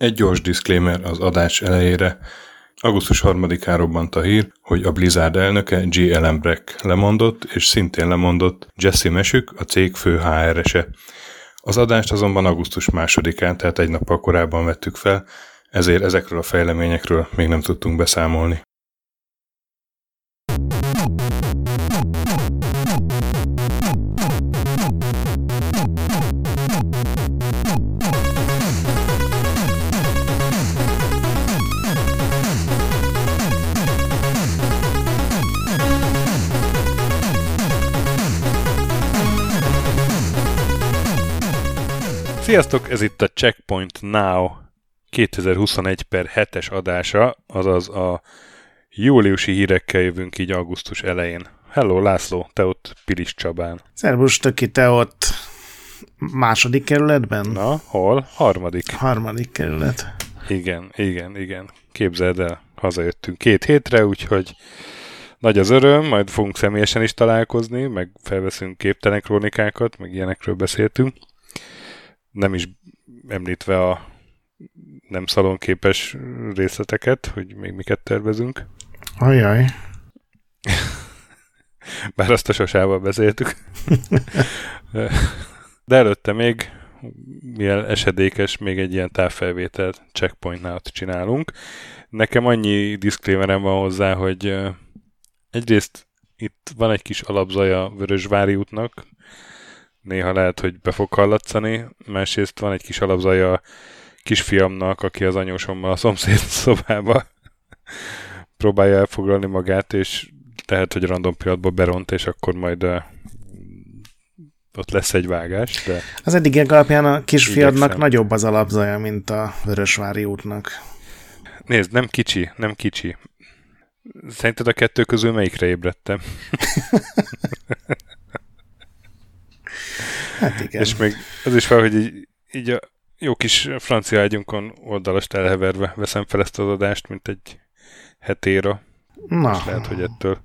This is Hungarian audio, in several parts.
Egy gyors disclaimer az adás elejére. Augusztus 3-án robbant a hír, hogy a Blizzard elnöke G. Ellenbreck lemondott, és szintén lemondott Jesse Mesük, a cég fő HR-ese. Az adást azonban augusztus 2-án, tehát egy nappal korábban vettük fel, ezért ezekről a fejleményekről még nem tudtunk beszámolni. Sziasztok, ez itt a Checkpoint Now 2021 per 7-es adása, azaz a júliusi hírekkel jövünk így augusztus elején. Hello László, te ott Pilis Csabán. Szervus, Töki, te ott második kerületben? Na, hol? Harmadik. Harmadik kerület. Igen, igen, igen. Képzeld el, hazajöttünk két hétre, úgyhogy nagy az öröm, majd fogunk személyesen is találkozni, meg felveszünk képtelen krónikákat, meg ilyenekről beszéltünk nem is említve a nem szalonképes részleteket, hogy még miket tervezünk. Ajaj. Bár azt a sosával beszéltük. De előtte még, milyen esedékes, még egy ilyen távfelvétel checkpointnál csinálunk. Nekem annyi diszklémerem van hozzá, hogy egyrészt itt van egy kis alapzaja Vörösvári útnak, néha lehet, hogy be fog hallatszani, másrészt van egy kis alapzaja a kisfiamnak, aki az anyósommal a szomszéd szobába próbálja elfoglalni magát, és lehet, hogy random pillanatban beront, és akkor majd uh, ott lesz egy vágás. De az eddigiek alapján a kisfiadnak igyekszem. nagyobb az alapzaja, mint a Vörösvári útnak. Nézd, nem kicsi, nem kicsi. Szerinted a kettő közül melyikre ébredtem? Hát igen. És még az is fel, hogy így, így a jó kis francia ágyunkon oldalast elheverve veszem fel ezt az adást, mint egy hetéra. Na. És lehet, hogy ettől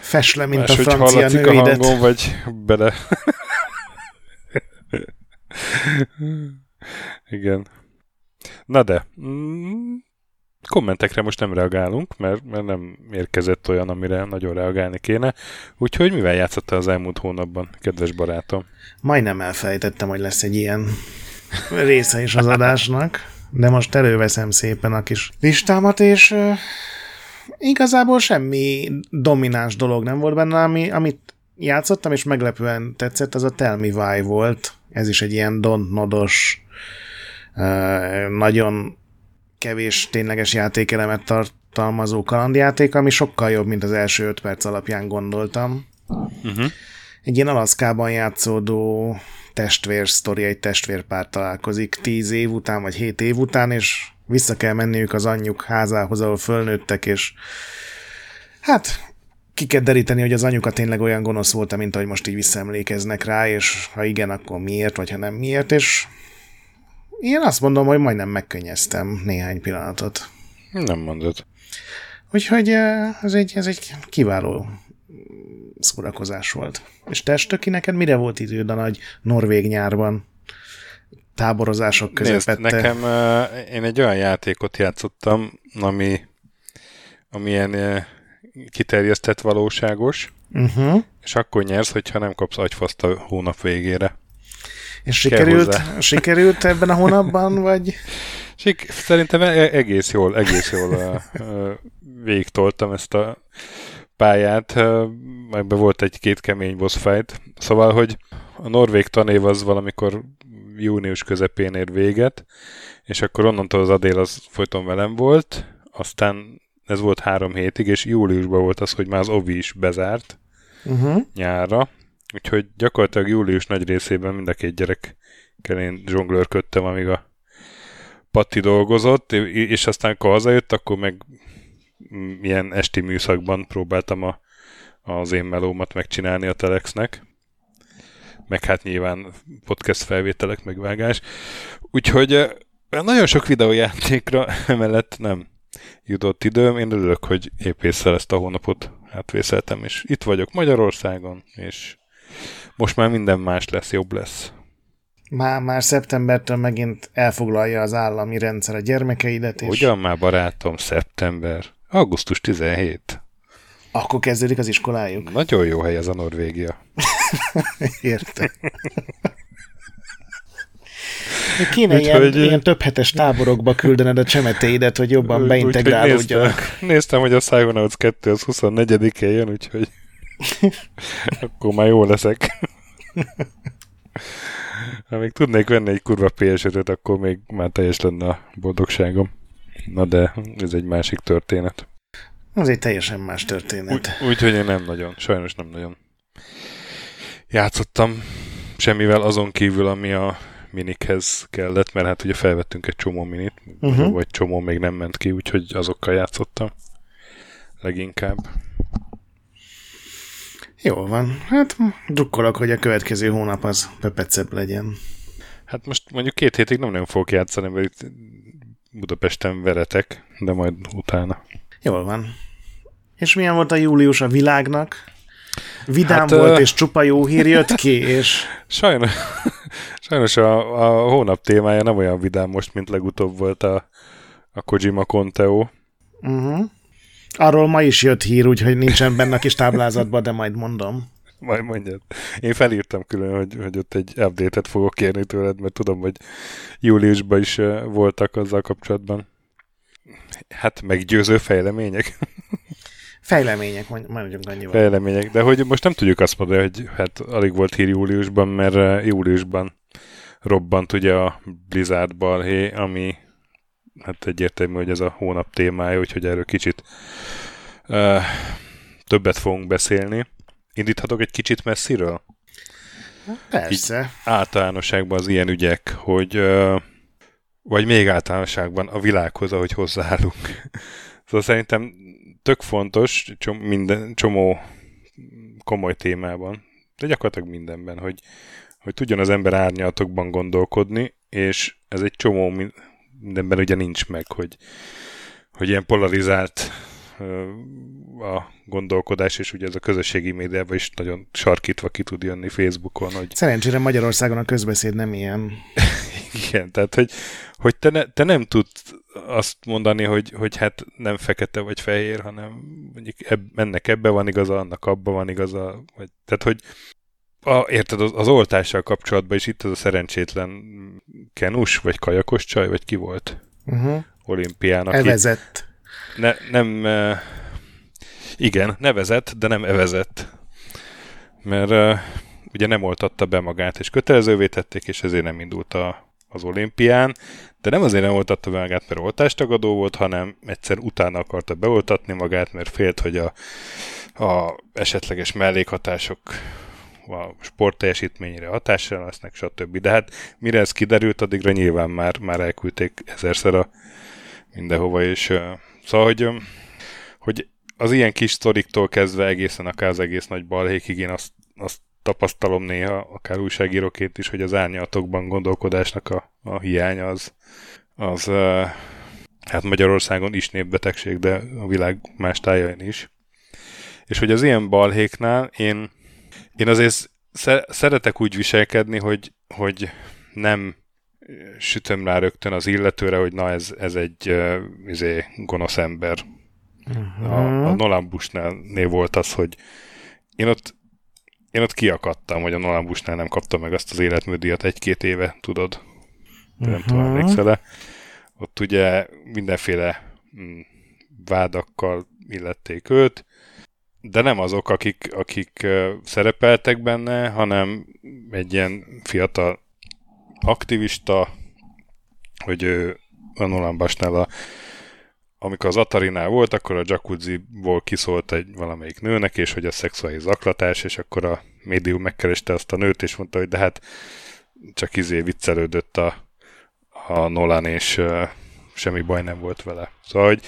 Fes le, mint Más, a francia nőidet. a hangon, vagy bele. Igen. Na de, kommentekre most nem reagálunk, mert, mert nem érkezett olyan, amire nagyon reagálni kéne. Úgyhogy mivel játszottál az elmúlt hónapban, kedves barátom? Majdnem elfelejtettem, hogy lesz egy ilyen része is az adásnak, de most előveszem szépen a kis listámat, és uh, igazából semmi domináns dolog nem volt benne, ami, amit játszottam, és meglepően tetszett, az a Tell Me Why volt. Ez is egy ilyen dontnodos, uh, nagyon kevés tényleges játékelemet tartalmazó kalandjáték, ami sokkal jobb, mint az első öt perc alapján gondoltam. Uh-huh. Egy ilyen Alaszkában játszódó testvér sztori, egy testvérpár találkozik tíz év után, vagy hét év után, és vissza kell menniük az anyjuk házához, ahol fölnőttek, és hát ki kell deríteni, hogy az anyuka tényleg olyan gonosz volt, mint ahogy most így visszaemlékeznek rá, és ha igen, akkor miért, vagy ha nem miért, és én azt mondom, hogy majdnem megkönnyeztem néhány pillanatot. Nem mondod. Úgyhogy ez egy, ez egy kiváló szórakozás volt. És testöki, neked mire volt időd a nagy norvég nyárban? Táborozások közepette? Nézd, nekem uh, én egy olyan játékot játszottam, ami, ami ilyen uh, kiterjesztett valóságos, uh-huh. és akkor nyersz, hogyha nem kapsz agyfaszt a hónap végére. És sikerült, sikerült ebben a hónapban, vagy? Sik, szerintem e- egész jól, egész jól végtoltam ezt a pályát, ebben volt egy-két kemény boss fight. Szóval, hogy a norvég tanév az valamikor június közepén ér véget, és akkor onnantól az Adél az folyton velem volt, aztán ez volt három hétig, és júliusban volt az, hogy már az Ovi is bezárt uh-huh. nyárra, Úgyhogy gyakorlatilag július nagy részében mind a két gyerek én zsonglőrködtem, amíg a Patti dolgozott, és aztán, amikor hazajött, akkor meg ilyen esti műszakban próbáltam a, az én melómat megcsinálni a Telexnek. Meg hát nyilván podcast felvételek, megvágás. Úgyhogy nagyon sok videójátékra emellett nem jutott időm. Én örülök, hogy épp ezt a hónapot átvészeltem, és itt vagyok Magyarországon, és most már minden más lesz, jobb lesz. Már, már szeptembertől megint elfoglalja az állami rendszer a gyermekeidet. És... Ugyan már barátom, szeptember. Augusztus 17. Akkor kezdődik az iskolájuk. Nagyon jó hely ez a Norvégia. Értem. Kéne Úgy, ilyen, hogy... ilyen több hetes táborokba küldened a csemetéidet, hogy jobban beintegrálódjanak. Néztem, néztem, hogy a Psychonauts 2 az 24-én jön, úgyhogy akkor már jó leszek. Ha még tudnék venni egy kurva ps akkor még már teljes lenne a boldogságom. Na de ez egy másik történet. Az egy teljesen más történet. Úgyhogy úgy, én nem nagyon, sajnos nem nagyon játszottam semmivel azon kívül, ami a minikhez kellett, mert hát ugye felvettünk egy csomó minit, uh-huh. vagy csomó még nem ment ki, úgyhogy azokkal játszottam leginkább. Jó van. Hát drukkolok, hogy a következő hónap az pepecebb legyen. Hát most mondjuk két hétig nem nagyon fogok játszani, mert itt Budapesten veretek, de majd utána. Jól van. És milyen volt a július a világnak? Vidám hát, volt, uh... és csupa jó hír jött ki, és... Sajnos, sajnos a, a hónap témája nem olyan vidám most, mint legutóbb volt a, a Kojima Conteo. Uh-huh. Arról ma is jött hír, úgyhogy nincsen benne a kis táblázatban, de majd mondom. Majd mondjad. Én felírtam külön, hogy, hogy ott egy update-et fogok kérni tőled, mert tudom, hogy júliusban is voltak azzal kapcsolatban. Hát meggyőző fejlemények. Fejlemények, mondjuk annyival. Fejlemények, de hogy most nem tudjuk azt mondani, hogy hát alig volt hír júliusban, mert júliusban robbant ugye a Blizzard balhé, ami hát egyértelmű, hogy ez a hónap témája, úgyhogy erről kicsit uh, többet fogunk beszélni. Indíthatok egy kicsit messziről? Persze. Így általánosságban az ilyen ügyek, hogy uh, vagy még általánosságban a világhoz, ahogy hozzáállunk. szóval szerintem tök fontos csom, minden, csomó komoly témában, de gyakorlatilag mindenben, hogy, hogy tudjon az ember árnyalatokban gondolkodni, és ez egy csomó mindenben ugye nincs meg, hogy, hogy ilyen polarizált a gondolkodás, és ugye ez a közösségi médiában is nagyon sarkítva ki tud jönni Facebookon. Hogy... Szerencsére Magyarországon a közbeszéd nem ilyen. Igen, tehát hogy, hogy te, ne, te nem tudsz azt mondani, hogy, hogy hát nem fekete vagy fehér, hanem mondjuk eb, ennek ebbe van igaza, annak abba van igaza, vagy, tehát hogy a, érted, az, az oltással kapcsolatban is itt az a szerencsétlen kenus, vagy kajakos csaj, vagy ki volt? Uh-huh. Olimpiának. Evezett. Ne, nem, uh, igen, nevezett, de nem evezett. Mert uh, ugye nem oltatta be magát, és kötelezővé tették, és ezért nem indult a, az olimpián, de nem azért nem oltatta be magát, mert oltástagadó volt, hanem egyszer utána akarta beoltatni magát, mert félt, hogy a, a esetleges mellékhatások a sport teljesítményre hatással lesznek, stb. De hát mire ez kiderült, addigra nyilván már, már elküldték ezerszer a mindenhova, és uh, szóval, hogy, hogy az ilyen kis sztoriktól kezdve egészen akár az egész nagy balhékig én azt, azt tapasztalom néha, akár újságíróként is, hogy az árnyalatokban gondolkodásnak a, a hiánya az, az uh, hát Magyarországon is népbetegség, de a világ más tájain is. És hogy az ilyen balhéknál én én azért szeretek úgy viselkedni, hogy, hogy nem sütöm rá rögtön az illetőre, hogy na ez, ez egy uh, izé, gonosz ember. Uh-huh. A, a Nolan Bushnell volt az, hogy én ott, én ott kiakadtam, hogy a Nolan Bushnell nem kapta meg azt az életműdíjat egy-két éve, tudod? Uh-huh. Nem tudom, emlékszel Ott ugye mindenféle mm, vádakkal illették őt, de nem azok, akik, akik szerepeltek benne, hanem egy ilyen fiatal aktivista, hogy ő a Nolan Basnál amikor az Atarinál volt, akkor a jacuzzi-ból kiszólt egy valamelyik nőnek, és hogy a szexuális zaklatás, és akkor a médium megkereste azt a nőt, és mondta, hogy de hát csak izé viccelődött a, a Nolan, és uh, semmi baj nem volt vele. Szóval, hogy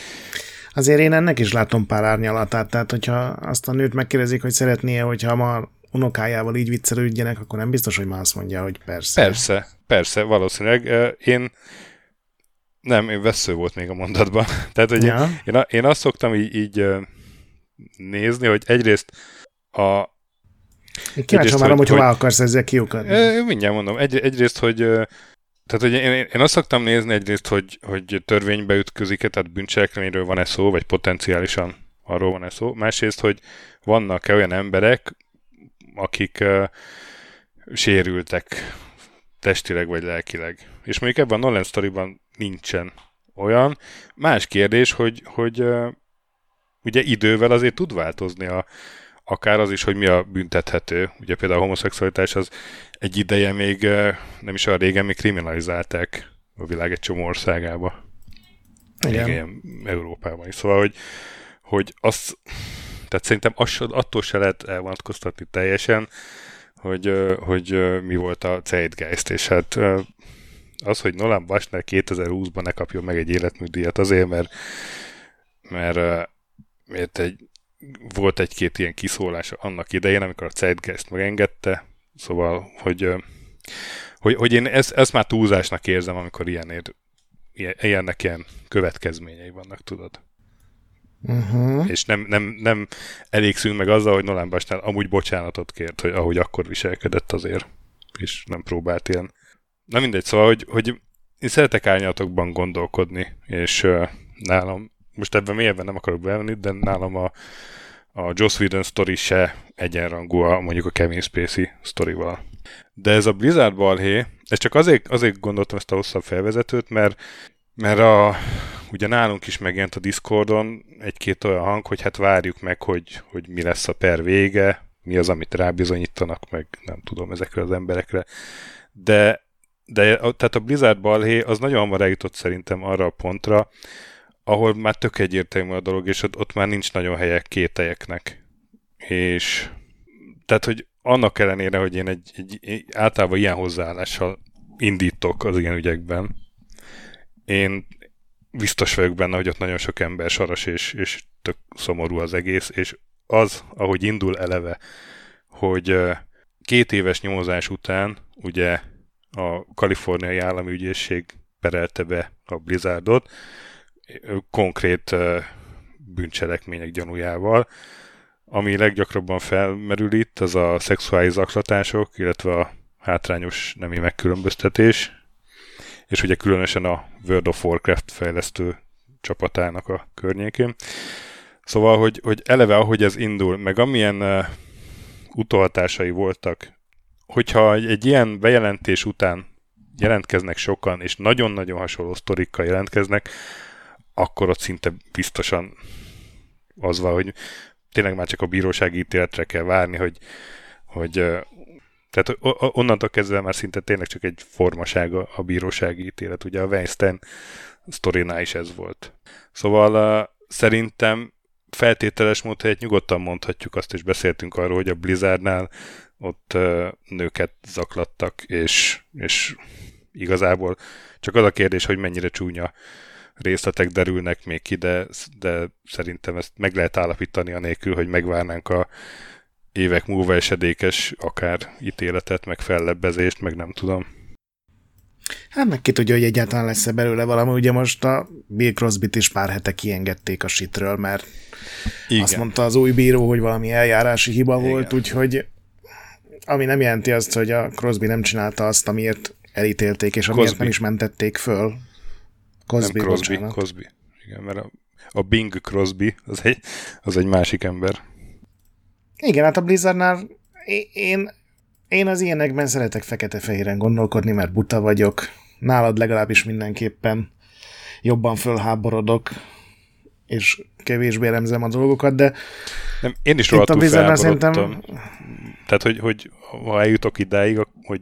Azért én ennek is látom pár árnyalatát, tehát hogyha azt a nőt megkérdezik, hogy szeretnie, hogyha ma unokájával így viccelődjenek, akkor nem biztos, hogy már azt mondja, hogy persze. Persze, persze, valószínűleg. Én nem, én vesző volt még a mondatban. Tehát, hogy ja. én, én, azt szoktam így, így nézni, hogy egyrészt a, Kíváncsi már, hogy hová akarsz ezzel kiukadni. Mindjárt mondom. Egy, egyrészt, hogy tehát, hogy én, én azt szoktam nézni egyrészt, hogy, hogy törvénybe ütközik tehát bűncselekményről van-e szó, vagy potenciálisan arról van-e szó. Másrészt, hogy vannak-e olyan emberek, akik uh, sérültek testileg vagy lelkileg. És mondjuk ebben a Nolan sztoriban nincsen olyan. Más kérdés, hogy, hogy uh, ugye idővel azért tud változni a, akár az is, hogy mi a büntethető. Ugye például a homoszexualitás az egy ideje még, nem is olyan régen még kriminalizálták a világ egy csomó országába. Igen. Ilyen Európában is. Szóval, hogy, hogy az, tehát szerintem az, attól se lehet elvonatkoztatni teljesen, hogy, hogy mi volt a Zeitgeist, és hát az, hogy Nolan Bashner 2020-ban ne kapjon meg egy életműdíjat azért, mert, mert, mert egy, volt egy-két ilyen kiszólás annak idején, amikor a Zeitgeist megengedte, szóval, hogy, hogy, hogy én ezt, ezt már túlzásnak érzem, amikor ilyenért, ilyennek ilyen következményei vannak, tudod. Uh-huh. És nem, nem, nem elégszünk meg azzal, hogy Nolan Bastán amúgy bocsánatot kért, hogy ahogy akkor viselkedett azért, és nem próbált ilyen. Na mindegy, szóval, hogy, hogy én szeretek árnyatokban gondolkodni, és uh, nálam, most ebben mélyebben nem akarok bevenni, de nálam a, a Joss Whedon sztori se egyenrangú a mondjuk a Kevin Spacey sztorival. De ez a Blizzard balhé, ez csak azért, azért gondoltam ezt a hosszabb felvezetőt, mert, mert a, ugye nálunk is megjelent a Discordon egy-két olyan hang, hogy hát várjuk meg, hogy, hogy mi lesz a per vége, mi az, amit rábizonyítanak, meg nem tudom ezekre az emberekre. De, de tehát a Blizzard balhé az nagyon hamar eljutott szerintem arra a pontra, ahol már tök egyértelmű a dolog, és ott, ott már nincs nagyon helye kételyeknek. És tehát, hogy annak ellenére, hogy én egy, egy, egy általában ilyen hozzáállással indítok az ilyen ügyekben, én biztos vagyok benne, hogy ott nagyon sok ember saras, és, és tök szomorú az egész, és az, ahogy indul eleve, hogy két éves nyomozás után ugye a kaliforniai állami ügyészség perelte be a Blizzardot konkrét bűncselekmények gyanújával, ami leggyakrabban felmerül itt, az a szexuális zaklatások, illetve a hátrányos nemi megkülönböztetés, és ugye különösen a World of Warcraft fejlesztő csapatának a környékén. Szóval, hogy, hogy eleve ahogy ez indul, meg amilyen uh, utaltásai voltak, hogyha egy, egy ilyen bejelentés után jelentkeznek sokan, és nagyon-nagyon hasonló sztorikkal jelentkeznek, akkor ott szinte biztosan az van, hogy tényleg már csak a bírósági ítéletre kell várni, hogy, hogy tehát onnantól kezdve már szinte tényleg csak egy formasága a bírósági ítélet. Ugye a Weinstein sztorinál is ez volt. Szóval szerintem feltételes módon hogy nyugodtan mondhatjuk azt, és beszéltünk arról, hogy a Blizzardnál ott nőket zaklattak, és, és igazából csak az a kérdés, hogy mennyire csúnya részletek derülnek még ki, de, de szerintem ezt meg lehet állapítani anélkül, hogy megvárnánk a évek múlva esedékes akár ítéletet, meg fellebbezést, meg nem tudom. Hát meg ki tudja, hogy egyáltalán lesz-e belőle valami. Ugye most a Bill crosby is pár hete kiengedték a sitről, mert Igen. azt mondta az új bíró, hogy valami eljárási hiba Igen. volt, úgyhogy ami nem jelenti azt, hogy a Crosby nem csinálta azt, amiért elítélték, és amiért Cosby. nem is mentették föl. Cosby, nem Crosby, bocsánat. Cosby. Igen, mert a, a Bing Crosby az egy, az egy másik ember. Igen, hát a Blizzardnál én, én az ilyenekben szeretek fekete-fehéren gondolkodni, mert buta vagyok. Nálad legalábbis mindenképpen jobban fölháborodok, és kevésbé elemzem a dolgokat, de nem, én is rohadtul felháborodtam. Szerintem... Tehát, hogy, hogy ha eljutok idáig, hogy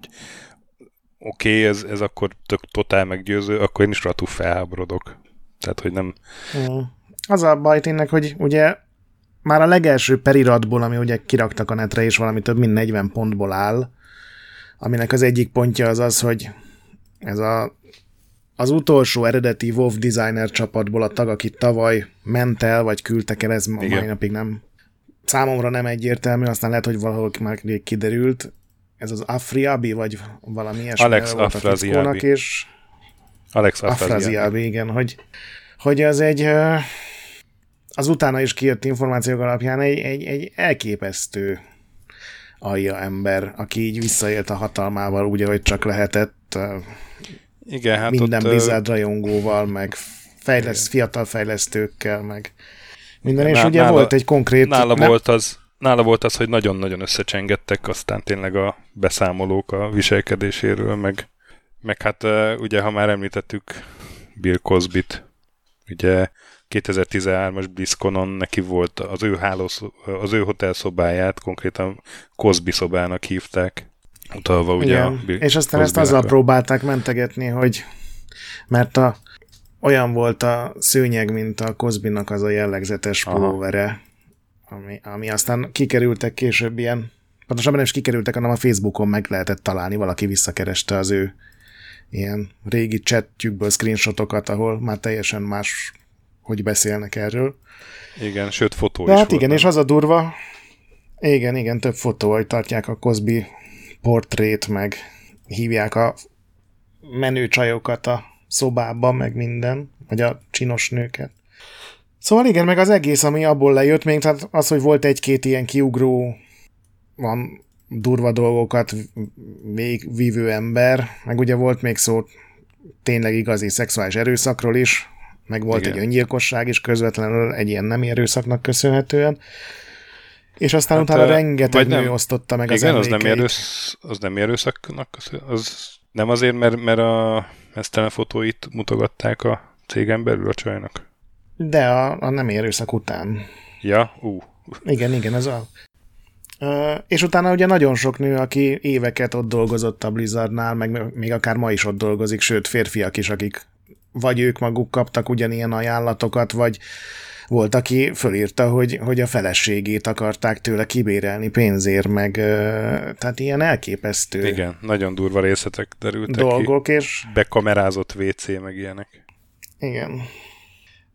oké, okay, ez, ez akkor tök totál meggyőző, akkor én is rohadtul felháborodok. Tehát, hogy nem... Mm. Az a baj tényleg, hogy ugye már a legelső periratból, ami ugye kiraktak a netre, és valami több mint 40 pontból áll, aminek az egyik pontja az az, hogy ez a, az utolsó eredeti WoW designer csapatból a tag, akit tavaly ment el, vagy küldtek el, ez Igen. mai napig nem számomra nem egyértelmű, aztán lehet, hogy valahol már kiderült, ez az Afriabi, vagy valami ilyesmi Alex Afraziabi. és Alex Afraziabi, igen, hogy, hogy ez egy az utána is kijött információk alapján egy, egy, egy elképesztő alja ember, aki így visszaélt a hatalmával úgy, ahogy csak lehetett. Igen, hát minden ott, Blizzard rajongóval, meg fejleszt, fiatal fejlesztőkkel, meg minden, és Ná- ugye nála- volt egy konkrét... Nála nem- volt az, nála volt az, hogy nagyon-nagyon összecsengettek aztán tényleg a beszámolók a viselkedéséről, meg, meg hát ugye, ha már említettük Bill Cosbyt, ugye 2013-as BlizzConon neki volt az ő, hálósz, az ő hotelszobáját konkrétan Cosby szobának hívták, utalva ugye a Igen. Bill És aztán ezt azzal a- próbálták mentegetni, hogy mert a, olyan volt a szőnyeg, mint a Cosbynak az a jellegzetes pulóvere, ami, ami aztán kikerültek később ilyen, pontosabban nem is kikerültek, hanem a Facebookon meg lehetett találni, valaki visszakereste az ő ilyen régi chatjükből screenshotokat, ahol már teljesen más, hogy beszélnek erről. Igen, sőt fotó De is hát volt igen, és benne. az a durva, igen, igen, több fotó, hogy tartják a Cosby portrét, meg hívják a menő csajokat a szobába, meg minden, vagy a csinos nőket. Szóval igen, meg az egész, ami abból lejött, még tehát az, hogy volt egy-két ilyen kiugró, van durva dolgokat végvívő ember, meg ugye volt még szó tényleg igazi szexuális erőszakról is, meg volt Igen. egy öngyilkosság is közvetlenül egy ilyen nem erőszaknak köszönhetően. És aztán Hát, utána rengeteg nem. nő osztotta meg az Igen, az nem, emlékeit. erősz, az nem erőszaknak, az nem azért, mert, mert a mesztelen fotóit mutogatták a cégen belül a csajnak. De a, a nem erőszak után. Ja, ú, Igen, igen, ez a... És utána ugye nagyon sok nő, aki éveket ott dolgozott a Blizzardnál, meg még akár ma is ott dolgozik, sőt férfiak is, akik vagy ők maguk kaptak ugyanilyen ajánlatokat, vagy volt, aki fölírta, hogy, hogy a feleségét akarták tőle kibérelni pénzért, meg tehát ilyen elképesztő igen, nagyon durva részletek derültek ki. dolgok, és Bekamerázott WC, meg ilyenek. Igen.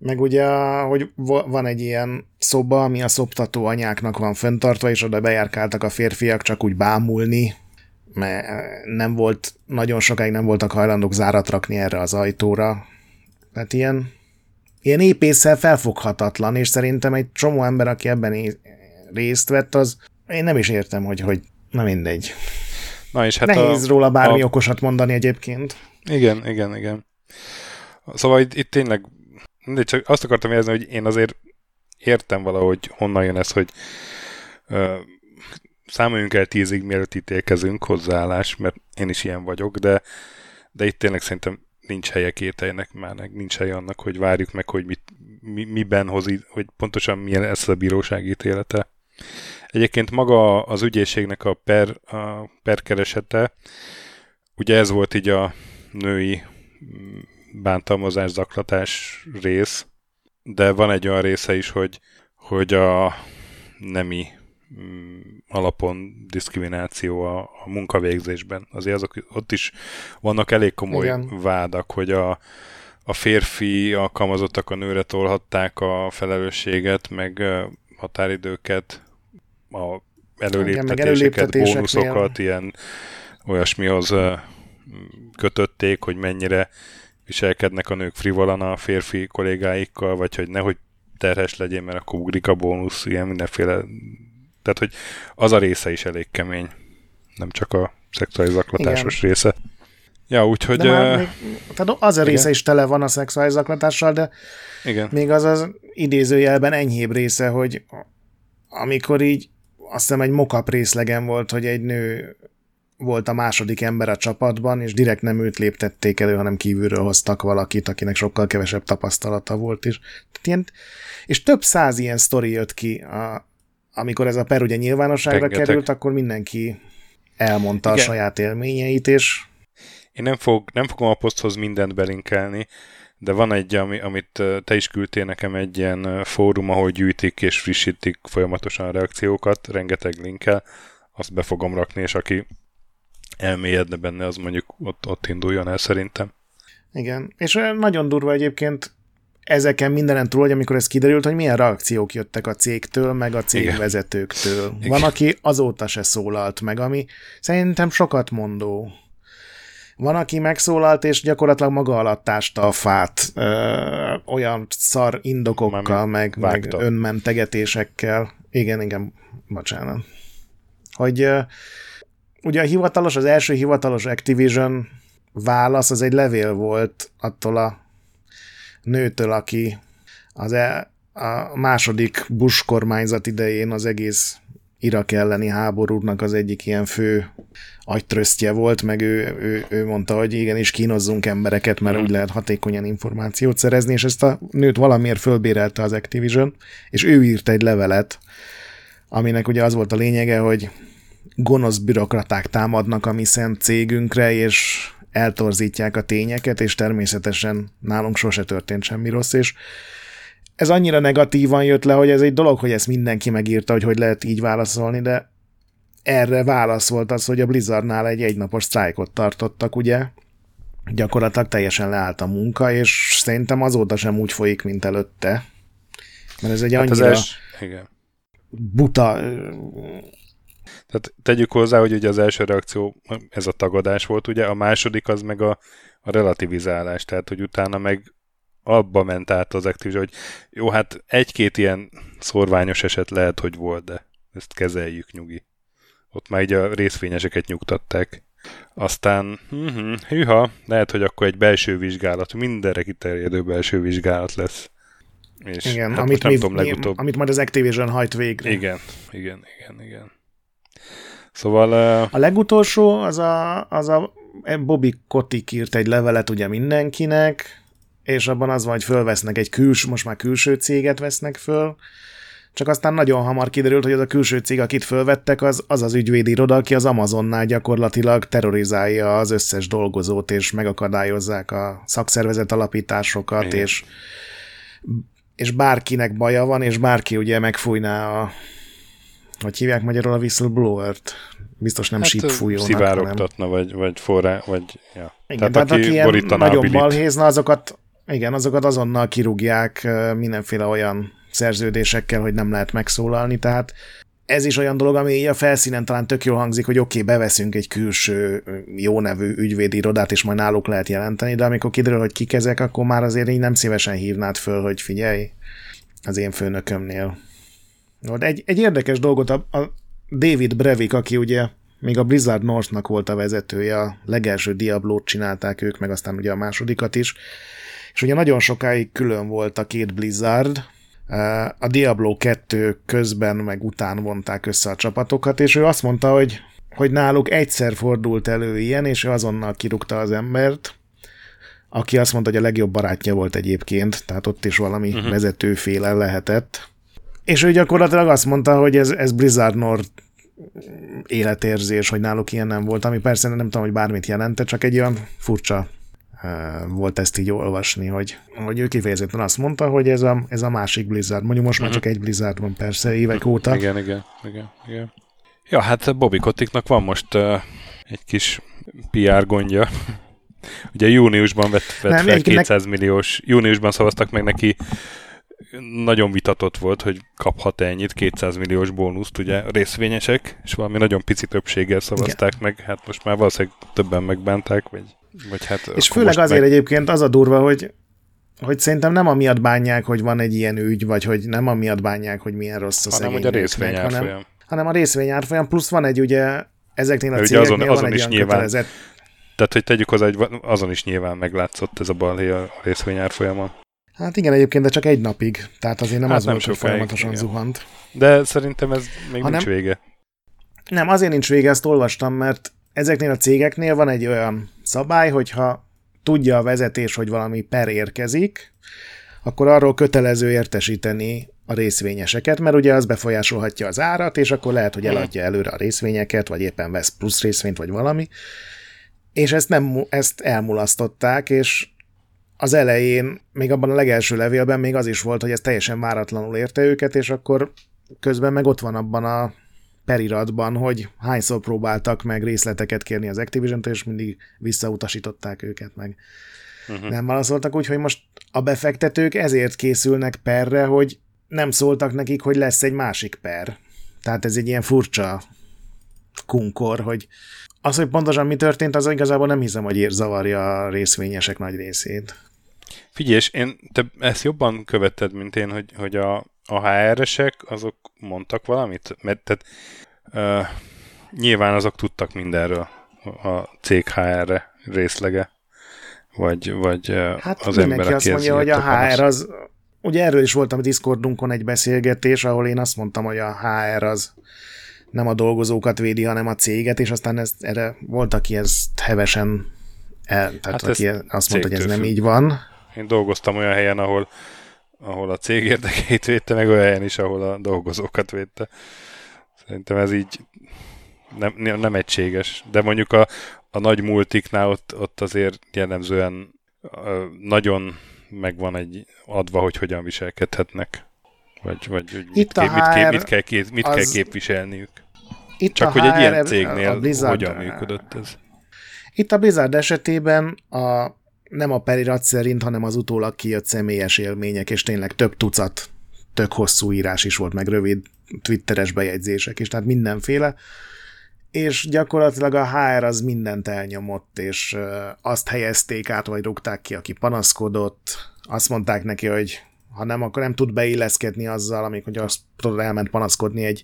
Meg ugye, hogy va- van egy ilyen szoba, ami a szoptató anyáknak van fenntartva, és oda bejárkáltak a férfiak csak úgy bámulni, mert nem volt, nagyon sokáig nem voltak hajlandók zárat rakni erre az ajtóra. Tehát ilyen, ilyen épésszel felfoghatatlan, és szerintem egy csomó ember, aki ebben részt vett, az én nem is értem, hogy, hogy na mindegy. Na és Hát Nehéz a, róla bármi a- okosat mondani egyébként. Igen, igen, igen. Szóval itt, itt tényleg, mindegy, csak azt akartam érezni, hogy én azért értem valahogy honnan jön ez, hogy ö, számoljunk el tízig, mielőtt ítélkezünk hozzáállás, mert én is ilyen vagyok, de, de itt tényleg szerintem nincs helye kételjnek már, nincs helye annak, hogy várjuk meg, hogy mit, mi, miben hoz, hogy pontosan milyen lesz a bíróság ítélete. Egyébként maga az ügyészségnek a per, a perkeresete, ugye ez volt így a női mm, bántalmazás, zaklatás rész, de van egy olyan része is, hogy, hogy a nemi mm, alapon diszkrimináció a, a munkavégzésben. Azért azok, ott is vannak elég komoly Igen. Igen. vádak, hogy a, a férfi alkalmazottak a nőre tolhatták a felelősséget, meg határidőket, a előléptetéseket, előléptetéseknél. bónuszokat, ilyen olyasmihoz kötötték, hogy mennyire viselkednek a nők frivolan a férfi kollégáikkal, vagy hogy nehogy terhes legyen, mert akkor ugrik a bónusz, ilyen mindenféle. Tehát, hogy az a része is elég kemény, nem csak a szexuális zaklatásos Igen. része. Ja, úgyhogy... De már még, tehát az a része is tele van a szexuális zaklatással, de igen. még az az idézőjelben enyhébb része, hogy amikor így azt hiszem egy mokap részlegen volt, hogy egy nő volt a második ember a csapatban, és direkt nem őt léptették elő, hanem kívülről hoztak valakit, akinek sokkal kevesebb tapasztalata volt is. Tehát ilyen, és több száz ilyen sztori jött ki, a, amikor ez a per ugye nyilvánosságra Rengeteg. került, akkor mindenki elmondta Igen. a saját élményeit, és Én nem, fog, nem fogom a poszthoz mindent belinkelni, de van egy, ami, amit te is küldtél nekem, egy ilyen fórum, ahol gyűjtik és frissítik folyamatosan a reakciókat, rengeteg linkkel, azt be fogom rakni, és aki elmélyedne benne, az mondjuk ott, ott induljon el szerintem. Igen, és nagyon durva egyébként ezeken mindenen túl, hogy amikor ez kiderült, hogy milyen reakciók jöttek a cégtől, meg a cégvezetőktől. Igen. Van, aki azóta se szólalt meg, ami szerintem sokat mondó. Van, aki megszólalt, és gyakorlatilag maga alatt ásta a fát ö, olyan szar indokokkal, meg, meg önmentegetésekkel. Igen, igen, bocsánat. hogy ugye a hivatalos, az első hivatalos Activision válasz az egy levél volt attól a nőtől, aki az e, a második Bush kormányzat idején az egész Irak elleni háborúnak az egyik ilyen fő agytrösztje volt, meg ő, ő, ő mondta, hogy igenis kínozzunk embereket, mert úgy lehet hatékonyan információt szerezni, és ezt a nőt valamiért fölbérelte az Activision, és ő írt egy levelet, aminek ugye az volt a lényege, hogy gonosz bürokraták támadnak a mi szent cégünkre, és eltorzítják a tényeket, és természetesen nálunk sose történt semmi rossz, és ez annyira negatívan jött le, hogy ez egy dolog, hogy ezt mindenki megírta, hogy hogy lehet így válaszolni, de erre válasz volt az, hogy a Blizzardnál egy egynapos sztrájkot tartottak, ugye? Gyakorlatilag teljesen leállt a munka, és szerintem azóta sem úgy folyik, mint előtte. Mert ez egy hát annyira els... Igen. buta... Tehát tegyük hozzá, hogy ugye az első reakció ez a tagadás volt, ugye, a második az meg a, a relativizálás, tehát hogy utána meg abba ment át az Activision, hogy jó, hát egy-két ilyen szorványos eset lehet, hogy volt, de ezt kezeljük nyugi. Ott már így a részvényeseket nyugtatták. Aztán, hm, hűha, lehet, hogy akkor egy belső vizsgálat, mindenre kiterjedő belső vizsgálat lesz. És igen, hát amit, mi, tudom, legutóbb... amit majd az Activision hajt végre. Igen, igen, igen, igen. Szóval... Uh... A legutolsó az a, az a Bobby Kotick írt egy levelet ugye mindenkinek, és abban az van, hogy fölvesznek egy küls, most már külső céget vesznek föl, csak aztán nagyon hamar kiderült, hogy az a külső cég, akit fölvettek, az az, az ügyvédi iroda, aki az Amazonnál gyakorlatilag terrorizálja az összes dolgozót, és megakadályozzák a szakszervezet alapításokat, és, és bárkinek baja van, és bárki ugye megfújná a hogy hívják magyarul a whistleblower-t? Biztos nem hát, sípfújónak. Szivárogtatna, vagy, vagy forrá, vagy ja. Igen, tehát, tehát aki, aki nagyon balhézna, azokat igen, azokat azonnal kirúgják mindenféle olyan szerződésekkel, hogy nem lehet megszólalni, tehát ez is olyan dolog, ami a felszínen talán tök jól hangzik, hogy oké, okay, beveszünk egy külső jó nevű ügyvédi irodát, és majd náluk lehet jelenteni, de amikor kiderül, hogy kik ezek, akkor már azért így nem szívesen hívnád föl, hogy figyelj, az én főnökömnél. Egy, egy érdekes dolgot a, a David Brevik, aki ugye még a Blizzard Northnak volt a vezetője, a legelső Diablo-t csinálták ők, meg aztán ugye a másodikat is, és ugye nagyon sokáig külön volt a két Blizzard, a Diablo 2 közben meg után vonták össze a csapatokat, és ő azt mondta, hogy, hogy náluk egyszer fordult elő ilyen, és ő azonnal kirúgta az embert, aki azt mondta, hogy a legjobb barátja volt egyébként, tehát ott is valami uh-huh. vezetőféle lehetett. És ő gyakorlatilag azt mondta, hogy ez, ez Blizzard North életérzés, hogy náluk ilyen nem volt, ami persze nem tudom, hogy bármit jelente, csak egy olyan furcsa volt ezt így olvasni, hogy, hogy ő kifejezetten azt mondta, hogy ez a, ez a másik Blizzard. Mondjuk most már mhm. csak egy Blizzard van persze évek uh-huh. óta. Igen, igen, igen, igen. Ja, hát Bobby Koticknak van most uh, egy kis PR gondja. Ugye júniusban vett, vett Nem, fel 200 nek... milliós, júniusban szavaztak meg neki nagyon vitatott volt, hogy kaphat -e ennyit, 200 milliós bónuszt ugye részvényesek, és valami nagyon pici többséggel szavazták Igen. meg, hát most már valószínűleg többen megbánták, vagy vagy hát és főleg azért meg... egyébként az a durva, hogy, hogy szerintem nem amiatt bánják, hogy van egy ilyen ügy, vagy hogy nem amiatt bánják, hogy milyen rossz a hanem, hogy a részvény hanem, hanem a részvény árfolyam, plusz van egy ugye ezeknél a cégeknél azon, azon van egy is nyilván, kötelezett... Tehát, hogy tegyük hozzá, hogy azon is nyilván meglátszott ez a balhé a részvény árfolyama. Hát igen, egyébként, de csak egy napig. Tehát azért nem hát az nem volt, hogy folyamatosan igen. zuhant. De szerintem ez még hanem, nincs vége. Nem, azért nincs vége, ezt olvastam, mert ezeknél a cégeknél van egy olyan szabály, hogyha tudja a vezetés, hogy valami per érkezik, akkor arról kötelező értesíteni a részvényeseket, mert ugye az befolyásolhatja az árat, és akkor lehet, hogy eladja előre a részvényeket, vagy éppen vesz plusz részvényt, vagy valami. És ezt, nem, ezt elmulasztották, és az elején, még abban a legelső levélben még az is volt, hogy ez teljesen váratlanul érte őket, és akkor közben meg ott van abban a periratban, hogy hányszor próbáltak meg részleteket kérni az activision és mindig visszautasították őket meg. Uh-huh. Nem válaszoltak úgy, hogy most a befektetők ezért készülnek perre, hogy nem szóltak nekik, hogy lesz egy másik per. Tehát ez egy ilyen furcsa kunkor, hogy az, hogy pontosan mi történt, az igazából nem hiszem, hogy zavarja a részvényesek nagy részét. Figyelj, én te ezt jobban követted, mint én, hogy, hogy a, a HR-esek azok mondtak valamit? Mert tehát, uh, nyilván azok tudtak mindenről a cég HR-re részlege, vagy, vagy hát az ember, azt mondja, hogy a HR az, ugye erről is voltam a Discordunkon egy beszélgetés, ahol én azt mondtam, hogy a HR az nem a dolgozókat védi, hanem a céget, és aztán ez, erre volt, aki ezt hevesen el, tehát hát aki azt mondta, hogy ez nem így van. Én dolgoztam olyan helyen, ahol, ahol a cég érdekeit védte, meg olyan helyen is, ahol a dolgozókat védte. Szerintem ez így nem, nem egységes. De mondjuk a, a nagy multiknál ott, ott azért jellemzően nagyon megvan egy adva, hogy hogyan viselkedhetnek. Vagy, vagy hogy mit, ké, mit, ké, mit, kell, mit, mit kell képviselniük. Itt Csak hogy egy ilyen cégnél Blizzard, hogyan működött ez? Itt a Blizzard esetében a, nem a perirat szerint, hanem az utólag kijött személyes élmények, és tényleg több tucat tök hosszú írás is volt, meg rövid twitteres bejegyzések is, tehát mindenféle és gyakorlatilag a HR az mindent elnyomott, és azt helyezték át, vagy rúgták ki, aki panaszkodott, azt mondták neki, hogy ha nem, akkor nem tud beilleszkedni azzal, amikor azt tudod, elment panaszkodni egy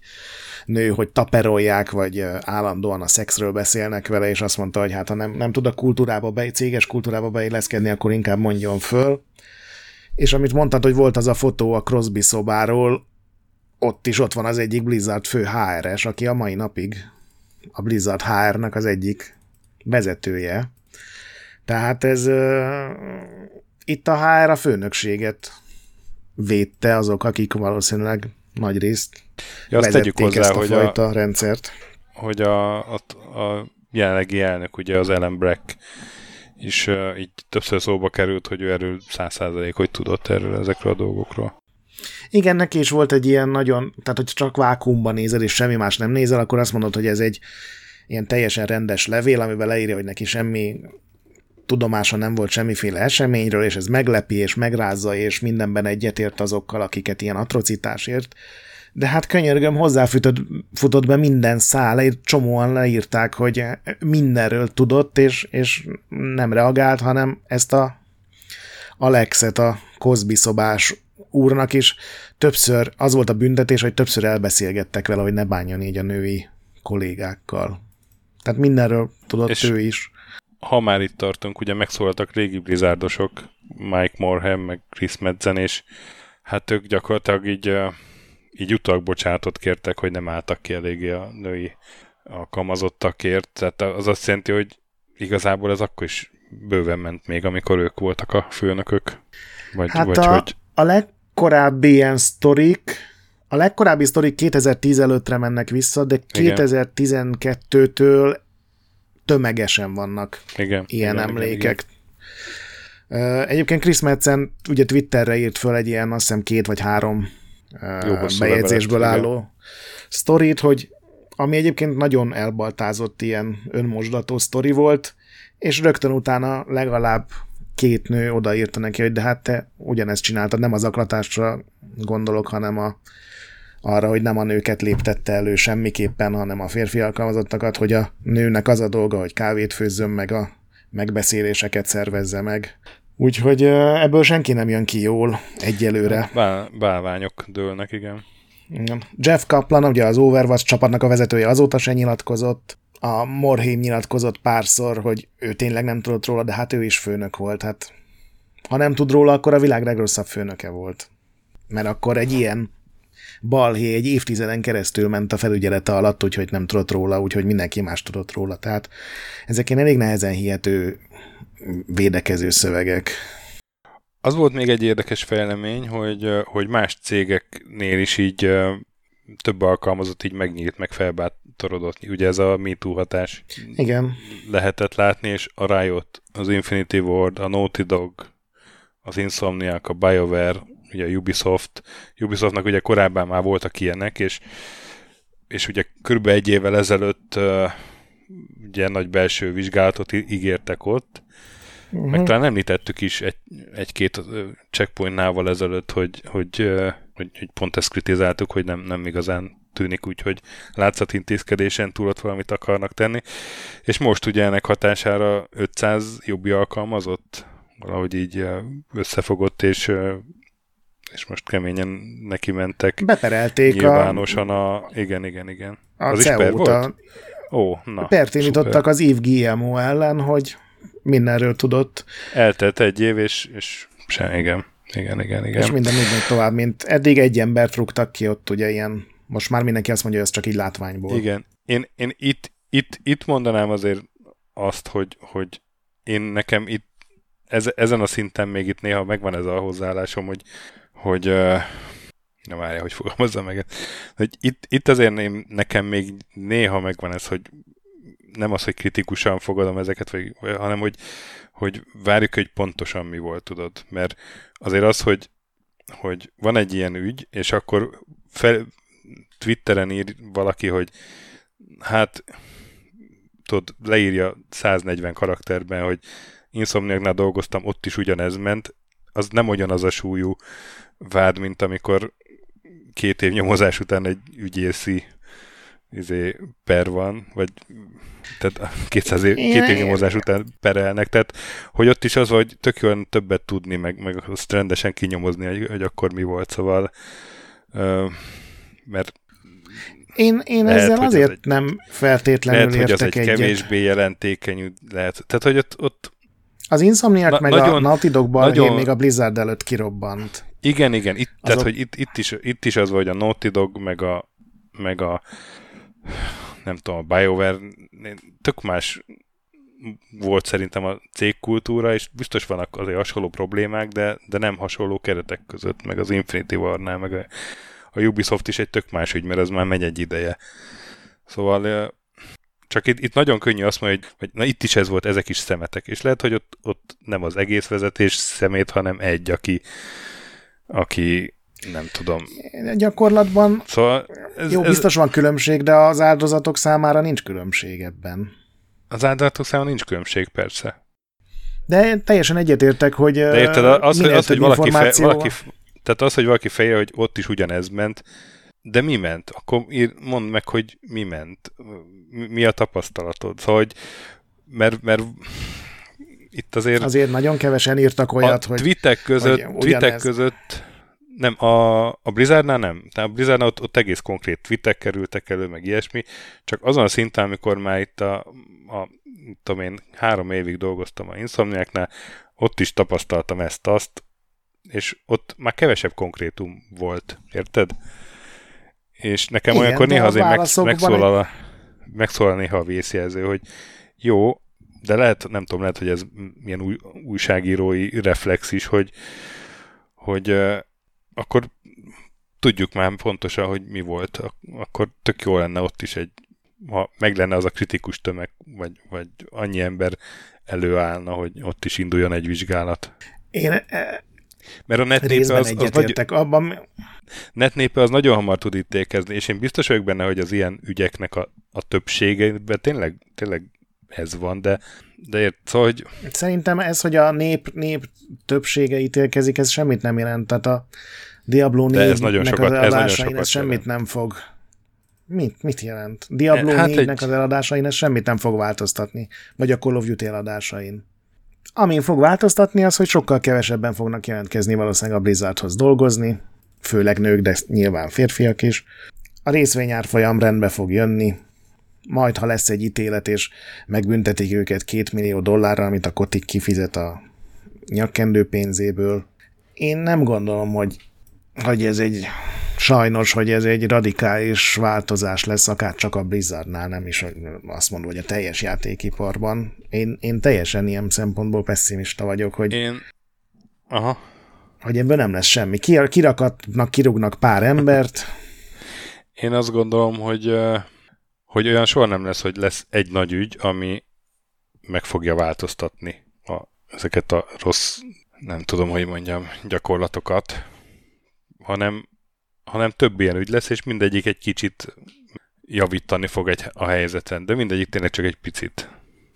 nő, hogy taperolják, vagy állandóan a szexről beszélnek vele, és azt mondta, hogy hát ha nem, nem tud a kultúrába, be, céges kultúrába beilleszkedni, akkor inkább mondjon föl. És amit mondtad, hogy volt az a fotó a Crosby szobáról, ott is ott van az egyik Blizzard fő HR-es, aki a mai napig a Blizzard HR-nak az egyik vezetője. Tehát ez uh, itt a HR a főnökséget védte azok, akik valószínűleg nagy részt ja, azt tegyük hozzá, ezt a hogy fajta a, rendszert. Hogy a, a, a jelenlegi elnök, ugye az Ellen Brack is uh, így többször szóba került, hogy ő erről száz százalék, hogy tudott erről ezekről a dolgokról. Igen, neki is volt egy ilyen nagyon, tehát hogy csak vákumban nézel, és semmi más nem nézel, akkor azt mondod, hogy ez egy ilyen teljesen rendes levél, amiben leírja, hogy neki semmi tudomása nem volt semmiféle eseményről, és ez meglepi, és megrázza, és mindenben egyetért azokkal, akiket ilyen atrocitásért. De hát könyörgöm, hozzáfutott futott be minden szál, egy csomóan leírták, hogy mindenről tudott, és, és nem reagált, hanem ezt a Alexet, a Cosby szobás úrnak is többször, az volt a büntetés, hogy többször elbeszélgettek vele, hogy ne bánjon így a női kollégákkal. Tehát mindenről tudott És ő is. Ha már itt tartunk, ugye megszólaltak régi blizzardosok, Mike Morham, meg Chris Medzen, és hát ők gyakorlatilag így, így utak bocsánatot kértek, hogy nem álltak ki eléggé a női alkalmazottakért. Tehát az azt jelenti, hogy igazából ez akkor is bőven ment még, amikor ők voltak a főnökök. Vagy, hát vagy a, hogy a legkorábbi ilyen sztorik, a legkorábbi sztorik 2010 előttre mennek vissza, de 2012-től tömegesen vannak igen, ilyen igen, emlékek. Igen, igen. Egyébként Chris Metzen ugye Twitterre írt föl egy ilyen, azt hiszem két vagy három Jó, bejegyzésből álló sztorit, hogy ami egyébként nagyon elbaltázott ilyen önmosdató sztori volt, és rögtön utána legalább két nő odaírta neki, hogy de hát te ugyanezt csináltad, nem az aklatásra gondolok, hanem a, arra, hogy nem a nőket léptette elő semmiképpen, hanem a férfi alkalmazottakat, hogy a nőnek az a dolga, hogy kávét főzzön meg a megbeszéléseket szervezze meg. Úgyhogy ebből senki nem jön ki jól egyelőre. Bá- bálványok dőlnek, igen. igen. Jeff Kaplan, ugye az Overwatch csapatnak a vezetője azóta se nyilatkozott, a Morhém nyilatkozott párszor, hogy ő tényleg nem tudott róla, de hát ő is főnök volt. Hát, ha nem tud róla, akkor a világ legrosszabb főnöke volt. Mert akkor egy ilyen balhé egy évtizeden keresztül ment a felügyelete alatt, úgyhogy nem tudott róla, úgyhogy mindenki más tudott róla. Tehát ezek ilyen elég nehezen hihető védekező szövegek. Az volt még egy érdekes fejlemény, hogy, hogy más cégeknél is így több alkalmazott így megnyílt, meg felbátorodott. Ugye ez a MeToo hatás Igen. lehetett látni, és a Riot, az Infinity Ward, a Naughty Dog, az Insomniac, a BioWare, ugye a Ubisoft. Ubisoftnak ugye korábban már voltak ilyenek, és, és ugye körülbelül egy évvel ezelőtt uh, ugye nagy belső vizsgálatot ígértek ott, uh-huh. meg talán említettük is egy, egy-két checkpointnával ezelőtt, hogy, hogy hogy, hogy pont ezt kritizáltuk, hogy nem, nem igazán tűnik úgy, hogy látszatintézkedésen túl ott valamit akarnak tenni. És most ugye ennek hatására 500 jobbi alkalmazott valahogy így összefogott, és és most keményen neki mentek. Beperelték nyilvánosan a... a... Igen, igen, igen. A az is per volt? A... Ó, na. Pertindítottak az Eve GMO ellen, hogy mindenről tudott. Eltelt egy év, és, és sem, igen. Igen, igen, igen. És minden úgy megy tovább, mint eddig egy embert rúgtak ki ott, ugye ilyen, most már mindenki azt mondja, hogy ez csak így látványból. Igen. Én, én itt, itt, itt mondanám azért azt, hogy, hogy én nekem itt ez, ezen a szinten még itt néha megvan ez a hozzáállásom, hogy, hogy nem várja, hogy fogalmazza meg. Hogy itt, itt azért én, nekem még néha megvan ez, hogy nem az, hogy kritikusan fogadom ezeket, vagy, hanem hogy, hogy várjuk, hogy pontosan mi volt, tudod. Mert azért az, hogy, hogy van egy ilyen ügy, és akkor fel, Twitteren ír valaki, hogy hát tudod, leírja 140 karakterben, hogy Insomniaknál dolgoztam, ott is ugyanez ment, az nem ugyanaz a súlyú vád, mint amikor két év nyomozás után egy ügyészi izé, per van, vagy tehát 200 év, két év nyomozás után perelnek, tehát hogy ott is az, hogy tök jól többet tudni, meg, meg azt rendesen kinyomozni, hogy, hogy akkor mi volt, szóval ö, mert én, én lehet, ezzel azért egy, nem feltétlenül lehet, hogy az egy egyet. kevésbé jelentékenyű lehet. Tehát, hogy ott, ott az Insomniac Na, meg nagyon, a Naughty Dog nagyon, még a Blizzard előtt kirobbant. Igen, igen. Itt, Azok... tehát, hogy itt, itt, is, itt is az, hogy a Naughty Dog meg a, meg a nem tudom, a BioWare tök más volt szerintem a cégkultúra, és biztos vannak azért hasonló problémák, de, de nem hasonló keretek között, meg az Infinity War-nál, meg a, a Ubisoft is egy tök más ügy, mert ez már megy egy ideje. Szóval csak itt, itt nagyon könnyű azt mondani, hogy, hogy na itt is ez volt, ezek is szemetek, és lehet, hogy ott, ott nem az egész vezetés szemét, hanem egy, aki, aki nem tudom. Gyakorlatban szóval ez, jó, biztos ez, van különbség, de az áldozatok számára nincs különbség ebben. Az áldozatok számára nincs különbség, persze. De teljesen egyetértek, hogy De érted, az, hogy, az, hogy valaki, fe, valaki, tehát az, hogy valaki feje, hogy ott is ugyanez ment, de mi ment? Akkor ír, mondd meg, hogy mi ment. Mi a tapasztalatod? Szóval, hogy mert, mert itt azért... Azért nagyon kevesen írtak olyat, a hogy... Tweetek között, hogy tweetek között nem, a, a Blizzardnál nem. Tehát a Blizzardnál ott, ott egész konkrét tweetek kerültek elő, meg ilyesmi, csak azon a szinten, amikor már itt a, a tudom én, három évig dolgoztam a Insomniáknál, ott is tapasztaltam ezt-azt, és ott már kevesebb konkrétum volt, érted? És nekem Igen, olyankor néha azért meg, megszólal, a, megszólal néha a vészjelző, hogy jó, de lehet, nem tudom, lehet, hogy ez milyen új, újságírói reflex is, hogy, hogy uh, akkor tudjuk már pontosan, hogy mi volt, akkor tök jó lenne ott is egy, ha meg lenne az a kritikus tömeg, vagy, vagy annyi ember előállna, hogy ott is induljon egy vizsgálat. Én mert a netnépe az, az nagy... abban... netnépe az nagyon hamar tud ítékezni, és én biztos vagyok benne, hogy az ilyen ügyeknek a, a többségében tényleg, tényleg ez van, de, de ért, szóval, hogy... Szerintem ez, hogy a nép, nép többsége ítélkezik, ez semmit nem jelent. Tehát a Diablo 4 ez nagyon sokat, az ez nagyon sokat ez semmit nem fog Mit, mit jelent? Diablo hát 4-nek egy... az eladásain ez semmit nem fog változtatni, vagy a Call of Duty eladásain. Amin fog változtatni az, hogy sokkal kevesebben fognak jelentkezni valószínűleg a Blizzardhoz dolgozni, főleg nők, de nyilván férfiak is. A részvényárfolyam rendbe fog jönni, majd ha lesz egy ítélet, és megbüntetik őket két millió dollárra, amit a Kotik kifizet a nyakkendő pénzéből. Én nem gondolom, hogy, hogy ez egy sajnos, hogy ez egy radikális változás lesz, akár csak a Blizzardnál, nem is azt mondom, hogy a teljes játékiparban. Én, én teljesen ilyen szempontból pessimista vagyok, hogy, én... Aha. hogy ebből nem lesz semmi. Kirakatnak, kirúgnak pár embert. Én azt gondolom, hogy, hogy olyan soha nem lesz, hogy lesz egy nagy ügy, ami meg fogja változtatni a, ezeket a rossz, nem tudom, hogy mondjam, gyakorlatokat, hanem hanem több ilyen ügy lesz, és mindegyik egy kicsit javítani fog egy, a helyzeten, de mindegyik tényleg csak egy picit.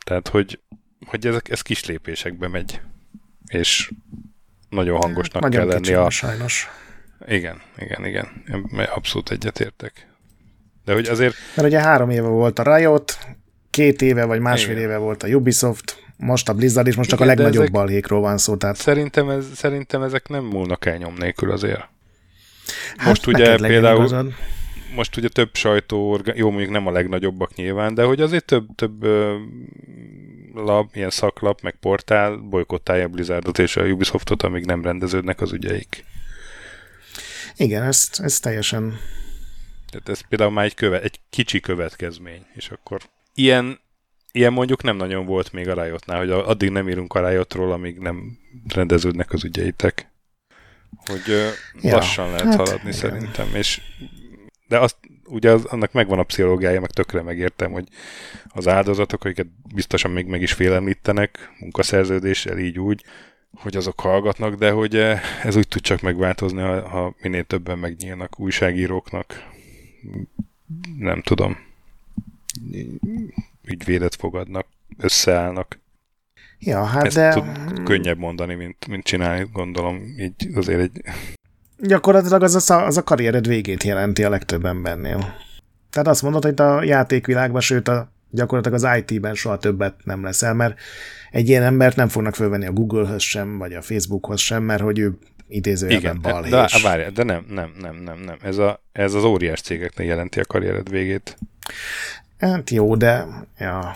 Tehát, hogy, hogy ezek, ez kis lépésekbe megy, és nagyon hangosnak nagyon kell lenni a... sajnos. Igen, igen, igen. Abszolút egyetértek. De hogy azért... Mert ugye három éve volt a Riot, két éve vagy másfél igen. éve volt a Ubisoft, most a Blizzard, és most igen, csak a legnagyobb ezek, balhékról van szó. Tehát... Szerintem, ez, szerintem ezek nem múlnak el nyom nélkül azért. Hát Most ugye például, most ugye több sajtó, jó mondjuk nem a legnagyobbak nyilván, de hogy azért több, több ö, lap, ilyen szaklap, meg portál bolykottálja Blizzardot és a Ubisoftot, amíg nem rendeződnek az ügyeik. Igen, ez, ez teljesen... Tehát ez például már egy, köve, egy kicsi következmény, és akkor ilyen, ilyen mondjuk nem nagyon volt még a Riotnál, hogy addig nem írunk a Riotról, amíg nem rendeződnek az ügyeitek. Hogy ja, lassan lehet hát, haladni igen. szerintem, és de azt, ugye az, annak megvan a pszichológiája, meg tökre megértem, hogy az áldozatok, akiket biztosan még meg is félemlítenek munkaszerződéssel, így úgy, hogy azok hallgatnak, de hogy ez úgy tud csak megváltozni, ha, ha minél többen megnyílnak újságíróknak. Nem tudom. Ügyvédet fogadnak, összeállnak. Ja, hát Ezt de... Tud, könnyebb mondani, mint, mint csinálni, gondolom. Így azért egy... Gyakorlatilag az a, az a karriered végét jelenti a legtöbb embernél. Tehát azt mondod, hogy a játékvilágban, sőt a, gyakorlatilag az IT-ben soha többet nem leszel, mert egy ilyen embert nem fognak fölvenni a Google-höz sem, vagy a Facebookhoz sem, mert hogy ő idézőjelben balhés. De, várj, de nem, nem, nem, nem, nem. Ez, a, ez az óriás cégeknek jelenti a karriered végét. Hát jó, de ja,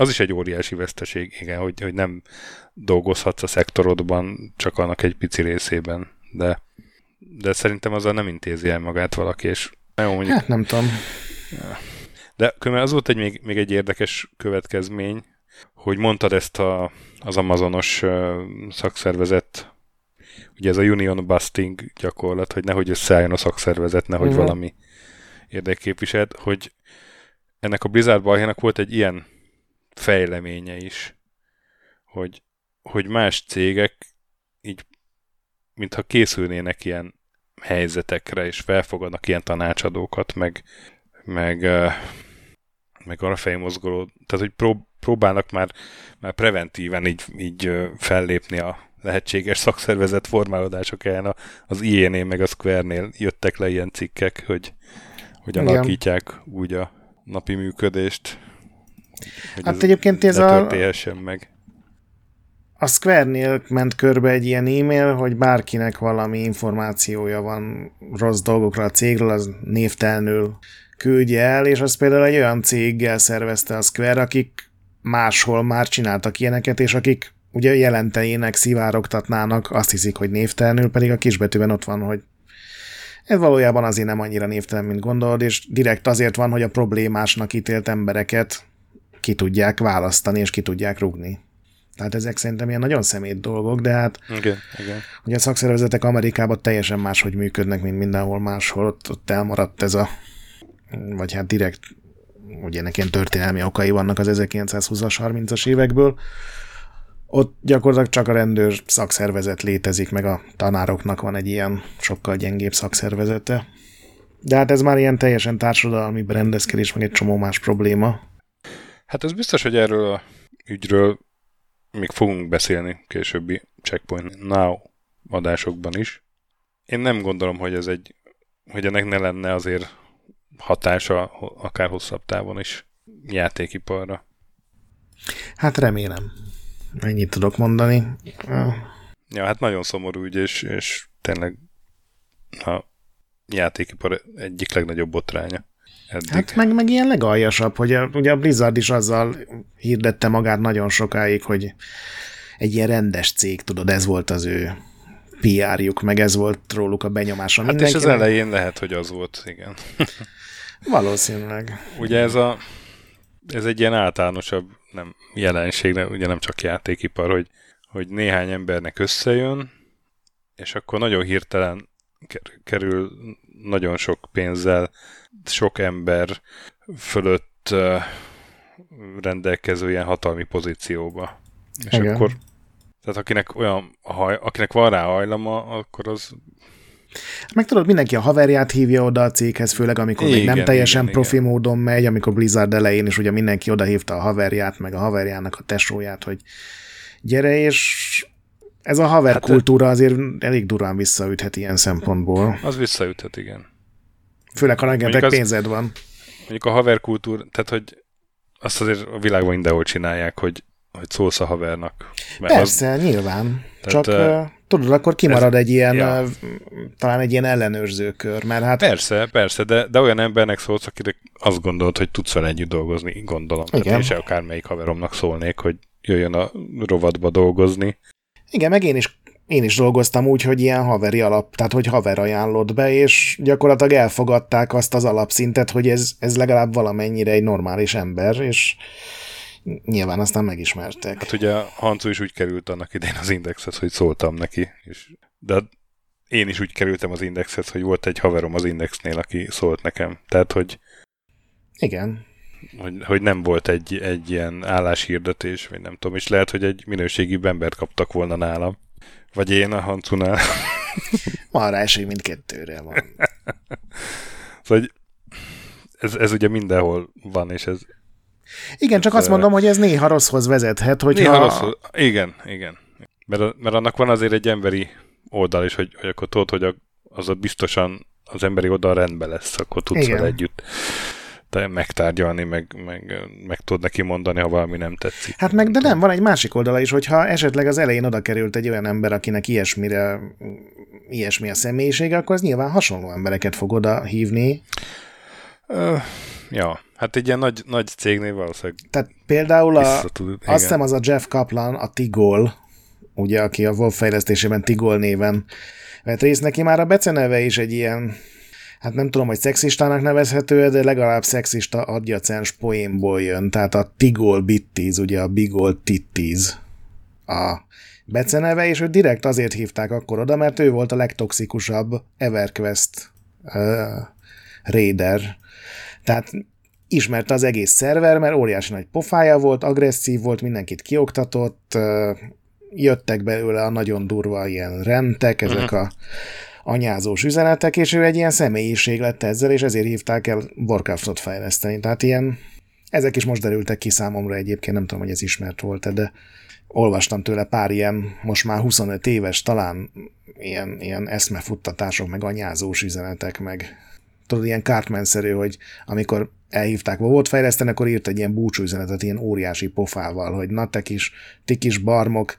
az is egy óriási veszteség, igen, hogy, hogy nem dolgozhatsz a szektorodban, csak annak egy pici részében, de, de szerintem azzal nem intézi el magát valaki, és jó, mondjuk, hát nem tudom. De különben az volt egy, még, még egy érdekes következmény, hogy mondtad ezt a, az Amazonos szakszervezet, ugye ez a union busting gyakorlat, hogy nehogy összeálljon a szakszervezet, nehogy uh-huh. valami érdekképviselt, hogy ennek a Blizzard balhénak volt egy ilyen fejleménye is, hogy, hogy más cégek így, mintha készülnének ilyen helyzetekre, és felfogadnak ilyen tanácsadókat, meg, meg, meg arra fejmozgoló, tehát hogy prób- próbálnak már, már preventíven így, így fellépni a lehetséges szakszervezet formálódások ellen. Az IE-nél meg a Square-nél jöttek le ilyen cikkek, hogy, hogy alakítják úgy a napi működést, hogy hát ez egyébként ez a... meg. A Square-nél ment körbe egy ilyen e-mail, hogy bárkinek valami információja van rossz dolgokra a cégről, az névtelenül küldje el, és az például egy olyan céggel szervezte a Square, akik máshol már csináltak ilyeneket, és akik ugye jelentenének, szivárogtatnának, azt hiszik, hogy névtelenül, pedig a kisbetűben ott van, hogy ez valójában azért nem annyira névtelen, mint gondolod, és direkt azért van, hogy a problémásnak ítélt embereket ki tudják választani, és ki tudják rugni. Tehát ezek szerintem ilyen nagyon szemét dolgok, de hát igen, igen. ugye a szakszervezetek Amerikában teljesen máshogy működnek, mint mindenhol máshol. Ott, ott elmaradt ez a, vagy hát direkt, ugye ennek ilyen történelmi okai vannak az 1920-as, 30-as évekből. Ott gyakorlatilag csak a rendőr szakszervezet létezik, meg a tanároknak van egy ilyen sokkal gyengébb szakszervezete. De hát ez már ilyen teljesen társadalmi berendezkedés, meg egy csomó más probléma. Hát ez biztos, hogy erről a ügyről még fogunk beszélni későbbi Checkpoint Now adásokban is. Én nem gondolom, hogy ez egy, hogy ennek ne lenne azért hatása akár hosszabb távon is játékiparra. Hát remélem. Ennyit tudok mondani. Ja, hát nagyon szomorú ügy, és, és tényleg a játékipar egyik legnagyobb botránya. Eddig. Hát meg, meg ilyen legaljasabb, hogy a, ugye a Blizzard is azzal hirdette magát nagyon sokáig, hogy egy ilyen rendes cég, tudod, ez volt az ő PR-juk, meg ez volt róluk a benyomása. Hát és az elején lehet, hogy az volt, igen. Valószínűleg. Ugye ez a ez egy ilyen általánosabb nem, jelenség, de ugye nem csak játékipar, hogy, hogy néhány embernek összejön, és akkor nagyon hirtelen kerül nagyon sok pénzzel sok ember fölött rendelkező ilyen hatalmi pozícióba. És Igen. akkor tehát akinek olyan, haj, akinek van rá hajlama, akkor az meg tudod, mindenki a haverját hívja oda a céghez, főleg amikor igen, még nem teljesen igen, profi igen. módon megy, amikor Blizzard elején is ugye mindenki oda hívta a haverját, meg a haverjának a tesóját, hogy gyere, és ez a haver hát, kultúra azért elég durván visszaüthet ilyen szempontból. Az visszaüthet, igen. Főleg, ha rengeteg pénzed van. Mondjuk a haverkultúr, tehát hogy azt azért a világban mindenhol csinálják, hogy hogy szólsz a havernak. Mert Persze, az, nyilván. Tehát, Csak uh, tudod, akkor kimarad ez, egy ilyen, ja. talán egy ilyen ellenőrzőkör, mert hát... Persze, persze, de, de olyan embernek szólsz, akire azt gondolod, hogy tudsz vele együtt dolgozni, gondolom. Igen. Tehát én se akármelyik haveromnak szólnék, hogy jöjjön a rovatba dolgozni. Igen, meg én is én is dolgoztam úgy, hogy ilyen haveri alap, tehát hogy haver ajánlott be, és gyakorlatilag elfogadták azt az alapszintet, hogy ez, ez legalább valamennyire egy normális ember, és nyilván aztán megismertek. Hát ugye Hancu is úgy került annak idején az indexhez, hogy szóltam neki, és, de én is úgy kerültem az indexhez, hogy volt egy haverom az indexnél, aki szólt nekem. Tehát, hogy igen. Hogy, hogy nem volt egy, egy ilyen álláshirdetés, vagy nem tudom, és lehet, hogy egy minőségi embert kaptak volna nálam. Vagy én a Hancunál. Van rá esély mindkettőre van. szóval, ez, ez ugye mindenhol van, és ez... Igen, csak azt mondom, hogy ez néha rosszhoz vezethet, hogy Néha rosszhoz, igen, igen. Mert, mert annak van azért egy emberi oldal is, hogy, hogy akkor tudod, hogy az a biztosan az emberi oldal rendben lesz, akkor tudsz vele együtt te megtárgyalni, meg, meg, meg tud neki mondani, ha valami nem tetszik. Hát meg, de nem, van egy másik oldala is, hogyha esetleg az elején oda került egy olyan ember, akinek ilyesmire, ilyesmi a személyisége, akkor az nyilván hasonló embereket fog oda hívni. Uh, ja, hát egy ilyen nagy, nagy cégnél valószínűleg Tehát például a, tud, azt hiszem az a Jeff Kaplan, a Tigol, ugye, aki a Wolf fejlesztésében Tigol néven vett részt, neki már a beceneve is egy ilyen hát nem tudom, hogy szexistának nevezhető de legalább szexista adjacens poénból jön, tehát a Tigol Bittiz, ugye a Bigol Tittiz a beceneve, és őt direkt azért hívták akkor oda, mert ő volt a legtoxikusabb EverQuest uh, raider. Tehát ismerte az egész szerver, mert óriási nagy pofája volt, agresszív volt, mindenkit kioktatott, uh, jöttek belőle a nagyon durva ilyen rentek, ezek uh-huh. a anyázós üzenetek, és ő egy ilyen személyiség lett ezzel, és ezért hívták el Warcraftot fejleszteni. Tehát ilyen, ezek is most derültek ki számomra egyébként, nem tudom, hogy ez ismert volt de olvastam tőle pár ilyen, most már 25 éves, talán ilyen, ilyen eszmefuttatások, meg anyázós üzenetek, meg tudod, ilyen Cartman-szerű, hogy amikor elhívták volt fejleszteni, akkor írt egy ilyen búcsú üzenetet ilyen óriási pofával, hogy na te kis, ti kis barmok,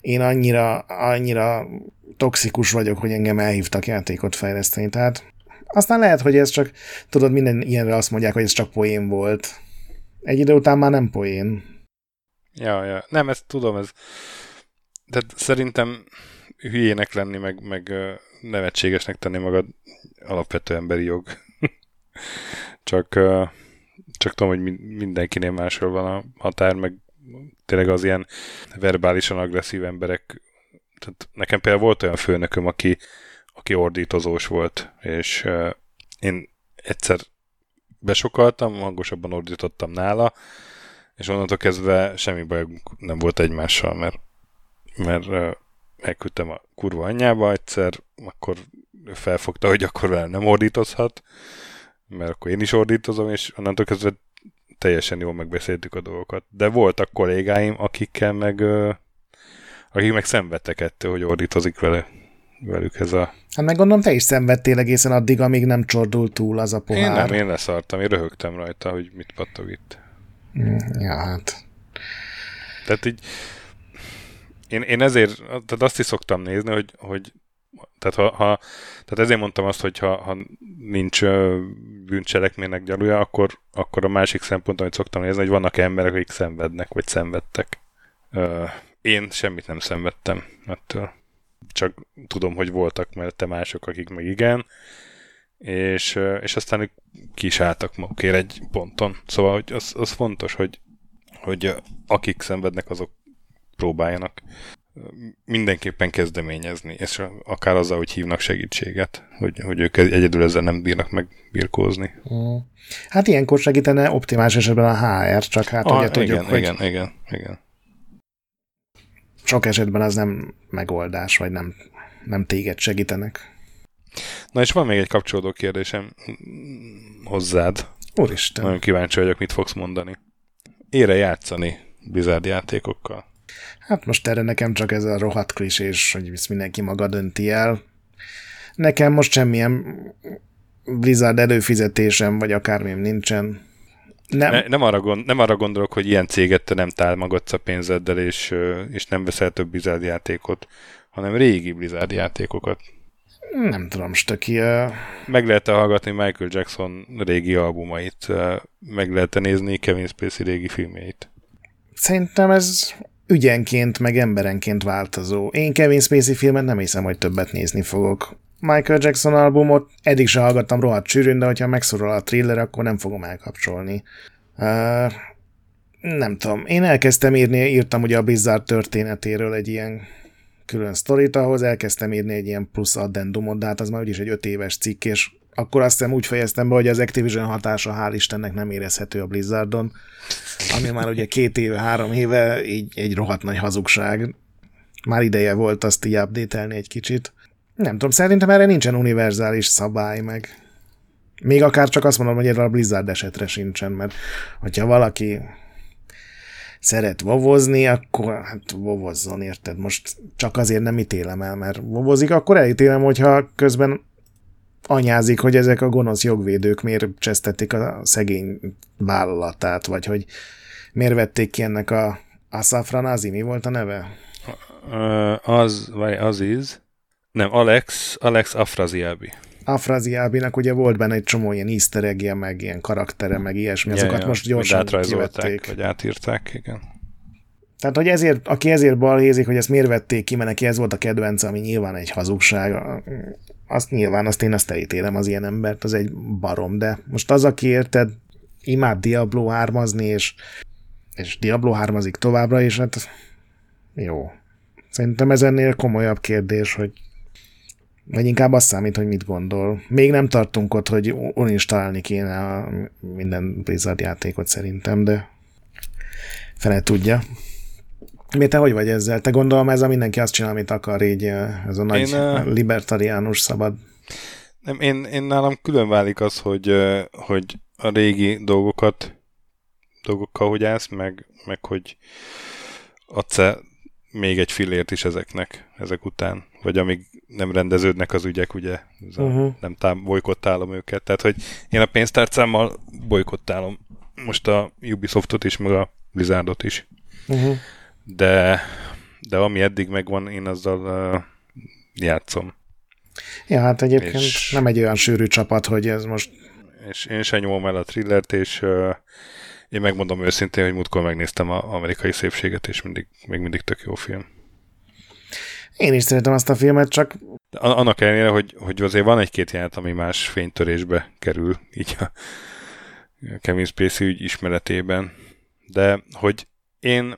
én annyira, annyira toxikus vagyok, hogy engem elhívtak játékot fejleszteni. Tehát aztán lehet, hogy ez csak, tudod, minden ilyenre azt mondják, hogy ez csak poén volt. Egy idő után már nem poén. Ja, ja. Nem, ezt tudom, ez... Tehát szerintem hülyének lenni, meg, meg nevetségesnek tenni magad alapvető emberi jog. csak, csak tudom, hogy mindenkinél máshol van a határ, meg tényleg az ilyen verbálisan agresszív emberek, tehát nekem például volt olyan főnököm, aki, aki ordítozós volt, és én egyszer besokaltam, hangosabban ordítottam nála, és onnantól kezdve semmi baj nem volt egymással, mert, mert uh, megküldtem a kurva anyjába egyszer, akkor felfogta, hogy akkor velem nem ordítozhat, mert akkor én is ordítozom, és onnantól kezdve teljesen jól megbeszéltük a dolgokat. De voltak kollégáim, akikkel meg akik meg szenvedtek ettől, hogy ordítozik vele, velük ez a... Hát meg gondolom, te is szenvedtél egészen addig, amíg nem csordult túl az a pohár. Én nem, én leszartam, én röhögtem rajta, hogy mit pattog itt. Mm, ja, hát... Tehát így... Én, én ezért, tehát azt is szoktam nézni, hogy, hogy tehát, ha, ha, tehát ezért mondtam azt, hogy ha, ha nincs bűncselekménynek gyanúja, akkor, akkor a másik szempont, amit szoktam nézni, hogy vannak emberek, akik szenvednek, vagy szenvedtek. Én semmit nem szenvedtem ettől. Csak tudom, hogy voltak mellette mások, akik meg igen, és, és aztán ők ki is álltak magukért egy ponton. Szóval hogy az, az fontos, hogy, hogy akik szenvednek, azok próbáljanak mindenképpen kezdeményezni, és akár azzal, hogy hívnak segítséget, hogy, hogy ők egyedül ezzel nem bírnak megbirkózni. Mm. Hát ilyenkor segítene optimális esetben a HR, csak hát ah, ugye tudjuk, igen, hogy igen, igen, igen. Sok esetben az nem megoldás, vagy nem, nem téged segítenek. Na és van még egy kapcsolódó kérdésem hozzád. Úristen. Nagyon kíváncsi vagyok, mit fogsz mondani. Ére játszani Blizzard játékokkal? Hát most erre nekem csak ez a rohadt klisés, hogy ezt mindenki maga dönti el. Nekem most semmilyen Blizzard előfizetésem, vagy akármilyen nincsen. Nem. Ne, nem, arra gond, nem arra gondolok, hogy ilyen céget te nem támogatsz a pénzeddel, és, és nem veszel több Blizzard játékot, hanem régi Blizzard játékokat. Nem tudom, stöki. Meg lehet hallgatni Michael Jackson régi albumait, meg lehet nézni Kevin Spacey régi filmjeit. Szerintem ez ügyenként, meg emberenként változó. Én Kevin Spacey filmet nem hiszem, hogy többet nézni fogok. Michael Jackson albumot eddig se hallgattam rohadt sűrűn, de hogyha megszorol a thriller, akkor nem fogom elkapcsolni. Uh, nem tudom. Én elkezdtem írni, írtam ugye a Blizzard történetéről egy ilyen külön sztorit, ahhoz elkezdtem írni egy ilyen plusz addendumot, de hát az már úgyis egy öt éves cikk, és akkor azt hiszem úgy fejeztem be, hogy az Activision hatása hál' Istennek nem érezhető a Blizzardon, ami már ugye két éve, három éve így egy rohadt nagy hazugság. Már ideje volt azt így update egy kicsit. Nem tudom, szerintem erre nincsen univerzális szabály, meg még akár csak azt mondom, hogy erre a Blizzard esetre sincsen, mert hogyha valaki szeret vovozni, akkor hát vovozzon, érted? Most csak azért nem ítélem el, mert vovozik, akkor elítélem, hogyha közben anyázik, hogy ezek a gonosz jogvédők miért csesztették a szegény vállalatát, vagy hogy miért vették ki ennek a Asafranazi, mi volt a neve? Az, vagy Aziz, nem, Alex, Alex Afraziabi. Afraziábinak ugye volt benne egy csomó ilyen easter egg meg ilyen karaktere, meg ilyesmi, ja, azokat ja, most gyorsan kivették. vagy átírták, igen. Tehát, hogy ezért, aki ezért balhézik, hogy ezt miért vették ki, mert neki ez volt a kedvenc, ami nyilván egy hazugság, azt nyilván, azt én azt elítélem az ilyen embert, az egy barom, de most az, aki érted, imád Diablo 3 és, és Diablo 3 továbbra is, hát jó. Szerintem ez ennél komolyabb kérdés, hogy vagy inkább azt számít, hogy mit gondol. Még nem tartunk ott, hogy uninstallálni kéne a minden Blizzard játékot szerintem, de fele tudja. Mi te hogy vagy ezzel? Te gondolom ez a mindenki azt csinál, amit akar, így ez a nagy én, libertariánus szabad. Nem, én, én nálam külön válik az, hogy, hogy a régi dolgokat dolgokkal hogy állsz, meg, meg hogy adsz még egy fillért is ezeknek, ezek után, vagy amíg nem rendeződnek az ügyek, ugye, ez a, uh-huh. nem tám, bolykottálom őket, tehát hogy én a pénztárcámmal bolykottálom most a Ubisoftot is, meg a Blizzardot is. Uh-huh de, de ami eddig megvan, én azzal uh, játszom. Ja, hát egyébként és, nem egy olyan sűrű csapat, hogy ez most... És én sem nyomom el a thrillert, és uh, én megmondom őszintén, hogy múltkor megnéztem az amerikai szépséget, és mindig, még mindig tök jó film. Én is szeretem azt a filmet, csak... Annak ellenére, hogy, hogy azért van egy-két jelent, ami más fénytörésbe kerül, így a Kevin Spacey ügy ismeretében. De hogy én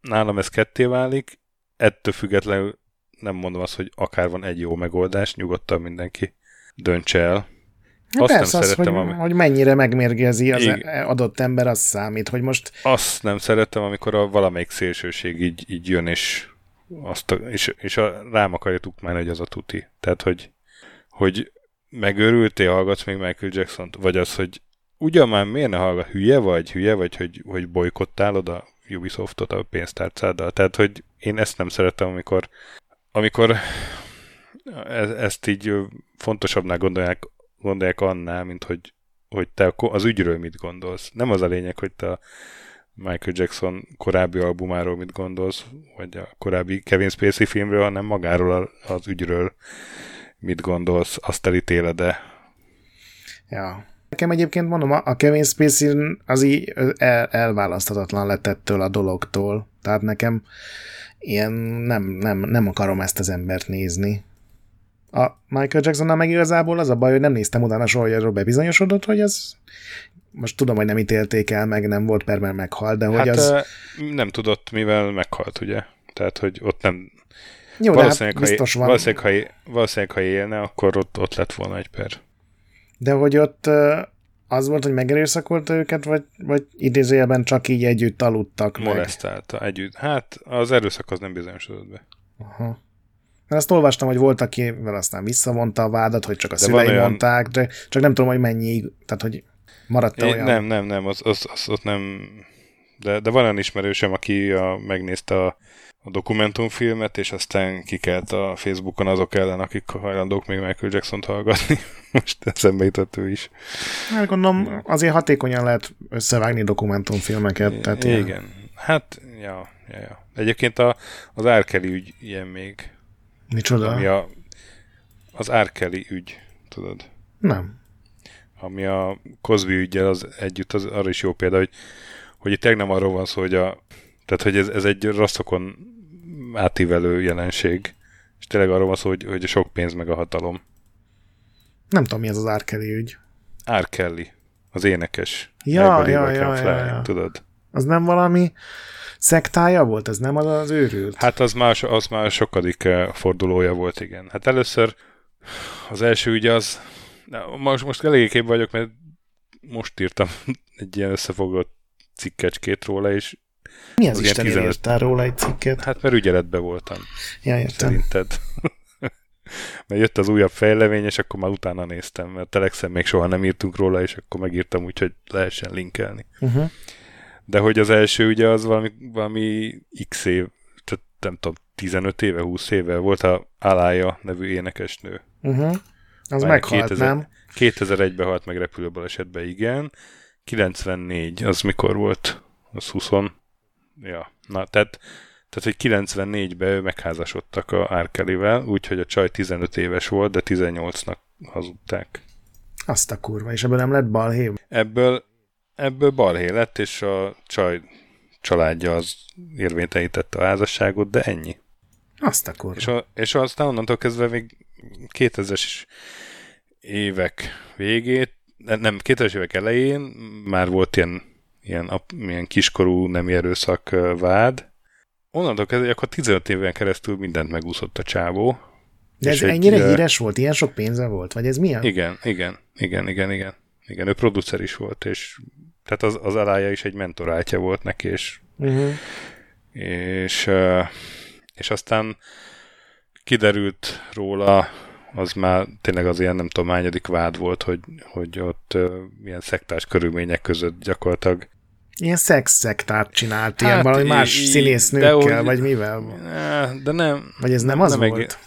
nálam ez ketté válik, ettől függetlenül nem mondom azt, hogy akár van egy jó megoldás, nyugodtan mindenki döntse el. Hát azt persze, nem az, szeretem, hogy, ami... hogy mennyire megmérgezi az Igen. Adott ember, az számít, hogy most... Azt nem szeretem, amikor a valamelyik szélsőség így, így jön, és, azt a, és, és a, rám akarja tukmálni, hogy az a tuti. Tehát, hogy, hogy megőrültél, hallgatsz még Michael jackson vagy az, hogy ugyan már miért ne hallgat, hülye vagy, hülye vagy, hogy, hogy bolykottálod a Ubisoftot a pénztárcáddal. Tehát, hogy én ezt nem szeretem, amikor, amikor e- ezt így fontosabbnál gondolják, gondolják annál, mint hogy, hogy te az ügyről mit gondolsz. Nem az a lényeg, hogy te Michael Jackson korábbi albumáról mit gondolsz, vagy a korábbi Kevin Spacey filmről, hanem magáról az ügyről mit gondolsz, azt elítéled de Ja, Nekem egyébként mondom, a Kevin Spacey az így el, elválaszthatatlan lett ettől a dologtól. Tehát nekem ilyen nem, nem, nem akarom ezt az embert nézni. A Michael Jacksonnal meg igazából az a baj, hogy nem néztem utána soha, hogy erről bebizonyosodott, hogy ez most tudom, hogy nem ítélték el, meg nem volt per, mert meghalt, de hogy hát, az... nem tudott, mivel meghalt, ugye? Tehát, hogy ott nem... Jó, valószínűleg, de hát biztos ha, van. Valószínűleg, ha, valószínűleg, ha élne, akkor ott, ott lett volna egy per. De hogy ott az volt, hogy megerőszakolta őket, vagy, vagy idézőjelben csak így együtt aludtak Molesztálta meg? együtt. Hát az erőszak az nem bizonyosodott be. Aha. Mert azt olvastam, hogy volt, akivel aztán visszavonta a vádat, hogy csak a de szülei olyan... mondták, de csak nem tudom, hogy mennyi, tehát hogy maradt olyan. Nem, nem, nem, az, az, az, az ott nem, de, de van olyan ismerősem, aki a, megnézte a a dokumentumfilmet, és aztán kikelt a Facebookon azok ellen, akik hajlandók még Michael Jackson-t hallgatni. Most eszembe jutott ő is. Hát gondolom, azért hatékonyan lehet összevágni dokumentumfilmeket. Tehát Igen. Ilyen. Hát, ja, ja, ja. Egyébként a, az Árkeli ügy ilyen még. Micsoda? Ami a, az Árkeli ügy, tudod? Nem. Ami a Cosby ügyel az együtt, az arra is jó példa, hogy, hogy itt nem arról van szó, hogy a tehát, hogy ez, ez egy rasszokon átívelő jelenség, és tényleg arról van szó, hogy, hogy a sok pénz meg a hatalom. Nem tudom, mi ez az Árkeli ügy. Árkelli, az énekes. Ja, ja, ja, ja, ja. Tudod? Az nem valami szektája volt? Ez nem az az őrült? Hát az már, az már sokadik eh, fordulója volt, igen. Hát először az első ügy az, most, most eléggé kép vagyok, mert most írtam egy ilyen összefogott cikkecskét róla, és mi az, az Isten 15... írtál róla egy cikket? Hát mert ügyeletben voltam. Ja, értem. Szerinted. mert jött az újabb fejlemény, és akkor már utána néztem, mert Telexen még soha nem írtunk róla, és akkor megírtam úgy, hogy lehessen linkelni. Uh-huh. De hogy az első ugye az valami, valami x év, tehát nem tudom, 15 éve, 20 éve volt a Alája nevű énekesnő. Uh-huh. Az Már meghalt, 2000, nem? 2001-ben halt meg repülőbalesetben, igen. 94, az mikor volt? Az 20 Ja, na tehát, tehát hogy 94-ben ő megházasodtak a Árkelivel, úgyhogy a csaj 15 éves volt, de 18-nak hazudták. Azt a kurva, és ebből nem lett balhé? Ebből, ebből balhé lett, és a csaj családja az érvénytelenítette a házasságot, de ennyi. Azt a kurva. És, a, és aztán onnantól kezdve még 2000-es évek végét, nem, 2000-es évek elején már volt ilyen ilyen, ilyen kiskorú nem erőszak vád. Onnantól kezdve, akkor 15 éven keresztül mindent megúszott a csávó. De ez ennyire egy, híres volt? Ilyen sok pénze volt? Vagy ez milyen? Igen, igen, igen, igen, igen. Igen, ő producer is volt, és tehát az, az alája is egy mentorátja volt neki, és, uh-huh. és, és aztán kiderült róla, az már tényleg az ilyen nem tudom, mányodik vád volt, hogy, hogy ott uh, milyen szektás körülmények között gyakorlatilag Ilyen szektát csinált, hát, ilyen valami más í- színésznőkkel, de, vagy mivel? De nem. Vagy ez nem, nem az nem volt? Egész,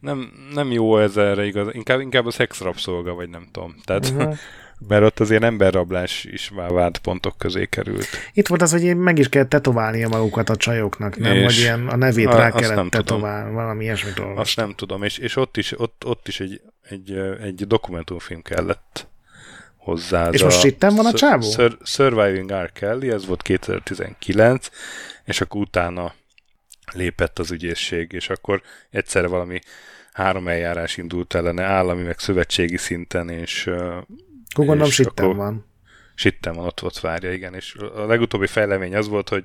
nem, nem jó ez erre igaz. Inkább, inkább a szexrabszolga, vagy nem tudom. Tehát, uh-huh. Mert ott az ilyen emberrablás is már vált pontok közé került. Itt volt az, hogy meg is kellett tetoválnia magukat a csajoknak, nem? És vagy ilyen a nevét a, rá kellett tetoválni, valami ilyesmit olvastam. Azt nem tudom, és, és ott is, ott, ott is egy, egy, egy dokumentumfilm kellett hozzá. És most itt van a csávó? Sur- Surviving R. Kelly, ez volt 2019, és akkor utána lépett az ügyészség, és akkor egyszerre valami három eljárás indult ellene állami, meg szövetségi szinten, és... Gondolom sitten van. Sitten van, ott, ott várja, igen. És a legutóbbi fejlemény az volt, hogy,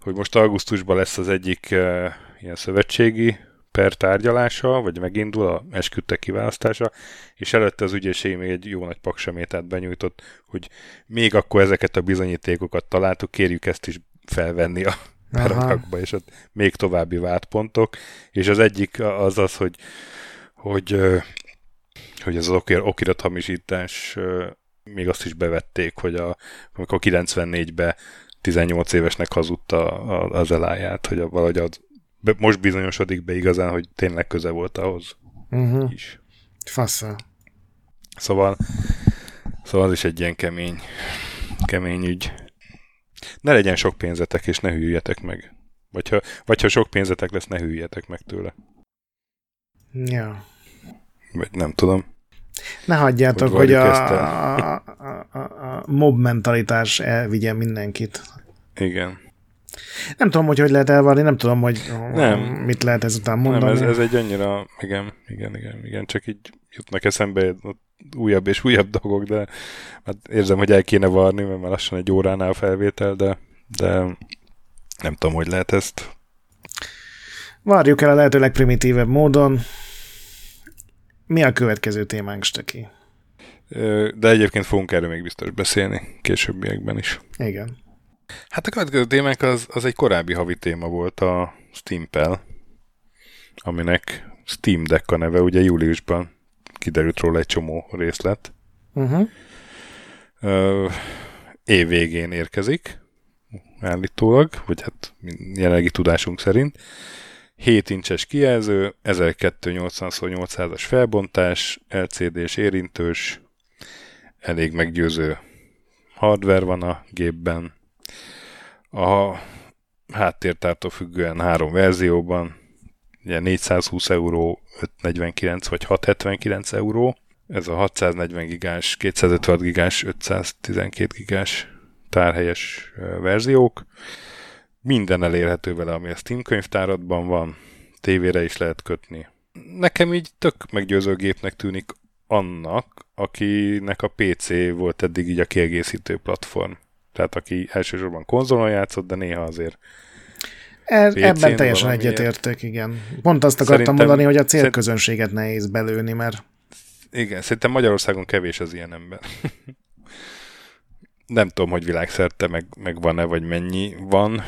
hogy most augusztusban lesz az egyik uh, ilyen szövetségi per tárgyalása, vagy megindul a esküdtek kiválasztása, és előtte az ügyészség még egy jó nagy paksamétát benyújtott, hogy még akkor ezeket a bizonyítékokat találtuk, kérjük ezt is felvenni a perakba, és ott még további vádpontok, és az egyik az az, hogy, hogy, hogy ez az okirathamisítás még azt is bevették, hogy a, amikor 94-ben 18 évesnek hazudta az eláját, hogy a, valahogy az be, most bizonyosodik be igazán, hogy tényleg köze volt ahhoz uh-huh. is. Fassa. Szóval, szóval az is egy ilyen kemény, kemény ügy. Ne legyen sok pénzetek, és ne hűljetek meg. Vagy ha, vagy ha sok pénzetek lesz, ne hűljetek meg tőle. Ja. Vagy nem tudom. Ne hagyjátok, hogy, hogy a, a, a, a, mob mentalitás elvigye mindenkit. Igen. Nem tudom, hogy hogy lehet elvárni, nem tudom, hogy nem. mit lehet ezután mondani. Nem, ez, ez egy annyira, igen, igen, igen, igen, csak így jutnak eszembe újabb és újabb dolgok, de hát érzem, hogy el kéne varni, mert már lassan egy óránál felvétel, de, de nem tudom, hogy lehet ezt. Várjuk el a lehető legprimitívebb módon. Mi a következő témánk, Stöki? De egyébként fogunk erről még biztos beszélni későbbiekben is. Igen. Hát a következő témánk az, az egy korábbi havi téma volt a Steam-pel, aminek Steam Deck a neve, ugye júliusban kiderült róla egy csomó részlet. Uh-huh. Év végén érkezik, állítólag, vagy hát jelenlegi tudásunk szerint. 7 incses kijelző, 1280x800-as felbontás, LCD-s érintős, elég meggyőző hardware van a gépben. A háttértártól függően három verzióban, ugye 420 euró, 549 vagy 679 euró. Ez a 640 gigás, 256 gigás, 512 gigás tárhelyes verziók. Minden elérhető vele, ami a Steam könyvtáratban van, tévére is lehet kötni. Nekem így tök meggyőző gépnek tűnik annak, akinek a PC volt eddig így a kiegészítő platform. Tehát aki elsősorban konzolon játszott, de néha azért E, ebben teljesen egyetértek, igen. Pont azt akartam szerintem, mondani, hogy a célközönséget nehéz belőni, mert... Igen, szerintem Magyarországon kevés az ilyen ember. Nem tudom, hogy világszerte meg, meg van-e, vagy mennyi van.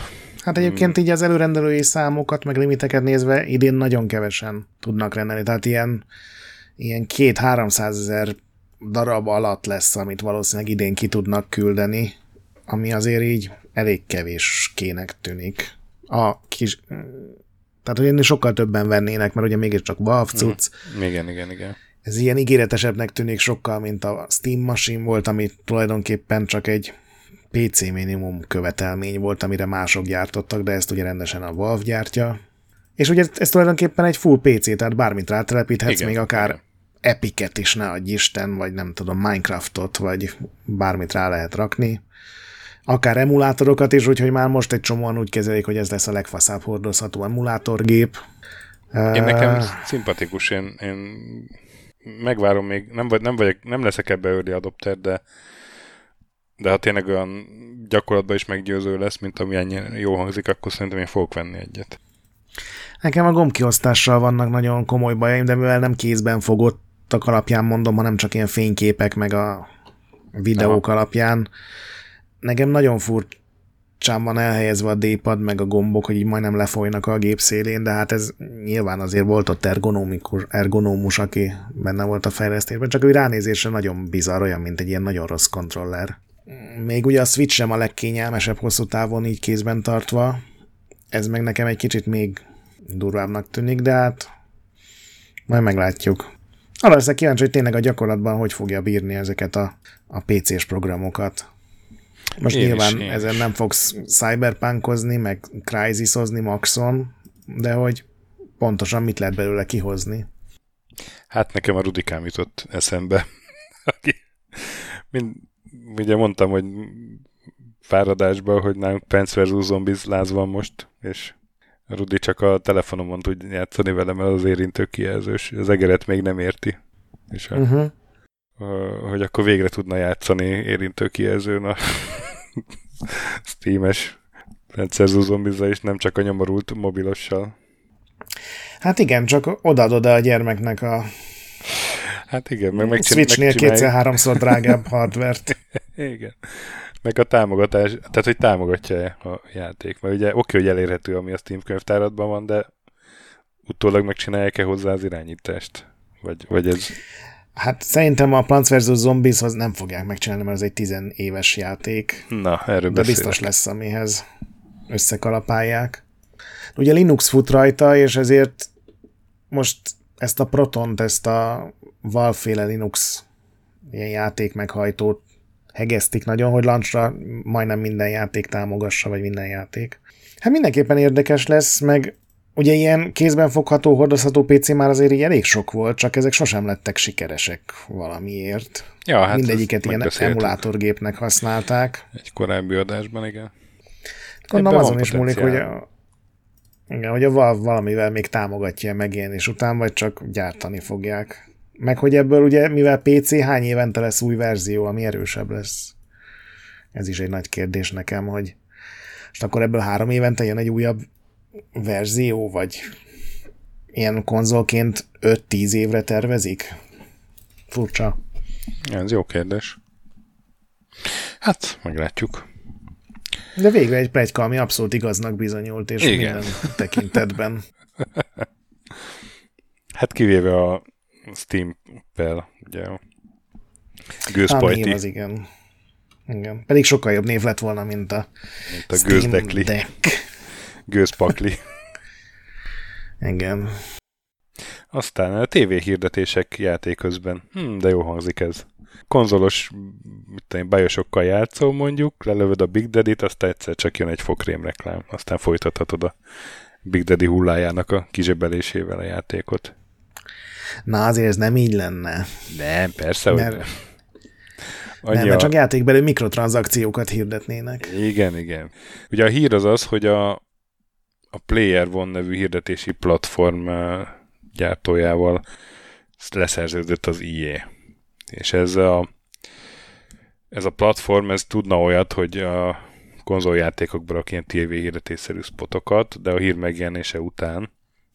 Hát egyébként így az előrendelői számokat, meg limiteket nézve idén nagyon kevesen tudnak rendelni. Tehát ilyen, ilyen két-háromszáz ezer darab alatt lesz, amit valószínűleg idén ki tudnak küldeni, ami azért így elég kevés kének tűnik. A kis, tehát, hogy ennél sokkal többen vennének, mert ugye mégiscsak Valve mhm. cucc. Igen, igen, igen. Ez ilyen ígéretesebbnek tűnik sokkal, mint a Steam Machine volt, ami tulajdonképpen csak egy PC minimum követelmény volt, amire mások gyártottak, de ezt ugye rendesen a Valve gyártja. És ugye ez tulajdonképpen egy full PC, tehát bármit rátelepíthetsz, igen, még akár igen. Epicet is, ne adj Isten, vagy nem tudom, Minecraftot, vagy bármit rá lehet rakni. Akár emulátorokat is, úgyhogy már most egy csomóan úgy kezelik, hogy ez lesz a legfaszább hordozható emulátorgép. Én nekem szimpatikus, én, én megvárom még, nem, vagy, nem, vagyok, nem leszek ebbe early adopter, de de ha tényleg olyan gyakorlatban is meggyőző lesz, mint ami ennyi jó hangzik, akkor szerintem én fogok venni egyet. Nekem a gombkiosztással vannak nagyon komoly bajaim, de mivel nem kézben fogottak alapján mondom, hanem csak ilyen fényképek meg a videók Aha. alapján, nekem nagyon furcsán van elhelyezve a D-pad meg a gombok, hogy így majdnem lefolynak a gép szélén, de hát ez nyilván azért volt ott ergonomikus, ergonómus, aki benne volt a fejlesztésben, csak ő ránézésre nagyon bizarr, olyan, mint egy ilyen nagyon rossz kontroller. Még ugye a Switch sem a legkényelmesebb hosszú távon így kézben tartva, ez meg nekem egy kicsit még durvábbnak tűnik, de hát majd meglátjuk. Arra leszek kíváncsi, hogy tényleg a gyakorlatban hogy fogja bírni ezeket a, a PC-s programokat. Most én nyilván is, ezen is. nem fogsz cyberpunkozni, meg crisisozni maxon, de hogy pontosan mit lehet belőle kihozni. Hát nekem a Rudikám jutott eszembe. Mind, ugye mondtam, hogy fáradásban, hogy nálunk Pence vs. Zombies láz van most, és Rudi csak a telefonomon tud játszani velem, az érintő kijelzős. Az egeret még nem érti. És a, uh-huh. a, hogy akkor végre tudna játszani érintő kijelzőn a Steam-es vs. Zombies és nem csak a nyomorult mobilossal. Hát igen, csak odaadod a gyermeknek a Hát igen, meg megcsin- Switchnél kétszer-háromszor drágább hardvert. igen. Meg a támogatás, tehát hogy támogatja a játék. Mert ugye oké, hogy elérhető, ami a Steam könyvtáratban van, de utólag megcsinálják-e hozzá az irányítást? Vagy, vagy ez... Hát szerintem a Plants vs. Zombies az nem fogják megcsinálni, mert ez egy 10 éves játék. Na, erről De beszélek. biztos lesz, amihez összekalapálják. Ugye Linux fut rajta, és ezért most ezt a Protont, ezt a Valve-féle Linux ilyen játék meghajtót hegesztik nagyon, hogy launchra majdnem minden játék támogassa, vagy minden játék. Hát mindenképpen érdekes lesz, meg ugye ilyen kézben fogható, hordozható PC már azért így elég sok volt, csak ezek sosem lettek sikeresek valamiért. Ja, hát Mindegyiket ilyen emulátorgépnek használták. Egy korábbi adásban, igen. Gondolom azon is múlik, hogy a, igen, hogy a Valve valamivel még támogatja megjelenés után, vagy csak gyártani fogják. Meg hogy ebből ugye, mivel PC, hány évente lesz új verzió, ami erősebb lesz? Ez is egy nagy kérdés nekem, hogy és akkor ebből három évente jön egy újabb verzió, vagy ilyen konzolként 5-10 évre tervezik? Furcsa. Ez jó kérdés. Hát, meglátjuk. De végre egy plegyka, ami abszolút igaznak bizonyult, és Igen. minden tekintetben. hát kivéve a Steam-pel, ugye a gőzpajti. az igen. Igen. Pedig sokkal jobb név lett volna, mint a, mint a gőzdekli. Gőzpakli. Igen. Aztán a TV hirdetések játék közben. Hm, de jó hangzik ez. Konzolos, bajosokkal játszol mondjuk, lelövöd a Big Daddy-t, aztán egyszer csak jön egy fokrém reklám, aztán folytathatod a Big Daddy hullájának a kizsebelésével a játékot. Na azért ez nem így lenne. Nem, persze, mert, hogy nem. Nem, mert csak játékbeli mikrotranszakciókat hirdetnének. Igen, igen. Ugye a hír az az, hogy a, a Player One nevű hirdetési platform gyártójával leszerződött az IE. És ez a, ez a platform, ez tudna olyat, hogy a konzoljátékokban rak ilyen TV hirdetésszerű spotokat, de a hír megjelenése után,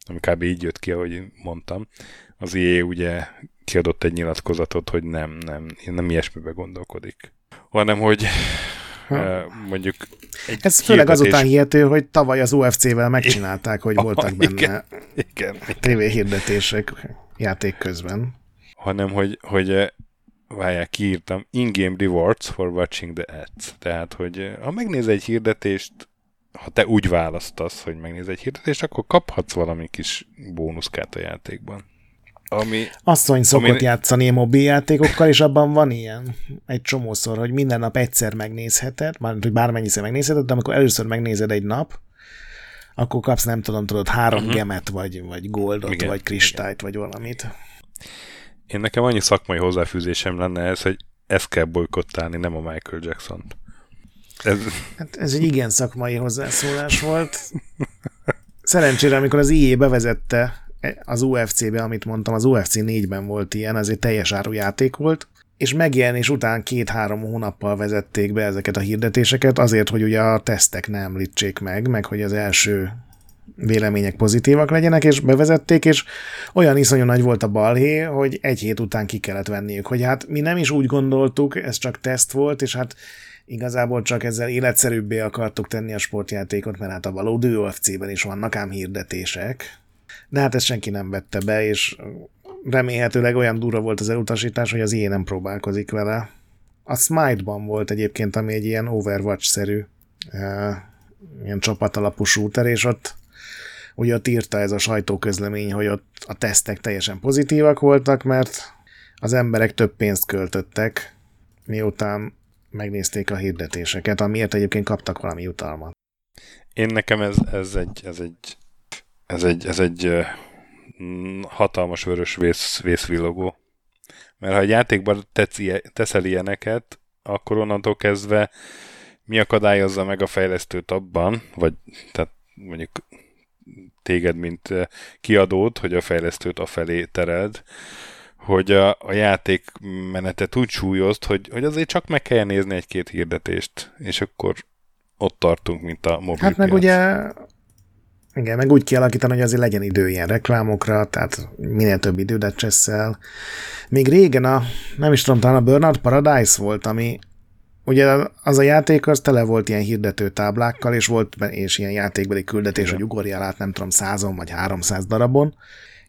ami kb. így jött ki, ahogy mondtam, az IE ugye kiadott egy nyilatkozatot, hogy nem, nem, nem ilyesmibe gondolkodik. Hanem, hogy ha. mondjuk egy Ez főleg azután hihető, hogy tavaly az UFC-vel megcsinálták, hogy voltak benne igen, igen, TV hirdetések játék közben. Hanem, hogy, hogy várják, kiírtam, in-game rewards for watching the ads. Tehát, hogy ha megnéz egy hirdetést, ha te úgy választasz, hogy megnéz egy hirdetést, akkor kaphatsz valami kis bónuszkát a játékban. Ami, Asszony szokott ami... játszani mobiljátékokkal, és abban van ilyen egy csomószor, hogy minden nap egyszer megnézheted, már hogy bármennyiszer megnézheted, de amikor először megnézed egy nap, akkor kapsz, nem tudom, tudod, három uh-huh. gemet, vagy, vagy goldot, igen, vagy kristályt, igen. vagy valamit. Én nekem annyi szakmai hozzáfűzésem lenne ez, hogy ezt kell bolykottálni, nem a Michael Jackson-t. Ez... Hát ez egy igen szakmai hozzászólás volt. Szerencsére, amikor az IE bevezette az UFC-be, amit mondtam, az UFC 4-ben volt ilyen, ez egy teljes áru játék volt, és megjelenés után két-három hónappal vezették be ezeket a hirdetéseket, azért, hogy ugye a tesztek ne említsék meg, meg hogy az első vélemények pozitívak legyenek, és bevezették, és olyan iszonyú nagy volt a balhé, hogy egy hét után ki kellett venniük, hogy hát mi nem is úgy gondoltuk, ez csak teszt volt, és hát igazából csak ezzel életszerűbbé akartuk tenni a sportjátékot, mert hát a valódi UFC-ben is vannak ám hirdetések, de hát ezt senki nem vette be, és remélhetőleg olyan durva volt az elutasítás, hogy az ilyen nem próbálkozik vele. A Smite-ban volt egyébként, ami egy ilyen Overwatch-szerű ilyen csapatalapú shooter, és ott ugye ott írta ez a sajtóközlemény, hogy ott a tesztek teljesen pozitívak voltak, mert az emberek több pénzt költöttek, miután megnézték a hirdetéseket, amiért egyébként kaptak valami jutalmat. Én nekem ez, ez, egy, ez egy ez egy, ez egy hatalmas vörös vész, vészvillogó. Mert ha egy játékban teszel ilyeneket, akkor onnantól kezdve mi akadályozza meg a fejlesztőt abban, vagy tehát mondjuk téged, mint kiadót, hogy a fejlesztőt afelé tereld, hogy a, a játék menetet úgy súlyozt, hogy, hogy azért csak meg kell nézni egy-két hirdetést, és akkor ott tartunk, mint a mobil Hát meg piac. ugye igen, meg úgy kialakítani, hogy azért legyen idő ilyen reklámokra, tehát minél több idődet cseszel. Még régen a, nem is tudom, talán a Burnout Paradise volt, ami ugye az a játék az tele volt ilyen hirdető táblákkal, és volt és ilyen játékbeli küldetés, Igen. hogy ugorjál át, nem tudom, százon vagy háromszáz darabon.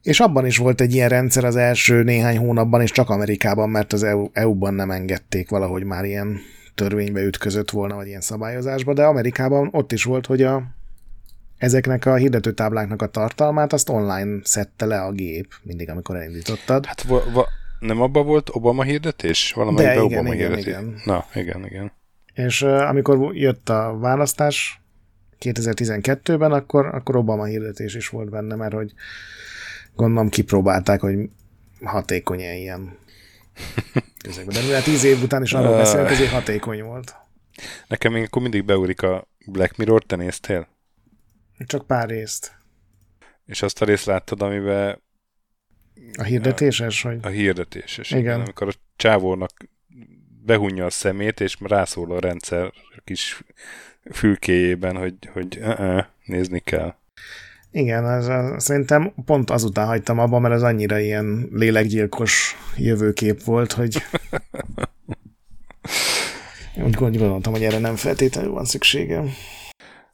És abban is volt egy ilyen rendszer az első néhány hónapban, és csak Amerikában, mert az EU, EU-ban nem engedték valahogy már ilyen törvénybe ütközött volna, vagy ilyen szabályozásba, de Amerikában ott is volt, hogy a ezeknek a hirdetőtábláknak a tartalmát azt online szedte le a gép, mindig, amikor elindítottad. Hát va, va, nem abba volt Obama hirdetés? Valamelyikben Obama igen, hirdetés? Igen. Na, igen, igen. És uh, amikor jött a választás 2012-ben, akkor, akkor Obama hirdetés is volt benne, mert hogy gondolom kipróbálták, hogy hatékony -e ilyen De mivel tíz év után is arról beszélünk, ezért hatékony volt. Nekem még akkor mindig beúrik a Black Mirror, te néztél? Csak pár részt. És azt a részt láttad, amiben a hirdetéses, a, hogy? A hirdetéses, igen. igen. Amikor a csávónak behunja a szemét, és rászól a rendszer kis fülkéjében, hogy, hogy uh-uh, nézni kell. Igen, az, az, szerintem pont azután hagytam abba, mert az annyira ilyen lélekgyilkos jövőkép volt, hogy úgy gondoltam, hogy erre nem feltétlenül van szükségem.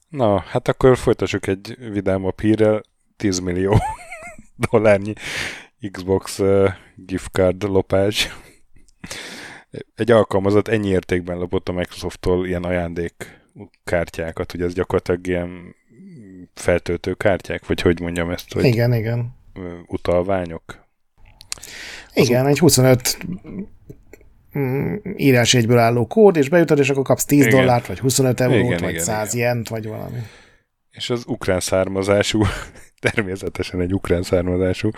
Na, hát akkor folytassuk egy vidámabb hírrel. 10 millió dollárnyi Xbox uh, gift card lopás. egy alkalmazat ennyi értékben lopott a Microsofttól ilyen ajándék kártyákat, hogy ez gyakorlatilag ilyen feltöltő kártyák, vagy hogy mondjam ezt, hogy Igen, igen. utalványok. Igen, egy 25 mm, írásjegyből álló kód, és beütöd, és akkor kapsz 10 Igen. dollárt, vagy 25 eurót, Igen, vagy igen, 100 jent, vagy valami. És az ukrán származású, természetesen egy ukrán származású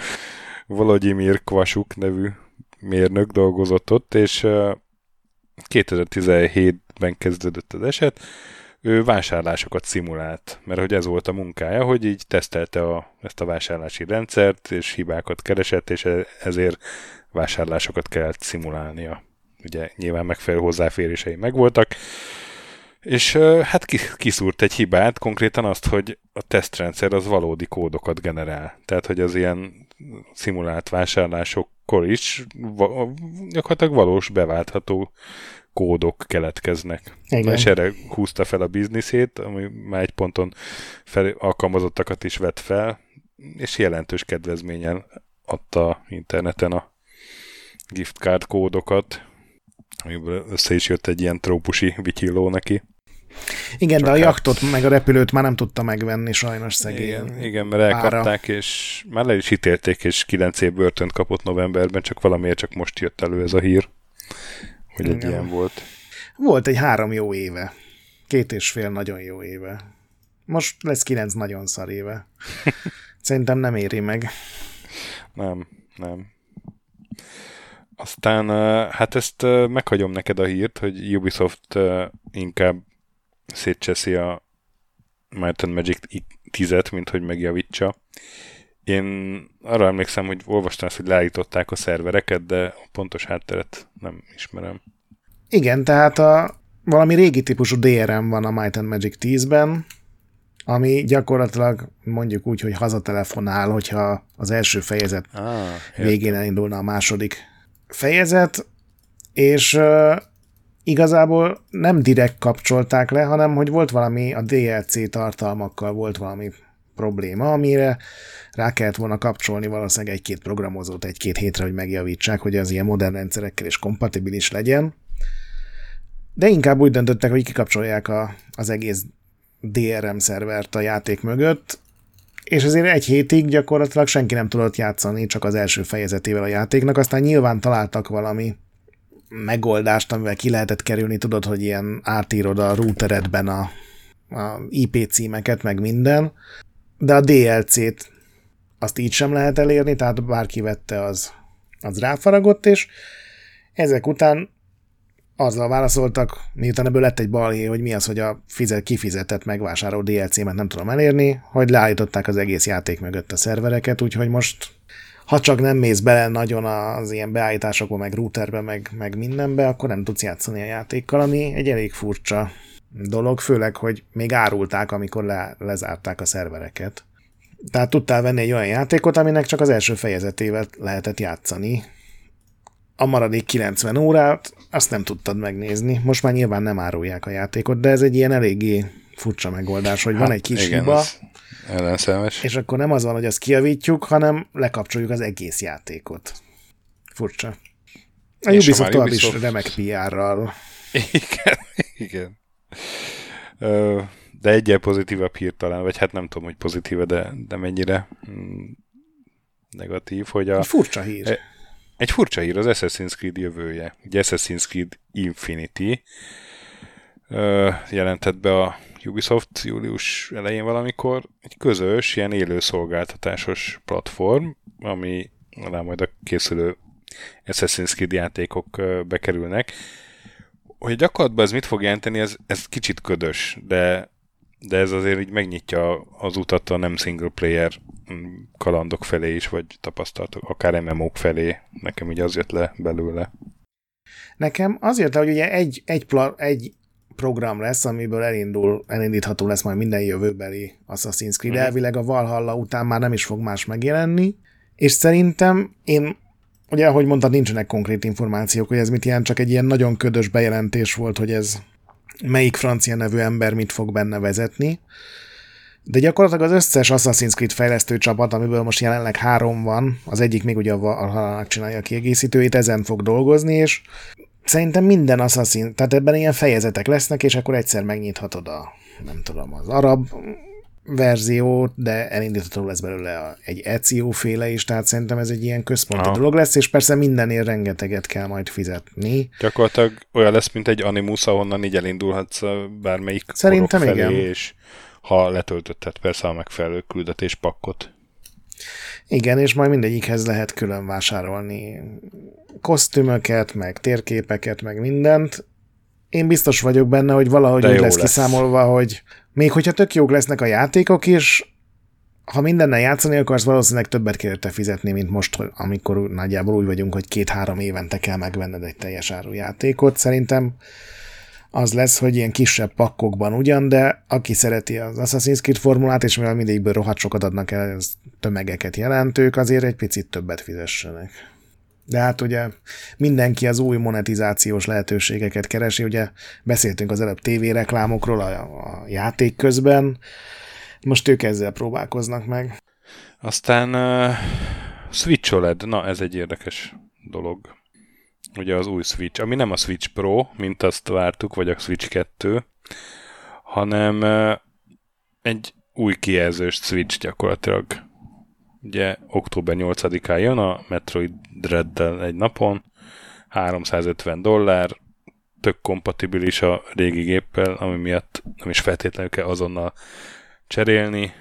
Volodymyr Kvasuk nevű mérnök dolgozott ott, és ö, 2017-ben kezdődött az eset, ő vásárlásokat szimulált, mert hogy ez volt a munkája, hogy így tesztelte a, ezt a vásárlási rendszert, és hibákat keresett, és e- ezért vásárlásokat kellett szimulálnia. Ugye nyilván megfelelő hozzáférései megvoltak, és hát ki- kiszúrt egy hibát, konkrétan azt, hogy a tesztrendszer az valódi kódokat generál. Tehát, hogy az ilyen szimulált vásárlásokkor is gyakorlatilag valós beváltható kódok keletkeznek. Igen. És erre húzta fel a bizniszét, ami már egy ponton fel, alkalmazottakat is vett fel, és jelentős kedvezményen adta interneten a gift card kódokat, amiből össze is jött egy ilyen trópusi vityilló neki. Igen, Csak de a hát- jaktot meg a repülőt már nem tudta megvenni sajnos szegény. Igen, igen, mert elkapták, és már le is ítélték, és 9 év börtönt kapott novemberben, csak valamiért csak most jött elő ez a hír, hogy egy Igen. ilyen volt. Volt egy három jó éve. Két és fél nagyon jó éve. Most lesz kilenc nagyon szar éve. Szerintem nem éri meg. Nem, nem. Aztán, hát ezt meghagyom neked a hírt, hogy Ubisoft inkább szétcseszi a Might and Magic 10-et, mint hogy megjavítsa. Én arra emlékszem, hogy olvastam ezt, hogy leállították a szervereket, de a pontos hátteret nem ismerem. Igen, tehát a, valami régi típusú DRM van a Might and Magic 10-ben, ami gyakorlatilag mondjuk úgy, hogy hazatelefonál, hogyha az első fejezet Ah, végén elindulna a második fejezet, és uh, igazából nem direkt kapcsolták le, hanem hogy volt valami, a DLC tartalmakkal volt valami probléma, amire rá kellett volna kapcsolni valószínűleg egy-két programozót egy-két hétre, hogy megjavítsák, hogy az ilyen modern rendszerekkel is kompatibilis legyen. De inkább úgy döntöttek, hogy kikapcsolják a, az egész DRM szervert a játék mögött, és azért egy hétig gyakorlatilag senki nem tudott játszani csak az első fejezetével a játéknak, aztán nyilván találtak valami megoldást, amivel ki lehetett kerülni, tudod, hogy ilyen átírod a routeredben a, a IP címeket, meg minden, de a DLC-t azt így sem lehet elérni, tehát bárki vette, az, az ráfaragott, és ezek után azzal válaszoltak, miután ebből lett egy balhé, hogy mi az, hogy a fizet, kifizetett, megvásárolt DLC-met nem tudom elérni, hogy leállították az egész játék mögött a szervereket, úgyhogy most ha csak nem mész bele nagyon az ilyen beállításokba, meg routerbe, meg, meg mindenbe, akkor nem tudsz játszani a játékkal, ami egy elég furcsa dolog, főleg, hogy még árulták, amikor le, lezárták a szervereket. Tehát tudtál venni egy olyan játékot, aminek csak az első fejezetével lehetett játszani. A maradék 90 órát azt nem tudtad megnézni. Most már nyilván nem árulják a játékot, de ez egy ilyen eléggé furcsa megoldás, hogy hát, van egy kis igen, hiba, ellenszemes. és akkor nem az van, hogy azt kijavítjuk, hanem lekapcsoljuk az egész játékot. Furcsa. A És Ubisoft tovább Ubisoft- is remek PR-ral. Igen, igen. De egyel pozitívabb hír talán, vagy hát nem tudom, hogy pozitíve, de, de mennyire mm, negatív, hogy a, Furcsa hír. Egy furcsa hír az Assassin's Creed jövője. Ugye Assassin's Creed Infinity jelentett be a Ubisoft július elején valamikor egy közös, ilyen élőszolgáltatásos platform, ami alá majd a készülő Assassin's Creed játékok bekerülnek. Hogy gyakorlatban ez mit fog jelenteni, ez, ez kicsit ködös, de, de ez azért így megnyitja az utat a nem single player kalandok felé is, vagy tapasztalatok, akár MMO-k felé. Nekem így az jött le belőle. Nekem azért, hogy ugye egy, egy, pla, egy program lesz, amiből elindul, elindítható lesz majd minden jövőbeli Assassin's Creed. Mhm. Elvileg a Valhalla után már nem is fog más megjelenni, és szerintem én, ugye ahogy mondtad, nincsenek konkrét információk, hogy ez mit jelent, csak egy ilyen nagyon ködös bejelentés volt, hogy ez melyik francia nevű ember mit fog benne vezetni. De gyakorlatilag az összes Assassin's Creed fejlesztő csapat, amiből most jelenleg három van, az egyik még ugye a Valhalla csinálja a kiegészítőit, ezen fog dolgozni, és szerintem minden Assassin, tehát ebben ilyen fejezetek lesznek, és akkor egyszer megnyithatod a, nem tudom, az arab verziót, de elindítható lesz belőle egy Ezio féle is, tehát szerintem ez egy ilyen központi Aha. dolog lesz, és persze mindenért rengeteget kell majd fizetni. Gyakorlatilag olyan lesz, mint egy Animus, ahonnan így elindulhatsz bármelyik Szerintem felé, igen. és ha letöltötted persze a megfelelő küldetés pakkot. Igen, és majd mindegyikhez lehet külön vásárolni kosztümöket, meg térképeket, meg mindent. Én biztos vagyok benne, hogy valahogy úgy lesz, lesz kiszámolva, hogy még hogyha tök jók lesznek a játékok is, ha mindennel játszani akarsz, valószínűleg többet kell érte fizetni, mint most, amikor nagyjából úgy vagyunk, hogy két-három évente kell megvenned egy teljes áru játékot. Szerintem az lesz, hogy ilyen kisebb pakkokban ugyan, de aki szereti az Assassin's Creed formulát, és mivel mindegyikből rohadt sokat adnak el, ez tömegeket jelentők, azért egy picit többet fizessenek. De hát ugye mindenki az új monetizációs lehetőségeket keresi, ugye beszéltünk az előbb tévéreklámokról a, a játék közben, most ők ezzel próbálkoznak meg. Aztán uh, Switch OLED, na ez egy érdekes dolog. Ugye az új Switch, ami nem a Switch Pro, mint azt vártuk, vagy a Switch 2, hanem egy új kijelzős Switch gyakorlatilag ugye október 8-án jön a Metroid Dread-del egy napon, 350 dollár, tök kompatibilis a régi géppel, ami miatt nem is feltétlenül kell azonnal cserélni.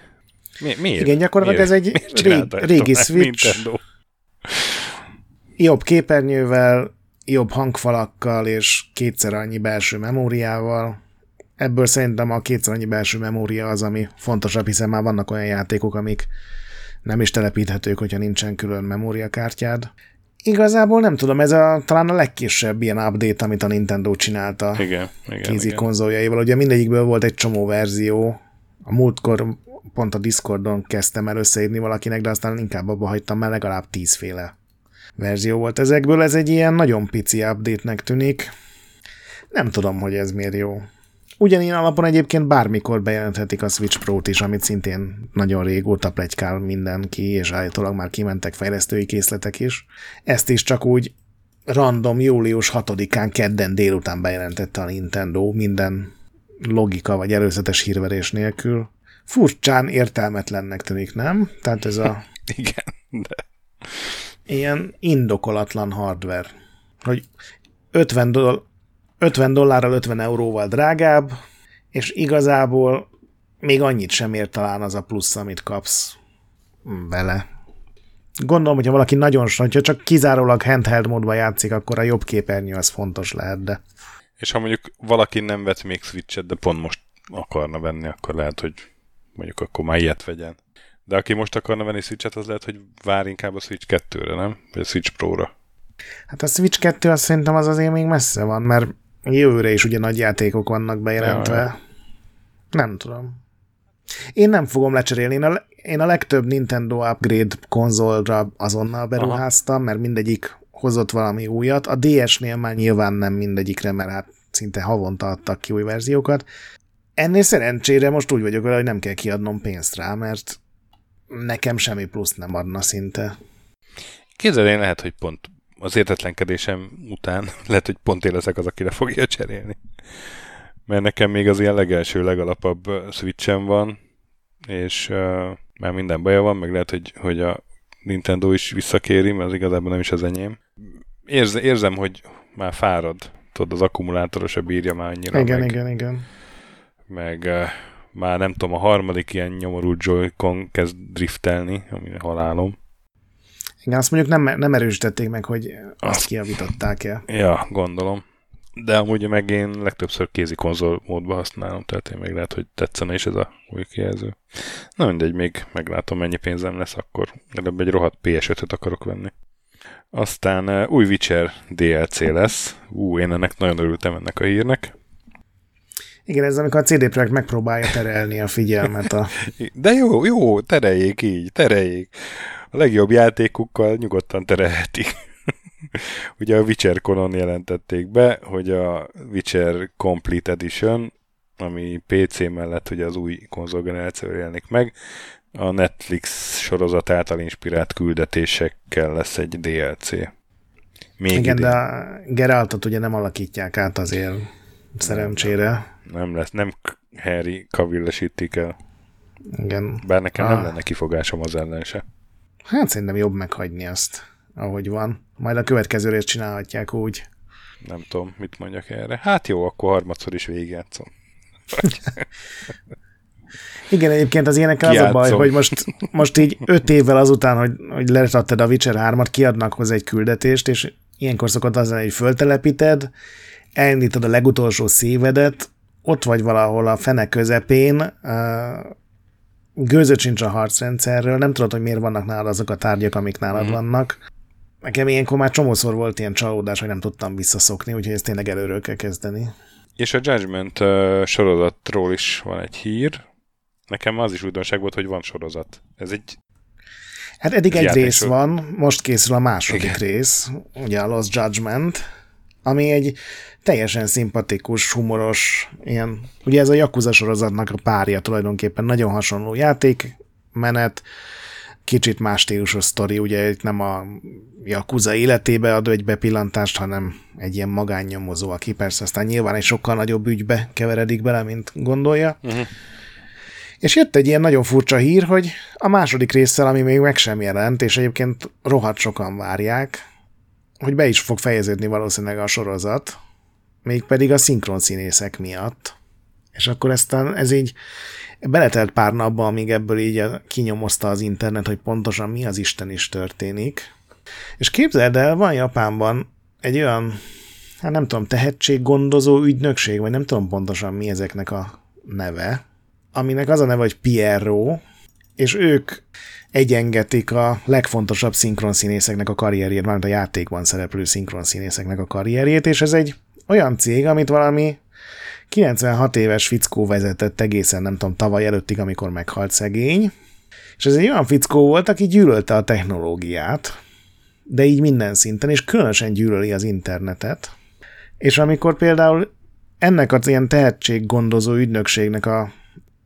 Mi, miért? Igen, gyakorlatilag miért? ez egy rég, régi Switch. Nintendo? Jobb képernyővel, jobb hangfalakkal és kétszer annyi belső memóriával. Ebből szerintem a kétszer annyi belső memória az, ami fontosabb, hiszen már vannak olyan játékok, amik nem is telepíthetők, hogyha nincsen külön memóriakártyád. Igazából nem tudom, ez a, talán a legkisebb ilyen update, amit a Nintendo csinálta igen, igen, kézi igen. konzoljaival. Ugye mindegyikből volt egy csomó verzió. A múltkor pont a Discordon kezdtem el összeírni valakinek, de aztán inkább abba hagytam, mert legalább tízféle verzió volt ezekből. Ez egy ilyen nagyon pici update-nek tűnik. Nem tudom, hogy ez miért jó. Ugyanilyen alapon egyébként bármikor bejelenthetik a Switch Pro-t is, amit szintén nagyon régóta plegykál mindenki, és állítólag már kimentek fejlesztői készletek is. Ezt is csak úgy random július 6-án kedden délután bejelentette a Nintendo minden logika vagy előzetes hírverés nélkül. Furcsán értelmetlennek tűnik, nem? Tehát ez a... Igen, de... Ilyen indokolatlan hardware. Hogy 50, doll- 50 dollárral 50 euróval drágább, és igazából még annyit sem ér talán az a plusz, amit kapsz vele. Gondolom, hogyha valaki nagyon, hogyha csak kizárólag handheld módban játszik, akkor a jobb képernyő az fontos lehet, de... És ha mondjuk valaki nem vett még Switch-et, de pont most akarna venni, akkor lehet, hogy mondjuk akkor már ilyet vegyen. De aki most akarna venni Switch-et, az lehet, hogy vár inkább a Switch 2-re, nem? Vagy a Switch Pro-ra. Hát a Switch 2 azt szerintem az azért még messze van, mert Jövőre is ugye nagy játékok vannak bejelentve. Ja, Nem tudom. Én nem fogom lecserélni. Én a, én a legtöbb Nintendo upgrade konzolra azonnal beruháztam, Aha. mert mindegyik hozott valami újat. A DS-nél már nyilván nem mindegyikre, mert hát szinte havonta adtak ki új verziókat. Ennél szerencsére most úgy vagyok vele, hogy nem kell kiadnom pénzt rá, mert nekem semmi plusz nem adna szinte. Képzeld, én lehet, hogy pont az értetlenkedésem után lehet, hogy pont én leszek az, akire fogja cserélni. Mert nekem még az ilyen legelső, legalapabb switchem van, és uh, már minden baja van, meg lehet, hogy, hogy a Nintendo is visszakéri, mert az igazából nem is az enyém. Érz, érzem, hogy már fárad. Tudod, az akkumulátor se bírja már annyira. Igen, meg, igen, igen. Meg uh, már nem tudom, a harmadik ilyen nyomorult Joy-Con kezd driftelni, ami halálom. Igen, azt mondjuk nem, nem erősítették meg, hogy azt, azt kiavították-e. Ja, gondolom. De amúgy meg én legtöbbször kézi konzol módban használom, tehát én még lehet, hogy tetszene is ez a új kijelző. Na mindegy, még meglátom, mennyi pénzem lesz, akkor legalább egy rohadt PS5-öt akarok venni. Aztán uh, új Witcher DLC lesz. Ú, én ennek nagyon örültem ennek a hírnek. Igen, ez amikor a CD Projekt megpróbálja terelni a figyelmet. A... De jó, jó, tereljék így, tereljék a legjobb játékukkal nyugodtan terelhetik. Ugye a Witcher Conon jelentették be, hogy a Witcher Complete Edition, ami PC mellett ugye az új konzolgenerációra jelenik meg, a Netflix sorozat által inspirált küldetésekkel lesz egy DLC. Még Igen, idén. de a Geraltot ugye nem alakítják át azért szerencsére. Nem lesz, nem Harry kavillesítik el. Igen. Bár nekem nem Ah. lenne kifogásom az ellen se. Hát szerintem jobb meghagyni azt, ahogy van. Majd a következő részt csinálhatják úgy. Nem tudom, mit mondjak erre. Hát jó, akkor harmadszor is végigjátszom. Igen, egyébként az ilyenekkel az a baj, hogy most, most így öt évvel azután, hogy, hogy lerattad a Witcher 3-at, kiadnak hozzá egy küldetést, és ilyenkor szokott az lenni, hogy föltelepíted, elindítod a legutolsó szívedet, ott vagy valahol a fene közepén, gőzöd sincs a harcrendszerről, nem tudod, hogy miért vannak nálad azok a tárgyak, amik nálad mm. vannak. Nekem ilyenkor már csomószor volt ilyen csalódás, hogy nem tudtam visszaszokni, úgyhogy ezt tényleg előről kell kezdeni. És a Judgment uh, sorozatról is van egy hír. Nekem az is újdonság volt, hogy van sorozat. Ez egy Hát eddig egy Játék rész van, most készül a második Igen. rész, ugye a Lost Judgment, ami egy teljesen szimpatikus, humoros, ilyen, ugye ez a Yakuza sorozatnak a párja tulajdonképpen, nagyon hasonló játék, menet, kicsit más stílusos sztori, ugye itt nem a Yakuza életébe ad egy bepillantást, hanem egy ilyen magánnyomozó, aki persze aztán nyilván egy sokkal nagyobb ügybe keveredik bele, mint gondolja. Uh-huh. És jött egy ilyen nagyon furcsa hír, hogy a második résszel, ami még meg sem jelent, és egyébként rohadt sokan várják, hogy be is fog fejeződni valószínűleg a sorozat, mégpedig a szinkron színészek miatt. És akkor ezt a, ez így beletelt pár napba, amíg ebből így kinyomozta az internet, hogy pontosan mi az Isten is történik. És képzeld el, van Japánban egy olyan, hát nem tudom, tehetséggondozó ügynökség, vagy nem tudom pontosan mi ezeknek a neve, aminek az a neve, hogy Pierro, és ők egyengetik a legfontosabb szinkronszínészeknek a karrierjét, mármint a játékban szereplő szinkronszínészeknek a karrierjét, és ez egy olyan cég, amit valami 96 éves fickó vezetett egészen, nem tudom, tavaly előttig, amikor meghalt szegény, és ez egy olyan fickó volt, aki gyűlölte a technológiát, de így minden szinten, és különösen gyűlöli az internetet. És amikor például ennek az ilyen tehetséggondozó ügynökségnek a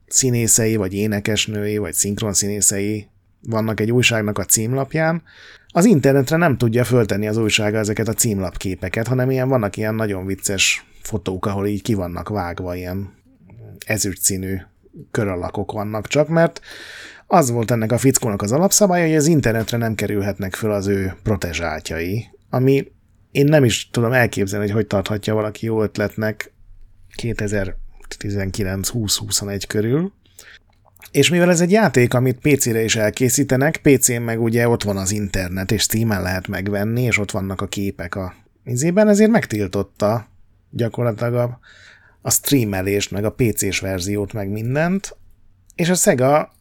színészei, vagy énekesnői, vagy szinkronszínészei vannak egy újságnak a címlapján, az internetre nem tudja föltenni az újsága ezeket a címlapképeket, hanem ilyen vannak ilyen nagyon vicces fotók, ahol így ki vannak vágva, ilyen ezüst színű köralakok vannak csak, mert az volt ennek a fickónak az alapszabálya, hogy az internetre nem kerülhetnek föl az ő protezsáltjai, ami én nem is tudom elképzelni, hogy hogy tarthatja valaki jó ötletnek 2019-20-21 körül. És mivel ez egy játék, amit PC-re is elkészítenek, PC-n meg ugye ott van az internet, és Steam-en lehet megvenni, és ott vannak a képek a izében, ezért megtiltotta gyakorlatilag a, a streamelést, meg a PC-s verziót, meg mindent, és a Sega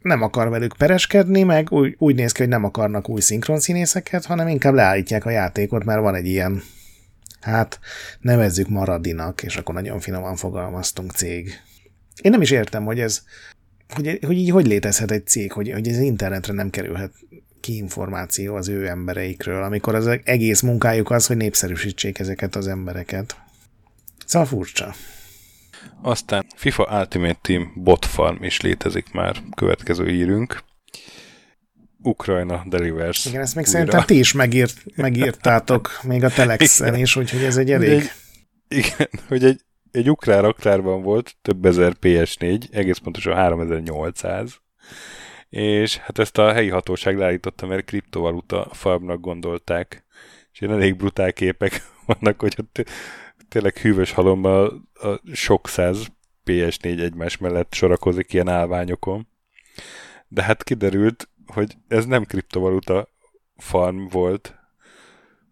nem akar velük pereskedni, meg úgy, úgy néz ki, hogy nem akarnak új szinkronszínészeket, hanem inkább leállítják a játékot, mert van egy ilyen, hát nevezzük Maradinak, és akkor nagyon finoman fogalmaztunk cég. Én nem is értem, hogy ez, hogy, hogy így hogy létezhet egy cég, hogy, hogy ez internetre nem kerülhet ki információ az ő embereikről, amikor az egész munkájuk az, hogy népszerűsítsék ezeket az embereket. Szóval furcsa. Aztán FIFA Ultimate Team Bot Farm is létezik már, következő hírünk. Ukrajna Delivers. Igen, ezt még újra. szerintem ti is megírt, megírtátok, még a Telexen is, úgyhogy ez egy elég... Egy, igen, hogy egy, egy ukrán raktárban volt több ezer PS4, egész pontosan 3800, és hát ezt a helyi hatóság leállította, mert kriptovaluta farmnak gondolták, és ilyen elég brutál képek vannak, hogy ott tényleg hűvös halomban a sok száz PS4 egymás mellett sorakozik ilyen állványokon. De hát kiderült, hogy ez nem kriptovaluta farm volt,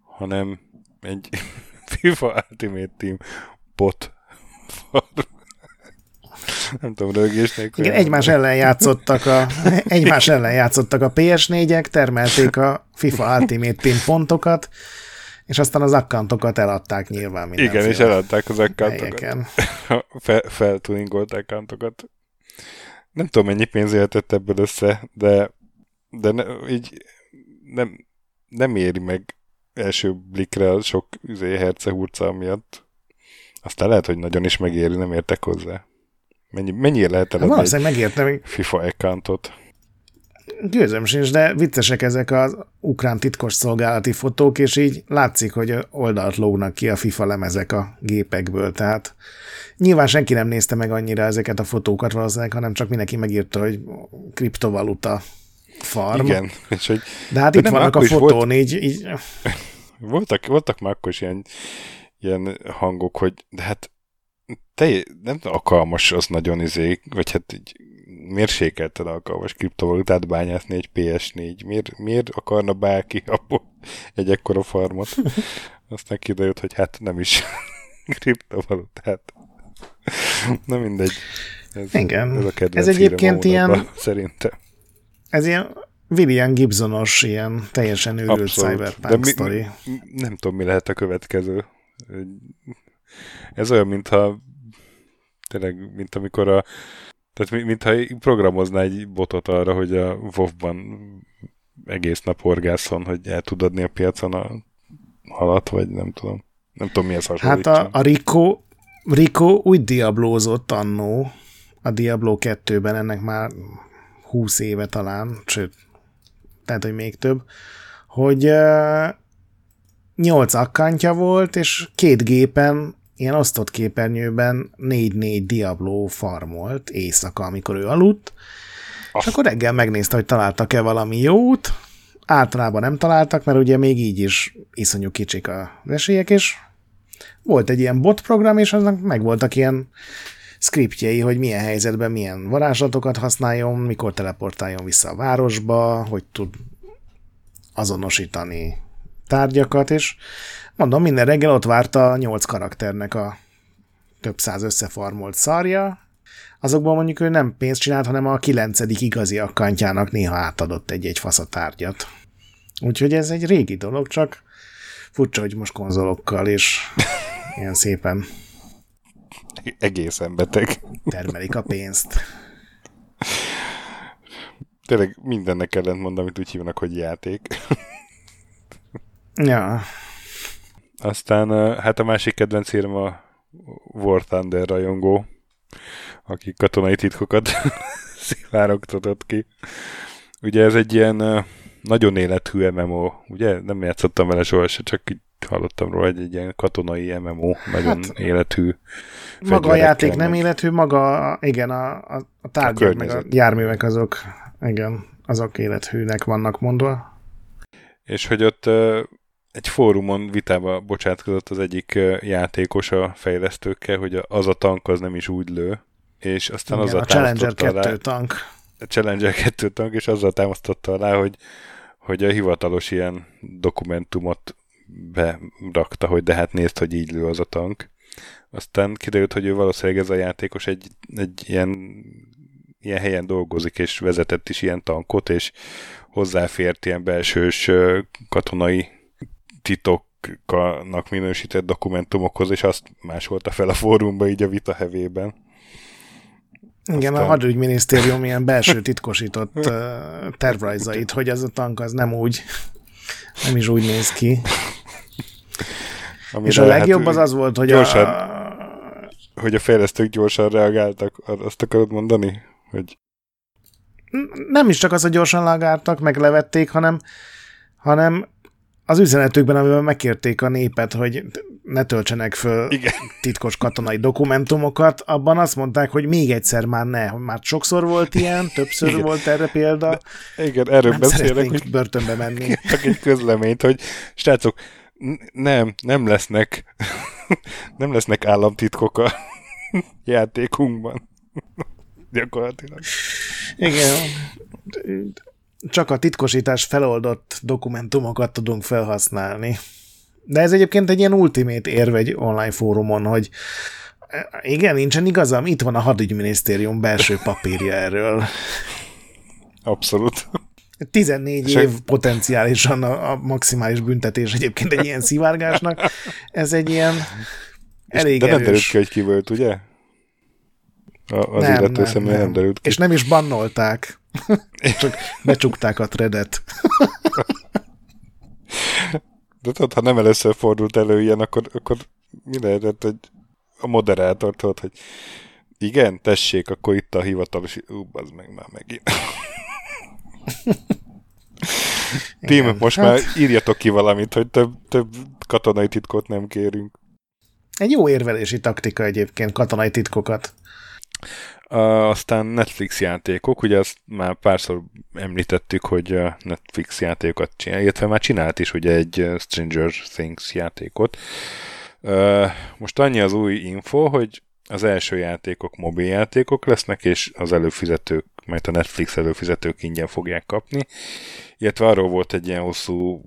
hanem egy FIFA Ultimate Team bot farm. Nem tudom, rögés nélkül. Igen, egymás ellen játszottak a, egymás ellen játszottak a PS4-ek, termelték a FIFA Ultimate Team pontokat, és aztán az accountokat eladták nyilván mindenféle Igen, és eladták az accountokat. helyeken. Fel, feltuningolták accountokat. Nem tudom, mennyi pénz jöhetett ebből össze, de, de ne, így nem, nem éri meg első blikre sok üzé hercehurca miatt. Aztán lehet, hogy nagyon is megéri, nem értek hozzá. Mennyi, mennyire lehet Hát eladni egy valószínűleg megértem, FIFA accountot? Gőzöm sincs, de viccesek ezek az ukrán titkos szolgálati fotók, és így látszik, hogy oldalt lógnak ki a FIFA lemezek a gépekből, tehát nyilván senki nem nézte meg annyira ezeket a fotókat valószínűleg, hanem csak mindenki megírta, hogy kriptovaluta farm. Igen. És hogy, de hát de itt vannak a fotón, volt, így, így... Voltak, voltak már akkor is ilyen, ilyen hangok, hogy de hát te nem alkalmas az nagyon izé, vagy hát így mérsékelten alkalmas kriptovalutát bányászni egy PS4. Miért, miért akarna bárki abból egy ekkora farmot? Aztán kiderült, hogy hát nem is kriptovalutát. Na mindegy. Ez, Igen. Ez, a ez egyébként ilyen... Szerintem. Ez ilyen William Gibsonos, ilyen teljesen őrült cyberpunk mi, sztori. Nem tudom, mi lehet a következő. Ez olyan, mintha tényleg, mint amikor a tehát mintha programozná egy botot arra, hogy a WoW-ban egész nap horgászon, hogy el tud adni a piacon a halat, vagy nem tudom. Nem tudom, mi ez hasonlítson. Hát a, a Rico, Rico úgy diablózott annó a Diablo 2-ben, ennek már 20 éve talán, sőt, tehát, hogy még több, hogy 8 akkantja volt, és két gépen ilyen osztott képernyőben 4-4 Diablo farmolt éjszaka, amikor ő aludt, és akkor reggel megnézte, hogy találtak-e valami jót, általában nem találtak, mert ugye még így is iszonyú kicsik a esélyek, és volt egy ilyen bot program, és aznak meg voltak ilyen skriptjei, hogy milyen helyzetben milyen varázslatokat használjon, mikor teleportáljon vissza a városba, hogy tud azonosítani tárgyakat, és Mondom, minden reggel ott várta a nyolc karakternek a több száz összefarmolt szarja, azokban mondjuk ő nem pénzt csinált, hanem a kilencedik igazi akkantjának néha átadott egy-egy faszatárgyat. Úgyhogy ez egy régi dolog, csak furcsa, hogy most konzolokkal és ilyen szépen egészen beteg. Termelik a pénzt. Tényleg mindennek ellent mondom, amit úgy hívnak, hogy játék. Ja. Aztán hát a másik kedvenc hírem a War Thunder rajongó, aki katonai titkokat szivárogtatott ki. Ugye ez egy ilyen nagyon élethű MMO, ugye? Nem játszottam vele sohasem, csak így hallottam róla, egy, egy ilyen katonai MMO, nagyon hát, élethű. Maga a játék nem élethű, maga, igen, a, a, a tárgyak, a meg a járművek azok, igen, azok élethűnek vannak mondva. És hogy ott egy fórumon vitába bocsátkozott az egyik játékos a fejlesztőkkel, hogy az a tank az nem is úgy lő, és aztán Igen, azzal a Challenger 2 alá, tank. A Challenger 2 tank, és azzal támasztotta alá, hogy, hogy a hivatalos ilyen dokumentumot berakta, hogy de hát nézd, hogy így lő az a tank. Aztán kiderült, hogy ő valószínűleg ez a játékos egy, egy ilyen, ilyen helyen dolgozik, és vezetett is ilyen tankot, és hozzáfért ilyen belsős katonai titoknak minősített dokumentumokhoz, és azt másolta fel a fórumba így a vita hevében. Igen, Aztán... a hadügyminisztérium ilyen belső titkosított tervrajzait, hogy az a tank az nem úgy, nem is úgy néz ki. Amire és a legjobb hát, az az volt, hogy gyorsan, a... hogy a fejlesztők gyorsan reagáltak, azt akarod mondani? Hogy... Nem is csak az, hogy gyorsan reagáltak, meg levették, hanem, hanem az üzenetükben, amiben megkérték a népet, hogy ne töltsenek föl Igen. titkos katonai dokumentumokat, abban azt mondták, hogy még egyszer már ne, már sokszor volt ilyen, többször Igen. volt erre példa. Igen, erről nem beszélek, hogy börtönbe menni. Csak egy közleményt, hogy srácok, nem, nem lesznek nem lesznek államtitkok a játékunkban. Gyakorlatilag. Igen csak a titkosítás feloldott dokumentumokat tudunk felhasználni. De ez egyébként egy ilyen ultimate érv egy online fórumon, hogy igen, nincsen igazam, itt van a hadügyminisztérium belső papírja erről. Abszolút. 14 év potenciálisan a, a maximális büntetés egyébként egy ilyen szivárgásnak. Ez egy ilyen elég De nem derült ki, hogy ki volt, ugye? Az nem, illető nem, személy nem. nem derült ki. És nem is bannolták. Csak becsukták a threadet. De tudod, ha nem először fordult elő ilyen, akkor, akkor mi lehetett, hogy a moderátor tudod, hogy igen, tessék, akkor itt a hivatalos... Ú, az meg már megint. Tim, most hát... már írjatok ki valamit, hogy több, több katonai titkot nem kérünk. Egy jó érvelési taktika egyébként, katonai titkokat. Aztán Netflix játékok, ugye azt már párszor említettük, hogy Netflix játékokat csinál, illetve már csinált is ugye egy Stranger Things játékot. Most annyi az új info, hogy az első játékok mobiljátékok lesznek, és az előfizetők, majd a Netflix előfizetők ingyen fogják kapni. Illetve arról volt egy ilyen hosszú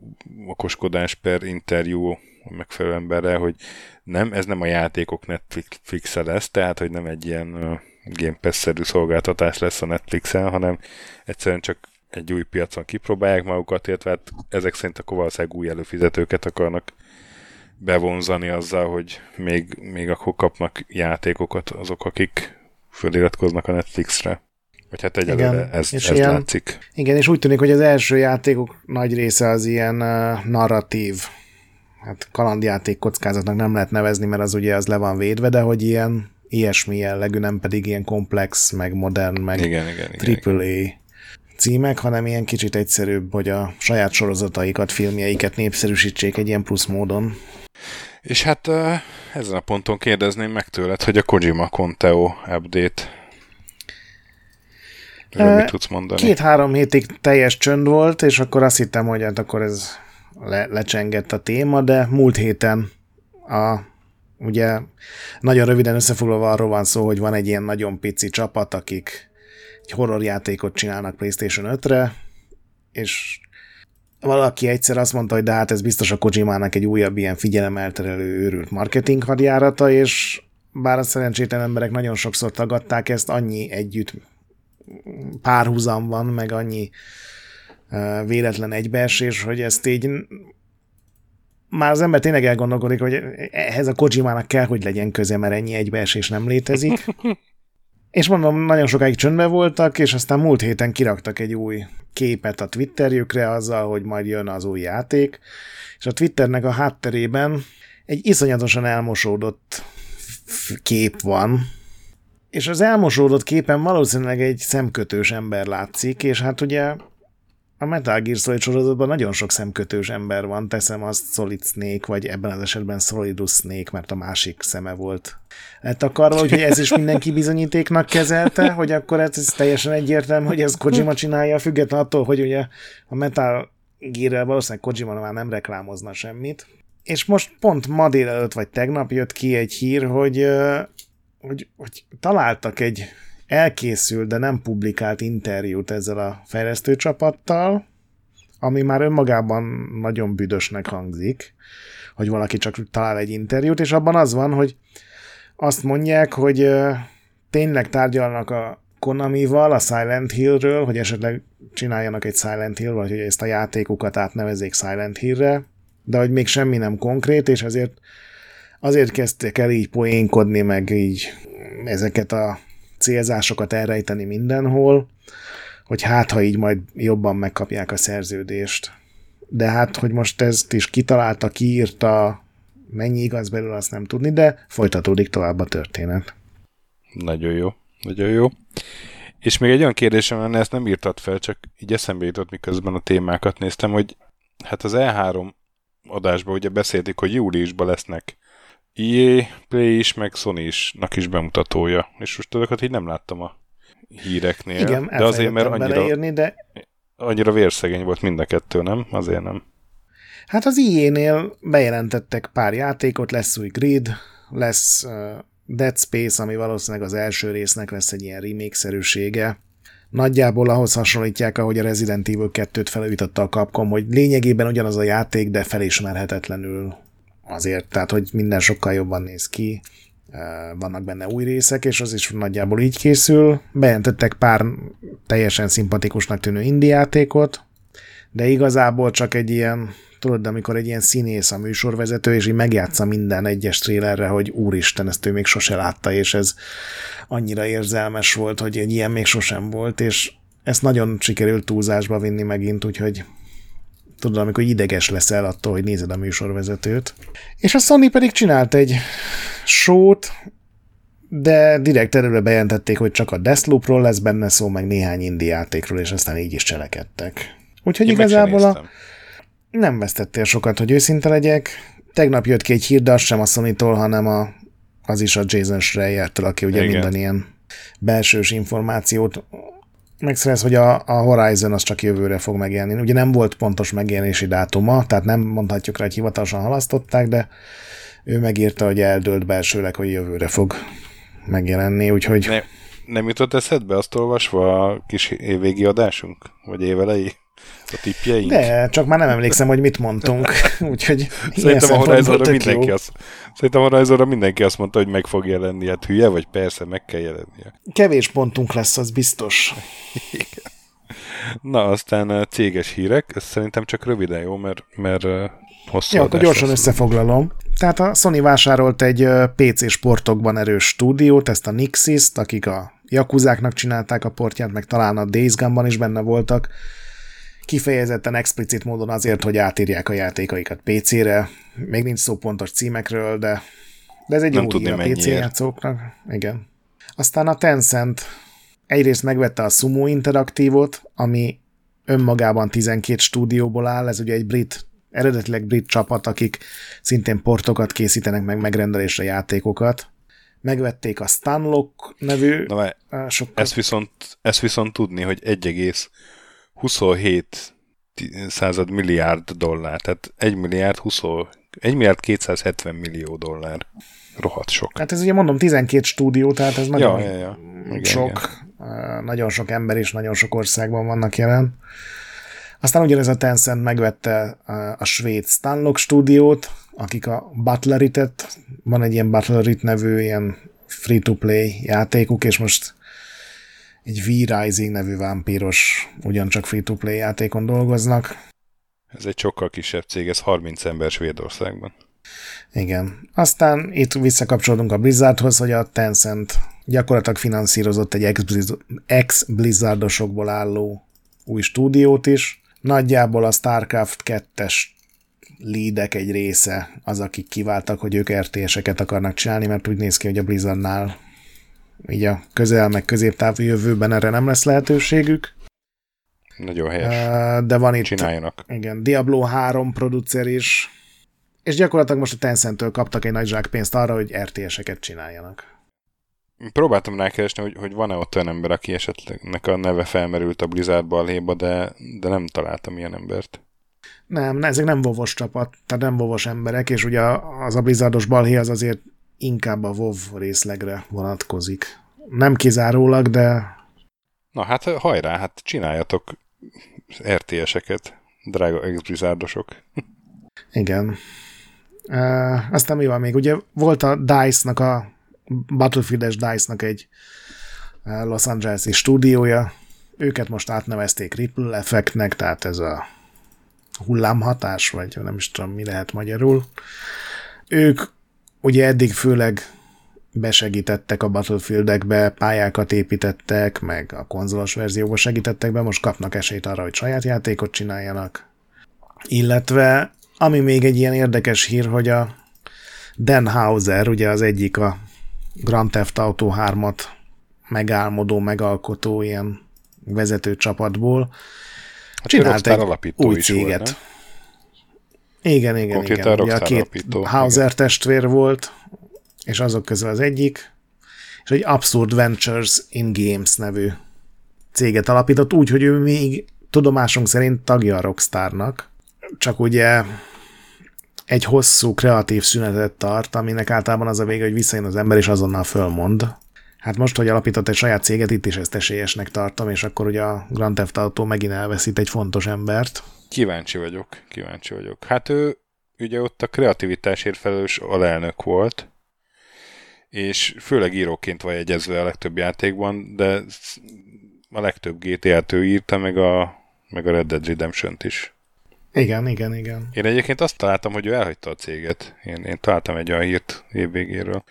okoskodás per interjú a megfelelő emberrel, hogy nem, ez nem a játékok netflix -e lesz, tehát hogy nem egy ilyen Game Pass-szerű szolgáltatás lesz a Netflixen, hanem egyszerűen csak egy új piacon kipróbálják magukat, illetve hát ezek szerint akkor valószínűleg új előfizetőket akarnak bevonzani azzal, hogy még, még akkor kapnak játékokat azok, akik föliratkoznak a Netflixre. Vagy hát egyelőre igen, ez, és ez ilyen, látszik. Igen, és úgy tűnik, hogy az első játékok nagy része az ilyen uh, narratív, hát kalandjáték kockázatnak nem lehet nevezni, mert az ugye az le van védve, de hogy ilyen ilyesmi jellegű, nem pedig ilyen komplex, meg modern, meg igen, igen, igen, AAA igen. címek, hanem ilyen kicsit egyszerűbb, hogy a saját sorozataikat, filmjeiket népszerűsítsék egy ilyen plusz módon. És hát ezen a ponton kérdezném meg tőled, hogy a Kojima Conteo update Erről mit tudsz mondani? Két-három hétig teljes csönd volt, és akkor azt hittem, hogy hát akkor ez le, lecsengett a téma, de múlt héten a ugye nagyon röviden összefoglalva arról van szó, hogy van egy ilyen nagyon pici csapat, akik egy horrorjátékot csinálnak PlayStation 5-re, és valaki egyszer azt mondta, hogy de hát ez biztos a Kojimának egy újabb ilyen figyelemelterelő őrült marketing hadjárata, és bár a szerencsétlen emberek nagyon sokszor tagadták ezt, annyi együtt párhuzam van, meg annyi véletlen egybeesés, hogy ezt így már az ember tényleg elgondolkodik, hogy ehhez a Kojimának kell, hogy legyen köze, mert ennyi egybeesés nem létezik. És mondom, nagyon sokáig csöndben voltak, és aztán múlt héten kiraktak egy új képet a Twitterjükre azzal, hogy majd jön az új játék, és a Twitternek a hátterében egy iszonyatosan elmosódott kép van, és az elmosódott képen valószínűleg egy szemkötős ember látszik, és hát ugye a Metal Gear Solid sorozatban nagyon sok szemkötős ember van, teszem azt Solid Snake, vagy ebben az esetben Solidus Snake, mert a másik szeme volt lett akarva, úgyhogy ez is mindenki bizonyítéknak kezelte, hogy akkor ez, ez teljesen egyértelmű, hogy ez Kojima csinálja, független attól, hogy ugye a Metal Gear-rel valószínűleg Kojima már nem reklámozna semmit. És most pont ma délelőtt vagy tegnap jött ki egy hír, hogy, hogy, hogy találtak egy elkészült, de nem publikált interjút ezzel a fejlesztő csapattal, ami már önmagában nagyon büdösnek hangzik, hogy valaki csak talál egy interjút, és abban az van, hogy azt mondják, hogy tényleg tárgyalnak a Konamival, a Silent Hillről, hogy esetleg csináljanak egy Silent Hill, vagy hogy ezt a játékukat átnevezzék Silent Hillre, de hogy még semmi nem konkrét, és ezért azért kezdtek el így poénkodni, meg így ezeket a célzásokat elrejteni mindenhol, hogy hát, ha így majd jobban megkapják a szerződést. De hát, hogy most ezt is kitalálta, kiírta, mennyi igaz belőle, azt nem tudni, de folytatódik tovább a történet. Nagyon jó, nagyon jó. És még egy olyan kérdésem lenne, ezt nem írtad fel, csak így eszembe jutott, miközben a témákat néztem, hogy hát az E3 adásban ugye beszéltük, hogy júliusban lesznek EA Play is, meg Sony is-nak is bemutatója. És most azokat így nem láttam a híreknél. Igen, de azért, mert annyira, beleírni, de... annyira vérszegény volt mind a kettő, nem? Azért nem. Hát az EA-nél bejelentettek pár játékot, lesz új Grid, lesz uh, Dead Space, ami valószínűleg az első résznek lesz egy ilyen remake-szerűsége. Nagyjából ahhoz hasonlítják, ahogy a Resident Evil 2-t felújította a Capcom, hogy lényegében ugyanaz a játék, de felismerhetetlenül azért, tehát hogy minden sokkal jobban néz ki, vannak benne új részek, és az is nagyjából így készül. Bejelentettek pár teljesen szimpatikusnak tűnő indiátékot, de igazából csak egy ilyen, tudod, amikor egy ilyen színész a műsorvezető, és így megjátsza minden egyes trélerre, hogy úristen, ezt ő még sose látta, és ez annyira érzelmes volt, hogy egy ilyen még sosem volt, és ezt nagyon sikerült túlzásba vinni megint, úgyhogy tudod, amikor ideges leszel attól, hogy nézed a műsorvezetőt. És a Sony pedig csinált egy sót, de direkt erről bejelentették, hogy csak a Deathloopról lesz benne szó, meg néhány indi játékról, és aztán így is cselekedtek. Úgyhogy Én igazából a... nem vesztettél sokat, hogy őszinte legyek. Tegnap jött ki egy hír, de az sem a sony hanem a, az is a Jason Schreier-től, aki ugye Igen. minden ilyen belsős információt megszerez, hogy a, a Horizon az csak jövőre fog megjelenni. Ugye nem volt pontos megjelenési dátuma, tehát nem mondhatjuk rá, hogy hivatalosan halasztották, de ő megírta, hogy eldőlt belsőleg, hogy jövőre fog megjelenni, úgyhogy... Ne, nem jutott eszedbe azt olvasva a kis évvégi adásunk? Vagy évelei? A tippjeink? De, csak már nem emlékszem, hogy mit mondtunk. Úgyhogy Szerintem a Horizonra mindenki azt, szerintem a Horizonra mindenki azt mondta, hogy meg fog jelenni. Hát hülye vagy? Persze, meg kell jelennie. Kevés pontunk lesz, az biztos. Na, aztán a céges hírek. Ez szerintem csak röviden jó, mert, mert hosszú Ja, akkor gyorsan lesz. összefoglalom. Tehát a Sony vásárolt egy PC sportokban erős stúdiót, ezt a Nixis-t, akik a Jakuzáknak csinálták a portját, meg talán a Days Gone-ban is benne voltak, kifejezetten explicit módon azért, hogy átírják a játékaikat PC-re. Még nincs szó pontos címekről, de, de ez egy Nem jó tudni, a PC játszóknak. Igen. Aztán a Tencent egyrészt megvette a Sumo Interaktívot, ami önmagában 12 stúdióból áll, ez ugye egy brit eredetileg brit csapat, akik szintén portokat készítenek meg megrendelésre játékokat. Megvették a Stanlock nevű... Na, sokkal... ezt, viszont, ezt viszont tudni, hogy 1,27 század milliárd dollár, tehát 1 milliárd 20, 1 milliárd 270 millió dollár. Rohadt sok. Hát ez ugye mondom 12 stúdió, tehát ez nagyon ja, ja, ja. Igen, sok. Igen. Nagyon sok ember és nagyon sok országban vannak jelen. Aztán ugyanez a Tencent megvette a svéd Stanlock stúdiót, akik a Butlerit-et, van egy ilyen Butlerit nevű ilyen free-to-play játékuk, és most egy V-Rising nevű vámpíros, ugyancsak free-to-play játékon dolgoznak. Ez egy sokkal kisebb cég, ez 30 ember Svédországban. Igen. Aztán itt visszakapcsolódunk a Blizzardhoz, hogy a Tencent gyakorlatilag finanszírozott egy ex-Blizzardosokból álló új stúdiót is, Nagyjából a StarCraft 2-es leadek egy része az, akik kiváltak, hogy ők RTS-eket akarnak csinálni, mert úgy néz ki, hogy a Blizzardnál így a közel meg középtávú jövőben erre nem lesz lehetőségük. Nagyon helyes. De van itt Csináljanak. Igen, Diablo 3 producer is, és gyakorlatilag most a Tencent-től kaptak egy nagy zsák pénzt arra, hogy RTS-eket csináljanak. Próbáltam rákeresni, hogy, hogy van-e ott olyan ember, aki esetleg a neve felmerült a Blizzard balhéba, de, de nem találtam ilyen embert. Nem, ezek nem vovos csapat, tehát nem vovos emberek, és ugye az a Blizzardos balhé az azért inkább a WoW részlegre vonatkozik. Nem kizárólag, de... Na hát hajrá, hát csináljatok RTS-eket, drága ex-blizzardosok. Igen. Uh, aztán mi van még? Ugye volt a DICE-nak a Battlefield-es DICE-nak egy Los Angeles-i stúdiója, őket most átnevezték Ripple Effectnek, tehát ez a hullámhatás, vagy nem is tudom, mi lehet magyarul. Ők ugye eddig főleg besegítettek a Battlefield-ekbe, pályákat építettek, meg a konzolos verzióba segítettek be, most kapnak esélyt arra, hogy saját játékot csináljanak. Illetve, ami még egy ilyen érdekes hír, hogy a Dan Hauser, ugye az egyik a Grand Theft Auto 3-at megálmodó, megalkotó ilyen vezető csapatból. Hát csinált egy új céget. Volt, igen, igen, Konkrétan igen. Ugye a két Hauser igen. testvér volt, és azok közül az egyik, és egy Absurd Ventures in Games nevű céget alapított, úgy, hogy ő még tudomásunk szerint tagja a Rockstarnak, csak ugye egy hosszú kreatív szünetet tart, aminek általában az a vége, hogy visszajön az ember, és azonnal fölmond. Hát most, hogy alapított egy saját céget, itt is ezt esélyesnek tartom, és akkor ugye a Grand Theft Auto megint elveszít egy fontos embert. Kíváncsi vagyok, kíváncsi vagyok. Hát ő ugye ott a kreativitásért felelős alelnök volt, és főleg íróként van jegyezve a legtöbb játékban, de a legtöbb GTA-t ő írta, meg a, meg a Red Dead Redemption-t is. Igen, igen, igen. Én egyébként azt találtam, hogy ő elhagyta a céget. Én, én találtam egy olyan hírt évvégéről,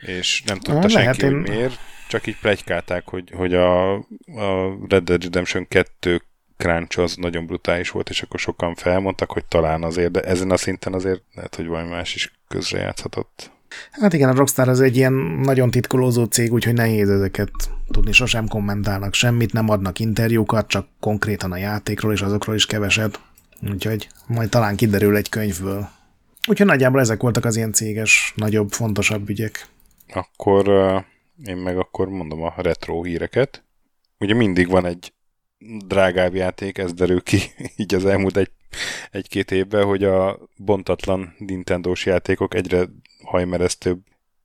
és nem tudta ah, senki, én... hogy miért, csak így plegykálták, hogy, hogy a, a Red Dead Redemption 2 crunch az nagyon brutális volt, és akkor sokan felmondtak, hogy talán azért, de ezen a szinten azért lehet, hogy valami más is közrejátszhatott. Hát igen, a Rockstar az egy ilyen nagyon titkolózó cég, úgyhogy nehéz ezeket tudni, sosem kommentálnak semmit, nem adnak interjúkat, csak konkrétan a játékról és azokról is keveset. Úgyhogy majd talán kiderül egy könyvből. Úgyhogy nagyjából ezek voltak az ilyen céges, nagyobb, fontosabb ügyek. Akkor én meg akkor mondom a retro híreket. Ugye mindig van egy drágább játék, ez derül ki így az elmúlt egy, egy-két évben, hogy a bontatlan Nintendo-s játékok egyre hajmeresztőbb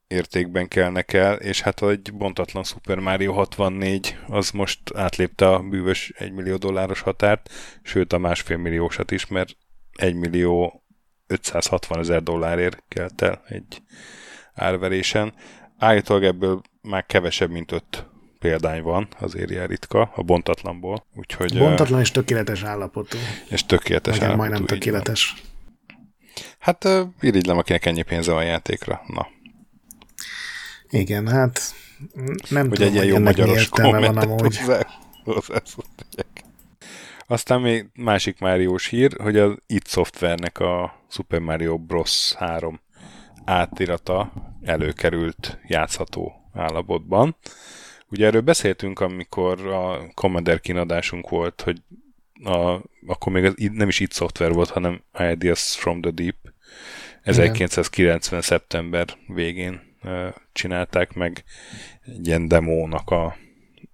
értékben kelnek el, és hát egy bontatlan Super Mario 64 az most átlépte a bűvös 1 millió dolláros határt, sőt a másfél milliósat is, mert 1 millió 560 ezer dollárért kelt el egy árverésen. Állítólag ebből már kevesebb, mint 5 példány van, azért ilyen ritka, a bontatlanból. Úgyhogy, Bontatlan és tökéletes állapotú. És tökéletes Nekem állapotú. majdnem tökéletes. Hát irigylem, akinek ennyi pénze van a játékra. Na. Igen, hát nem hogy tudom, egy ilyen jó ennek magyaros van amúgy. hozzá, hozzá Aztán még másik Máriós hír, hogy az id Softwarnek a Super Mario Bros. 3 átirata előkerült játszható állapotban. Ugye erről beszéltünk, amikor a Commander kínadásunk volt, hogy a, akkor még az, nem is id Software volt, hanem Ideas from the Deep. 1990. szeptember végén csinálták meg egy ilyen demónak a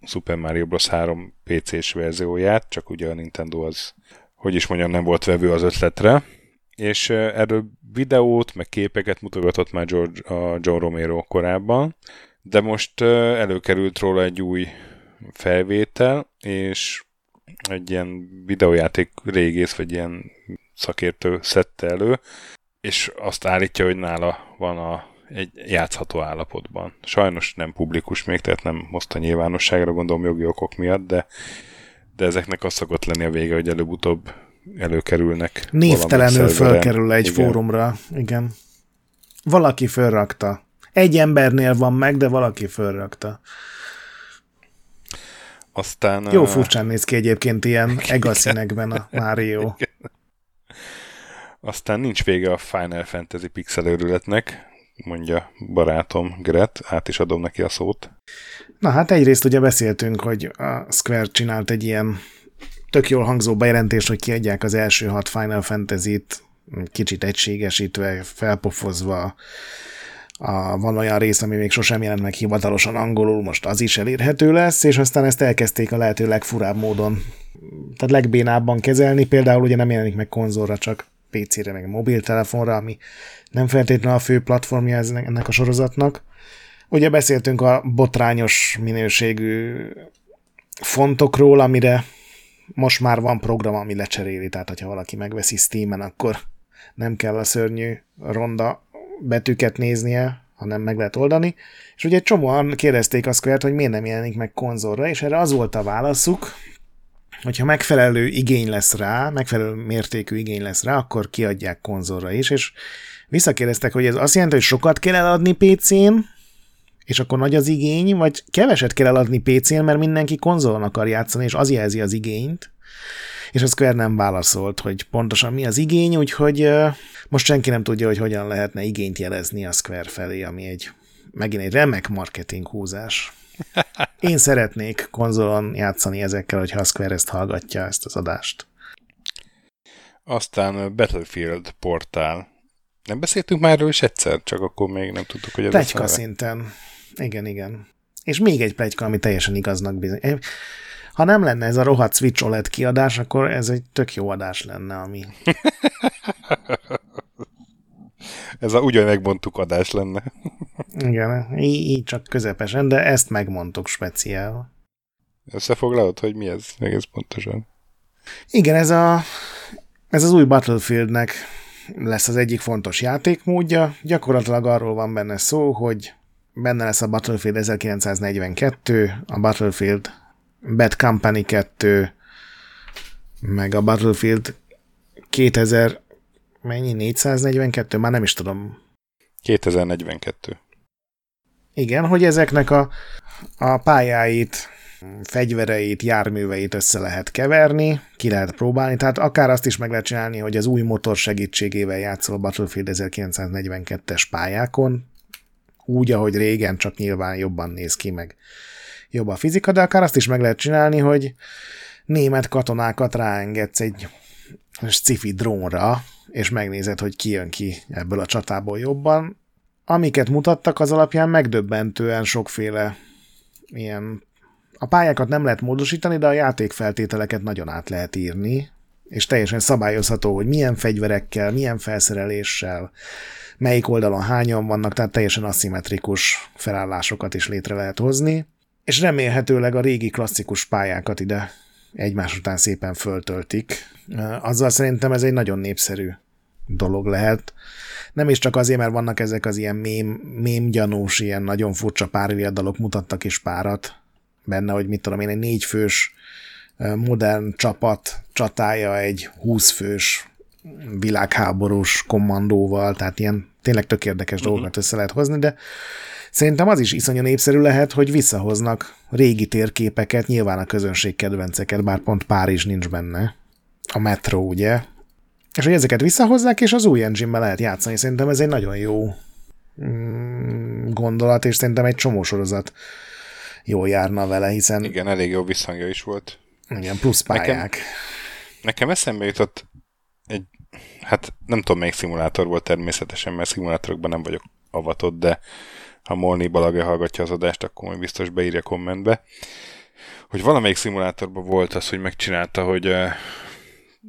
Super Mario Bros. 3 PC-s verzióját, csak ugye a Nintendo az, hogy is mondjam, nem volt vevő az ötletre, és erről videót, meg képeket mutogatott már George, a John Romero korábban, de most előkerült róla egy új felvétel, és egy ilyen videójáték régész, vagy ilyen szakértő szedte elő, és azt állítja, hogy nála van a, egy játszható állapotban. Sajnos nem publikus még, tehát nem hozta nyilvánosságra, gondolom jogi okok miatt, de, de ezeknek az szokott lenni a vége, hogy előbb-utóbb előkerülnek. Névtelenül fölkerül egy igen. fórumra, igen. Valaki fölrakta. Egy embernél van meg, de valaki fölrakta. Aztán... Jó furcsán néz ki egyébként ilyen egaszínekben a Mario. Aztán nincs vége a Final Fantasy pixel őrületnek, mondja barátom Gret, át is adom neki a szót. Na hát egyrészt ugye beszéltünk, hogy a Square csinált egy ilyen tök jól hangzó bejelentést, hogy kiadják az első hat Final Fantasy-t, kicsit egységesítve, felpofozva, a, van olyan rész, ami még sosem jelent meg hivatalosan angolul, most az is elérhető lesz, és aztán ezt elkezdték a lehető legfurább módon, tehát legbénábban kezelni, például ugye nem jelenik meg konzolra, csak PC-re, meg mobiltelefonra, ami nem feltétlenül a fő platformja ennek a sorozatnak. Ugye beszéltünk a botrányos minőségű fontokról, amire most már van program, ami lecseréli, tehát hogyha valaki megveszi Steam-en, akkor nem kell a szörnyű ronda betűket néznie, hanem meg lehet oldani. És ugye egy csomóan kérdezték a square hogy miért nem jelenik meg konzolra, és erre az volt a válaszuk, hogyha megfelelő igény lesz rá, megfelelő mértékű igény lesz rá, akkor kiadják konzolra is, és visszakérdeztek, hogy ez azt jelenti, hogy sokat kell eladni PC-n, és akkor nagy az igény, vagy keveset kell eladni PC-n, mert mindenki konzolon akar játszani, és az jelzi az igényt. És a Square nem válaszolt, hogy pontosan mi az igény, úgyhogy most senki nem tudja, hogy hogyan lehetne igényt jelezni a Square felé, ami egy megint egy remek marketing húzás. Én szeretnék konzolon játszani ezekkel, hogyha a Square ezt hallgatja, ezt az adást. Aztán Battlefield portál. Nem beszéltünk már erről is egyszer, csak akkor még nem tudtuk, hogy ez Plegyka szinten. Igen, igen. És még egy plegyka, ami teljesen igaznak bizony. Ha nem lenne ez a rohadt Switch OLED kiadás, akkor ez egy tök jó adás lenne, ami... ez a ugyan megmondtuk adás lenne. Igen, így, így csak közepesen, de ezt megmondtuk speciál. Összefoglalod, hogy mi ez egész pontosan? Igen, ez, a, ez az új Battlefieldnek lesz az egyik fontos játékmódja. Gyakorlatilag arról van benne szó, hogy benne lesz a Battlefield 1942, a Battlefield Bad Company 2, meg a Battlefield 2000, mennyi? 442? Már nem is tudom. 2042. Igen, hogy ezeknek a, a pályáit, fegyvereit, járműveit össze lehet keverni, ki lehet próbálni, tehát akár azt is meg lehet csinálni, hogy az új motor segítségével játszol Battlefield 1942-es pályákon, úgy, ahogy régen, csak nyilván jobban néz ki, meg jobb a fizika, de akár azt is meg lehet csinálni, hogy német katonákat ráengedsz egy sci drónra, és megnézed, hogy ki jön ki ebből a csatából jobban. Amiket mutattak, az alapján megdöbbentően sokféle ilyen... A pályákat nem lehet módosítani, de a játékfeltételeket nagyon át lehet írni, és teljesen szabályozható, hogy milyen fegyverekkel, milyen felszereléssel, melyik oldalon hányan vannak, tehát teljesen aszimmetrikus felállásokat is létre lehet hozni, és remélhetőleg a régi klasszikus pályákat ide egymás után szépen föltöltik. Azzal szerintem ez egy nagyon népszerű dolog lehet. Nem is csak azért, mert vannak ezek az ilyen mém, mém gyanús, ilyen nagyon furcsa párviadalok mutattak is párat benne, hogy mit tudom én, egy négyfős modern csapat csatája egy 20 fős világháborús kommandóval, tehát ilyen tényleg tök érdekes uh-huh. dolgokat össze lehet hozni, de szerintem az is iszonyú népszerű lehet, hogy visszahoznak régi térképeket, nyilván a közönség kedvenceket, bár pont Párizs nincs benne. A metro, ugye? És hogy ezeket visszahozzák, és az új engine lehet játszani. Szerintem ez egy nagyon jó mm, gondolat, és szerintem egy csomó sorozat jól járna vele, hiszen... Igen, elég jó visszhangja is volt. Igen, plusz pályák. Nekem, nekem eszembe jutott egy, hát nem tudom melyik szimulátor volt természetesen, mert szimulátorokban nem vagyok avatott, de ha Molni Balage hallgatja az adást, akkor majd biztos beírja kommentbe, hogy valamelyik szimulátorban volt az, hogy megcsinálta, hogy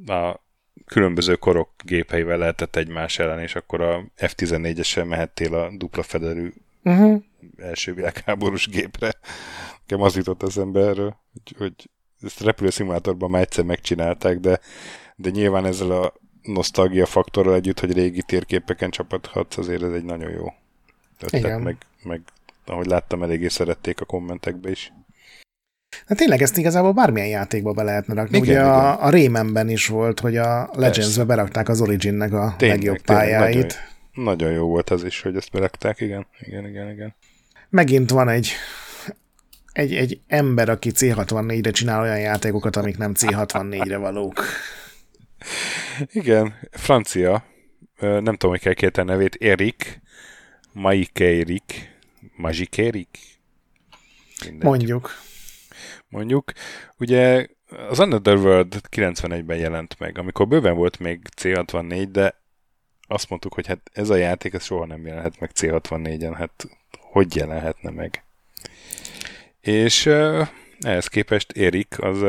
a különböző korok gépeivel lehetett egymás ellen, és akkor a F-14-essel mehettél a dupla federű uh-huh. első világháborús gépre. Nekem az jutott az emberről, hogy, hogy ezt repülőszimulátorban már egyszer megcsinálták, de, de nyilván ezzel a nosztalgia faktorral együtt, hogy régi térképeken csapathatsz, azért ez egy nagyon jó ötlet, meg, meg ahogy láttam, eléggé szerették a kommentekbe is. Hát tényleg ezt igazából bármilyen játékba be lehetne rakni. Igen, Ugye igen. A, a Raymanben is volt, hogy a Legends-be berakták az Originnek a tényleg, legjobb pályáit. Tényleg, nagyon, nagyon jó volt az is, hogy ezt berakták, igen, igen, igen, igen. Megint van egy egy, egy ember, aki C64-re csinál olyan játékokat, amik nem C64-re valók. Igen, francia, nem tudom, hogy kell kérte a nevét, Erik, Maike Erik, Magic Erik? Mondjuk. Mondjuk. Ugye az Another World 91-ben jelent meg, amikor bőven volt még C64, de azt mondtuk, hogy hát ez a játék ez soha nem jelenhet meg C64-en, hát hogy jelenhetne meg? És ehhez képest Erik az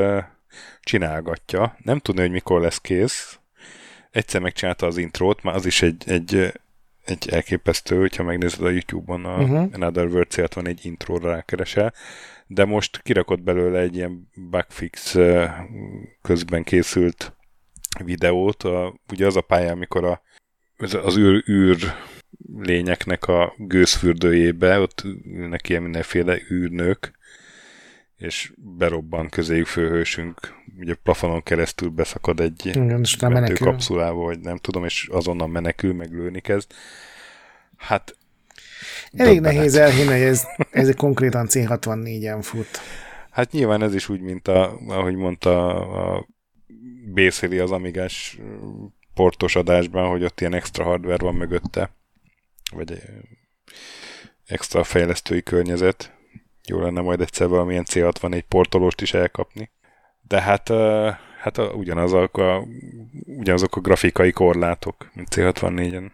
csinálgatja. Nem tudni, hogy mikor lesz kész. Egyszer megcsinálta az intrót, már az is egy, egy, egy elképesztő, hogyha megnézed a YouTube-on a uh-huh. Another World célt van egy intróra rákeresel, de most kirakott belőle egy ilyen bugfix közben készült videót. A, ugye az a pálya, amikor a, az űr, űr lényeknek a gőzfürdőjébe, ott ülnek ilyen mindenféle űrnők, és berobban közéjük főhősünk, ugye plafonon keresztül beszakad egy Igen, kapszulába, vagy nem tudom, és azonnal menekül, meg lőni kezd. Hát Elég döbbenet. nehéz elhinni, hogy ez, ez konkrétan C64-en fut. Hát nyilván ez is úgy, mint a, ahogy mondta a Bészéli az Amigás portos adásban, hogy ott ilyen extra hardware van mögötte, vagy extra fejlesztői környezet, jó lenne majd egyszer valamilyen C64 portolóst is elkapni. De hát, hát a, ugyanazok, a, ugyanazok a grafikai korlátok, mint C64-en.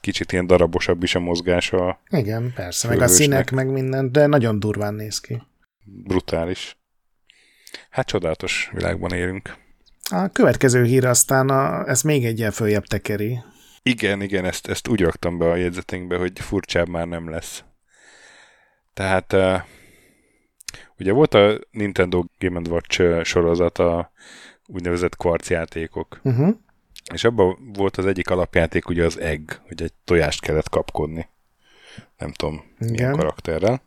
Kicsit ilyen darabosabb is a mozgása. Igen, persze, meg a színek, meg minden, de nagyon durván néz ki. Brutális. Hát csodálatos világban élünk. A következő hír aztán a, ez még egy ilyen följebb tekeri. Igen, igen, ezt, ezt úgy raktam be a jegyzetünkbe, hogy furcsább már nem lesz. Tehát Ugye volt a Nintendo Game Watch sorozat a úgynevezett kvarcjátékok. Uh-huh. És abban volt az egyik alapjáték ugye az egg, hogy egy tojást kellett kapkodni. Nem tudom, Igen. milyen karakterrel.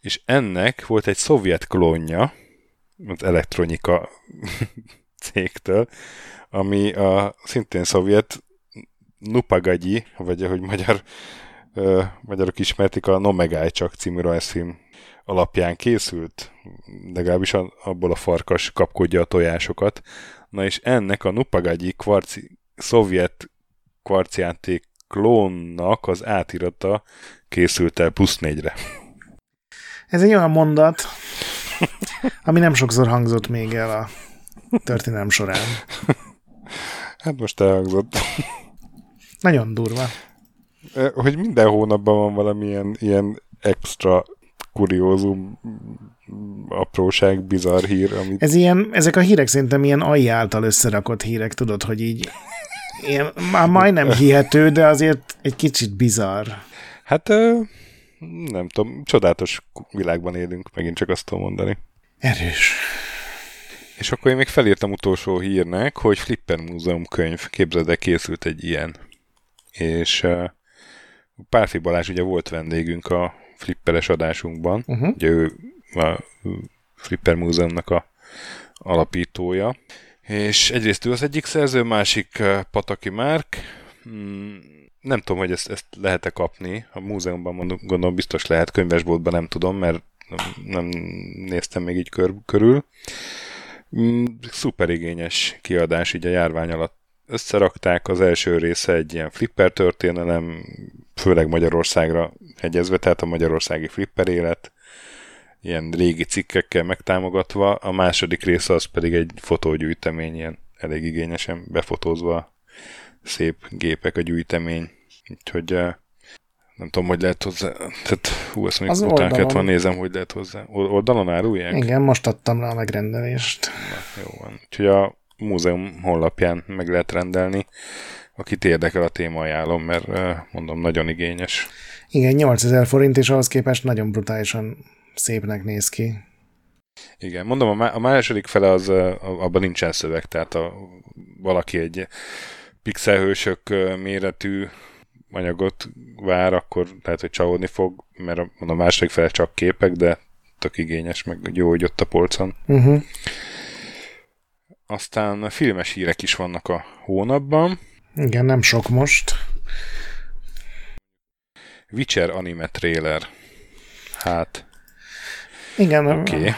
És ennek volt egy szovjet klónja, az elektronika cégtől, ami a szintén szovjet Nupagagyi, vagy ahogy magyar, uh, magyarok ismertik, a Nomegai csak című rajzfilm alapján készült, legalábbis abból a farkas kapkodja a tojásokat. Na és ennek a Nupagagyi kvarci, szovjet kvarcjáték klónnak az átirata készült el plusz négyre. Ez egy olyan mondat, ami nem sokszor hangzott még el a történelem során. Hát most elhangzott. Nagyon durva. Hogy minden hónapban van valamilyen ilyen extra kuriózum, apróság, bizarr hír. Amit... Ez ilyen, ezek a hírek szerintem ilyen AI által összerakott hírek, tudod, hogy így ilyen, már majdnem hihető, de azért egy kicsit bizarr. Hát nem tudom, csodálatos világban élünk, megint csak azt tudom mondani. Erős. És akkor én még felírtam utolsó hírnek, hogy Flipper Múzeum könyv, képzeld el, készült egy ilyen. És uh, Pálfi Balázs ugye volt vendégünk a Flipperes adásunkban, uh-huh. ugye ő a Flipper Múzeumnak a alapítója. És egyrészt ő az egyik szerző, másik Pataki Márk. Hmm, nem tudom, hogy ezt, ezt lehet-e kapni. A múzeumban mondom, gondolom biztos lehet, könyvesboltban nem tudom, mert nem néztem még így kör, körül. Mm, szuper igényes kiadás így a járvány alatt összerakták. Az első része egy ilyen flipper történelem, főleg Magyarországra egyezve, tehát a magyarországi flipper élet, ilyen régi cikkekkel megtámogatva. A második része az pedig egy fotógyűjtemény, ilyen elég igényesen befotózva szép gépek a gyűjtemény. Úgyhogy eh, nem tudom, hogy lehet hozzá. Tehát, hú, ezt még az utána kellett van nézem, hogy lehet hozzá. Oldalon árulják? Igen, most adtam rá a megrendelést. Na, jó van. Úgyhogy a múzeum honlapján meg lehet rendelni. Akit érdekel a téma, ajánlom, mert eh, mondom, nagyon igényes. Igen, 8000 forint, és ahhoz képest nagyon brutálisan szépnek néz ki. Igen, mondom, a, második fele az, abban nincsen szöveg, tehát a, valaki egy pixelhősök méretű anyagot vár, akkor lehet, hogy csalódni fog, mert a, a második fel csak képek, de tök igényes, meg jó, hogy ott a polcon. Uh-huh. Aztán filmes hírek is vannak a hónapban. Igen, nem sok most. Witcher anime trailer. Hát. Igen. Okay.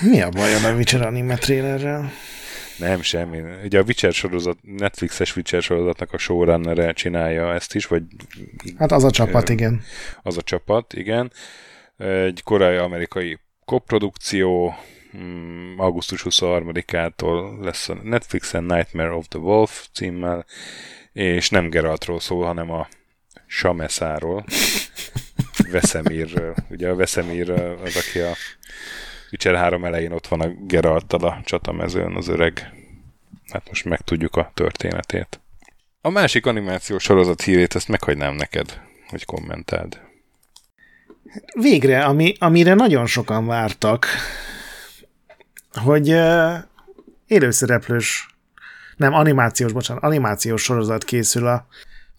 Mi a baj a Witcher anime trailerrel? Nem, semmi. Ugye a Witcher sorozat, Netflixes Witcher sorozatnak a showrunner csinálja ezt is, vagy... Hát az a csapat, ö, igen. Az a csapat, igen. Egy korai amerikai koprodukció, mm, augusztus 23-ától lesz a Netflixen Nightmare of the Wolf címmel, és nem Geraltról szól, hanem a Sameszáról, Veszemirről. Ugye a Veszemír az, aki a Witcher 3 elején ott van a Geralttal a csatamezőn, az öreg. Hát most megtudjuk a történetét. A másik animációs sorozat hírét, ezt meghagynám neked, hogy kommentáld. Végre, ami, amire nagyon sokan vártak, hogy uh, élőszereplős, nem, animációs, bocsánat, animációs sorozat készül a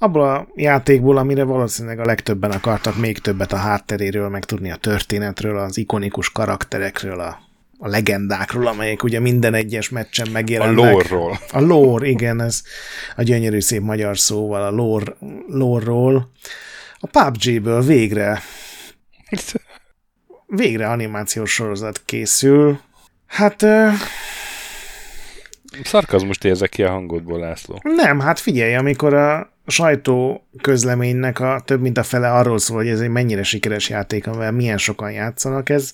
abból a játékból, amire valószínűleg a legtöbben akartak még többet a hátteréről, meg tudni a történetről, az ikonikus karakterekről, a, a legendákról, amelyek ugye minden egyes meccsen megjelennek. A lore-ról. A lore, igen, ez a gyönyörű szép magyar szóval, a lore, lore-ról. A PUBG-ből végre végre animációs sorozat készül. Hát Szarkazmust érzek ki a hangodból, László. Nem, hát figyelj, amikor a sajtó közleménynek a több mint a fele arról szól, hogy ez egy mennyire sikeres játék, amivel milyen sokan játszanak, ez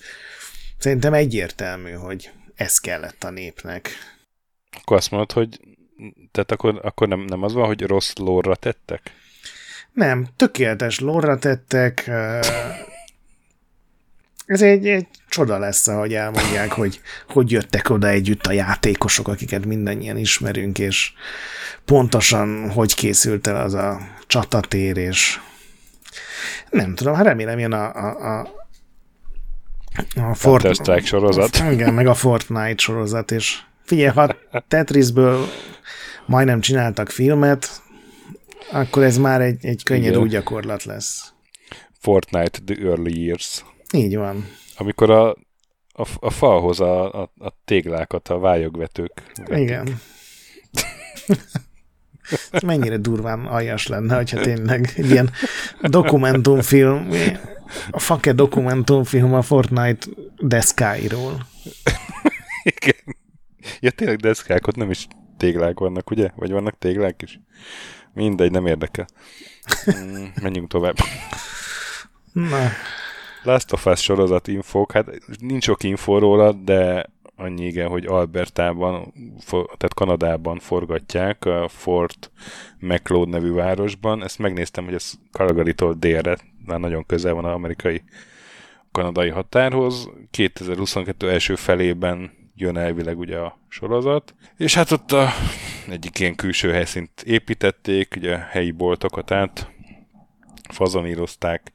szerintem egyértelmű, hogy ez kellett a népnek. Akkor azt mondod, hogy tehát akkor, akkor nem, nem az van, hogy rossz lóra tettek? Nem, tökéletes lóra tettek, ez egy, egy csoda lesz, ahogy elmondják, hogy hogy jöttek oda együtt a játékosok, akiket mindannyian ismerünk, és pontosan hogy készült el az a csatatér, és nem tudom, hát remélem jön a, a, a a Fortnite sorozat. Igen, meg a Fortnite sorozat, és figyelj, ha Tetrisből majdnem csináltak filmet, akkor ez már egy, egy könnyed új gyakorlat lesz. Fortnite The Early Years. Így van. Amikor a, a, a falhoz a, a, a téglákat a vályogvetők. Vetik. Igen. Mennyire durván aljas lenne, hogyha tényleg egy ilyen dokumentumfilm, a fake dokumentumfilm a Fortnite deszkáiról. Igen. Ja, tényleg deszkák, ott nem is téglák vannak, ugye? Vagy vannak téglák is? Mindegy, nem érdekel. Mm, menjünk tovább. Na, Last of Us sorozat infók, hát nincs sok infó róla, de annyi igen, hogy Albertában, tehát Kanadában forgatják, a Fort McLeod nevű városban. Ezt megnéztem, hogy ez Calgary-tól délre, már nagyon közel van az amerikai kanadai határhoz. 2022 első felében jön elvileg ugye a sorozat. És hát ott a, egyik ilyen külső helyszínt építették, ugye a helyi boltokat át fazonírozták,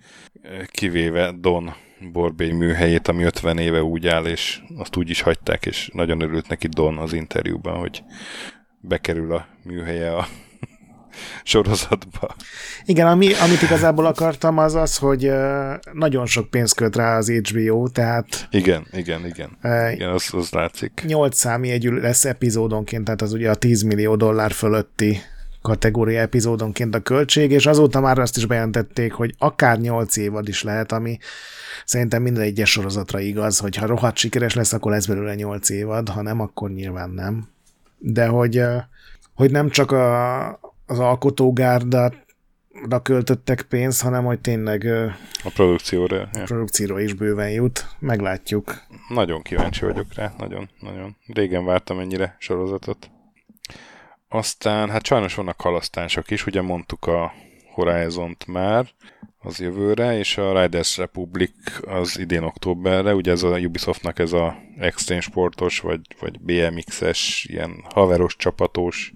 kivéve Don Borbély műhelyét, ami 50 éve úgy áll, és azt úgy is hagyták, és nagyon örült neki Don az interjúban, hogy bekerül a műhelye a sorozatba. Igen, ami, amit igazából akartam, az az, hogy nagyon sok pénzt köt rá az HBO, tehát Igen, igen, igen. Igen, az, az látszik. 8 számi együl lesz epizódonként, tehát az ugye a 10 millió dollár fölötti kategória epizódonként a költség, és azóta már azt is bejelentették, hogy akár 8 évad is lehet, ami szerintem minden egyes sorozatra igaz, hogy ha rohadt sikeres lesz, akkor lesz belőle 8 évad, ha nem, akkor nyilván nem. De hogy, hogy nem csak a, az alkotógárdát költöttek pénzt, hanem hogy tényleg A produkcióra. Ja. produkcióra is bőven jut. Meglátjuk. Nagyon kíváncsi vagyok rá, nagyon, nagyon. Régen vártam ennyire sorozatot. Aztán, hát sajnos vannak halasztások is, ugye mondtuk a Horizont már, az jövőre, és a Riders Republic az idén októberre, ugye ez a Ubisoftnak ez a extreme sportos, vagy, vagy BMX-es, ilyen haveros csapatos,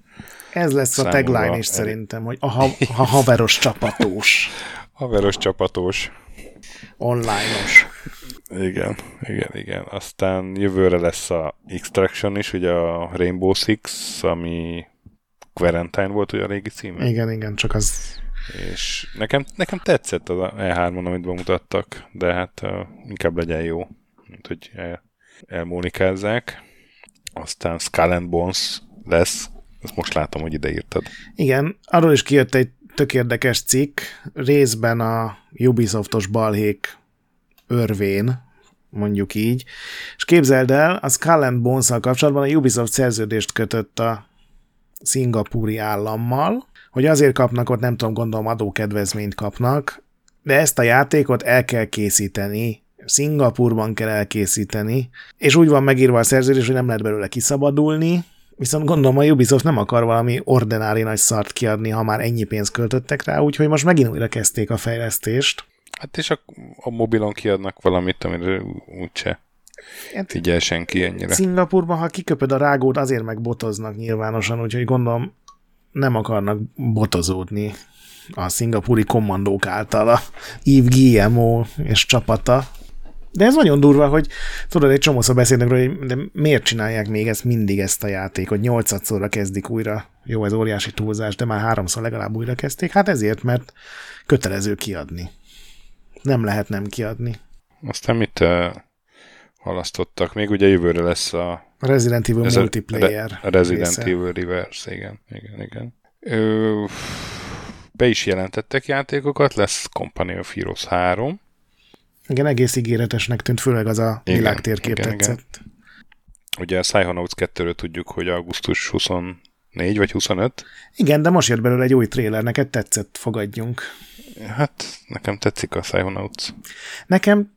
Ez lesz a tagline is szerintem, hogy a, ha, a haveros csapatós, haveros csapatos, online-os. igen, igen, igen. Aztán jövőre lesz a Extraction is, ugye a Rainbow Six, ami Quarantine volt ugye a régi címe. Igen, igen, csak az... És nekem, nekem tetszett az a E3-on, amit bemutattak, de hát uh, inkább legyen jó, mint hogy el, elmónikázzák. Aztán Skull and Bones lesz, ezt most látom, hogy ide írtad. Igen, arról is kijött egy tök érdekes cikk, részben a Ubisoftos balhék örvén, mondjuk így, és képzeld el, a Skull and bones kapcsolatban a Ubisoft szerződést kötött a szingapúri állammal, hogy azért kapnak ott, nem tudom, gondolom adókedvezményt kapnak, de ezt a játékot el kell készíteni, Szingapurban kell elkészíteni, és úgy van megírva a szerződés, hogy nem lehet belőle kiszabadulni, viszont gondolom a Ubisoft nem akar valami ordinári nagy szart kiadni, ha már ennyi pénzt költöttek rá, úgyhogy most megint újra kezdték a fejlesztést. Hát és a, a mobilon kiadnak valamit, amire úgyse figyel senki ennyire. Szingapurban, ha kiköpöd a rágót, azért meg botoznak nyilvánosan, úgyhogy gondolom nem akarnak botozódni a szingapúri kommandók által a Yves GMO és csapata. De ez nagyon durva, hogy tudod, egy csomószor beszélnek róla, hogy de miért csinálják még ezt mindig ezt a játékot? Nyolcadszorra kezdik újra. Jó, ez óriási túlzás, de már háromszor legalább újra kezdték. Hát ezért, mert kötelező kiadni. Nem lehet nem kiadni. Aztán mit halasztottak? Még ugye jövőre lesz a Resident Evil Ez multiplayer. A Resident része. Evil Reverse, igen, igen, igen. Ö, be is jelentettek játékokat, lesz Company of Heroes 3. Igen, egész ígéretesnek tűnt, főleg az a Igen, világtérkép igen, igen. tetszett. Ugye a Psychonauts 2-ről tudjuk, hogy augusztus 24 vagy 25. Igen, de most jött belőle egy új tréler, neked tetszett, fogadjunk. Hát nekem tetszik a Psychonauts. Nekem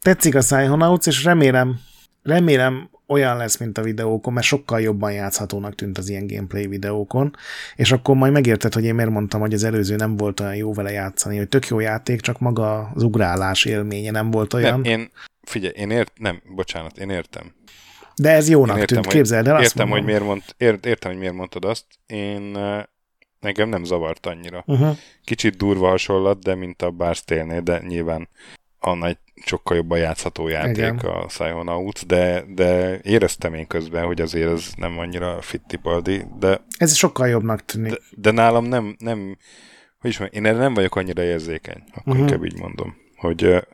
tetszik a Psychonauts, és remélem, remélem olyan lesz, mint a videókon, mert sokkal jobban játszhatónak tűnt az ilyen gameplay videókon, és akkor majd megérted, hogy én miért mondtam, hogy az előző nem volt olyan jó vele játszani, hogy tök jó játék, csak maga az ugrálás élménye nem volt olyan. Nem, én, figyelj, én ért, nem, bocsánat, én értem. De ez jónak Én tűnt, hogy, képzeld el, azt értem, mondom. hogy miért mond, ért, értem, hogy miért mondtad azt. Én nekem nem zavart annyira. Uh-huh. Kicsit durva hasonlat, de mint a Bars Tale-nél, de nyilván annál egy sokkal jobban játszható játék Igen. a Psychonauts, de, de éreztem én közben, hogy azért ez nem annyira fittipaldi, de, Ez sokkal jobbnak tűnik. de, de nálam nem, nem hogy is mondjam, én erre nem vagyok annyira érzékeny, akkor Mhm. uh-huh. inkább így mondom, hogy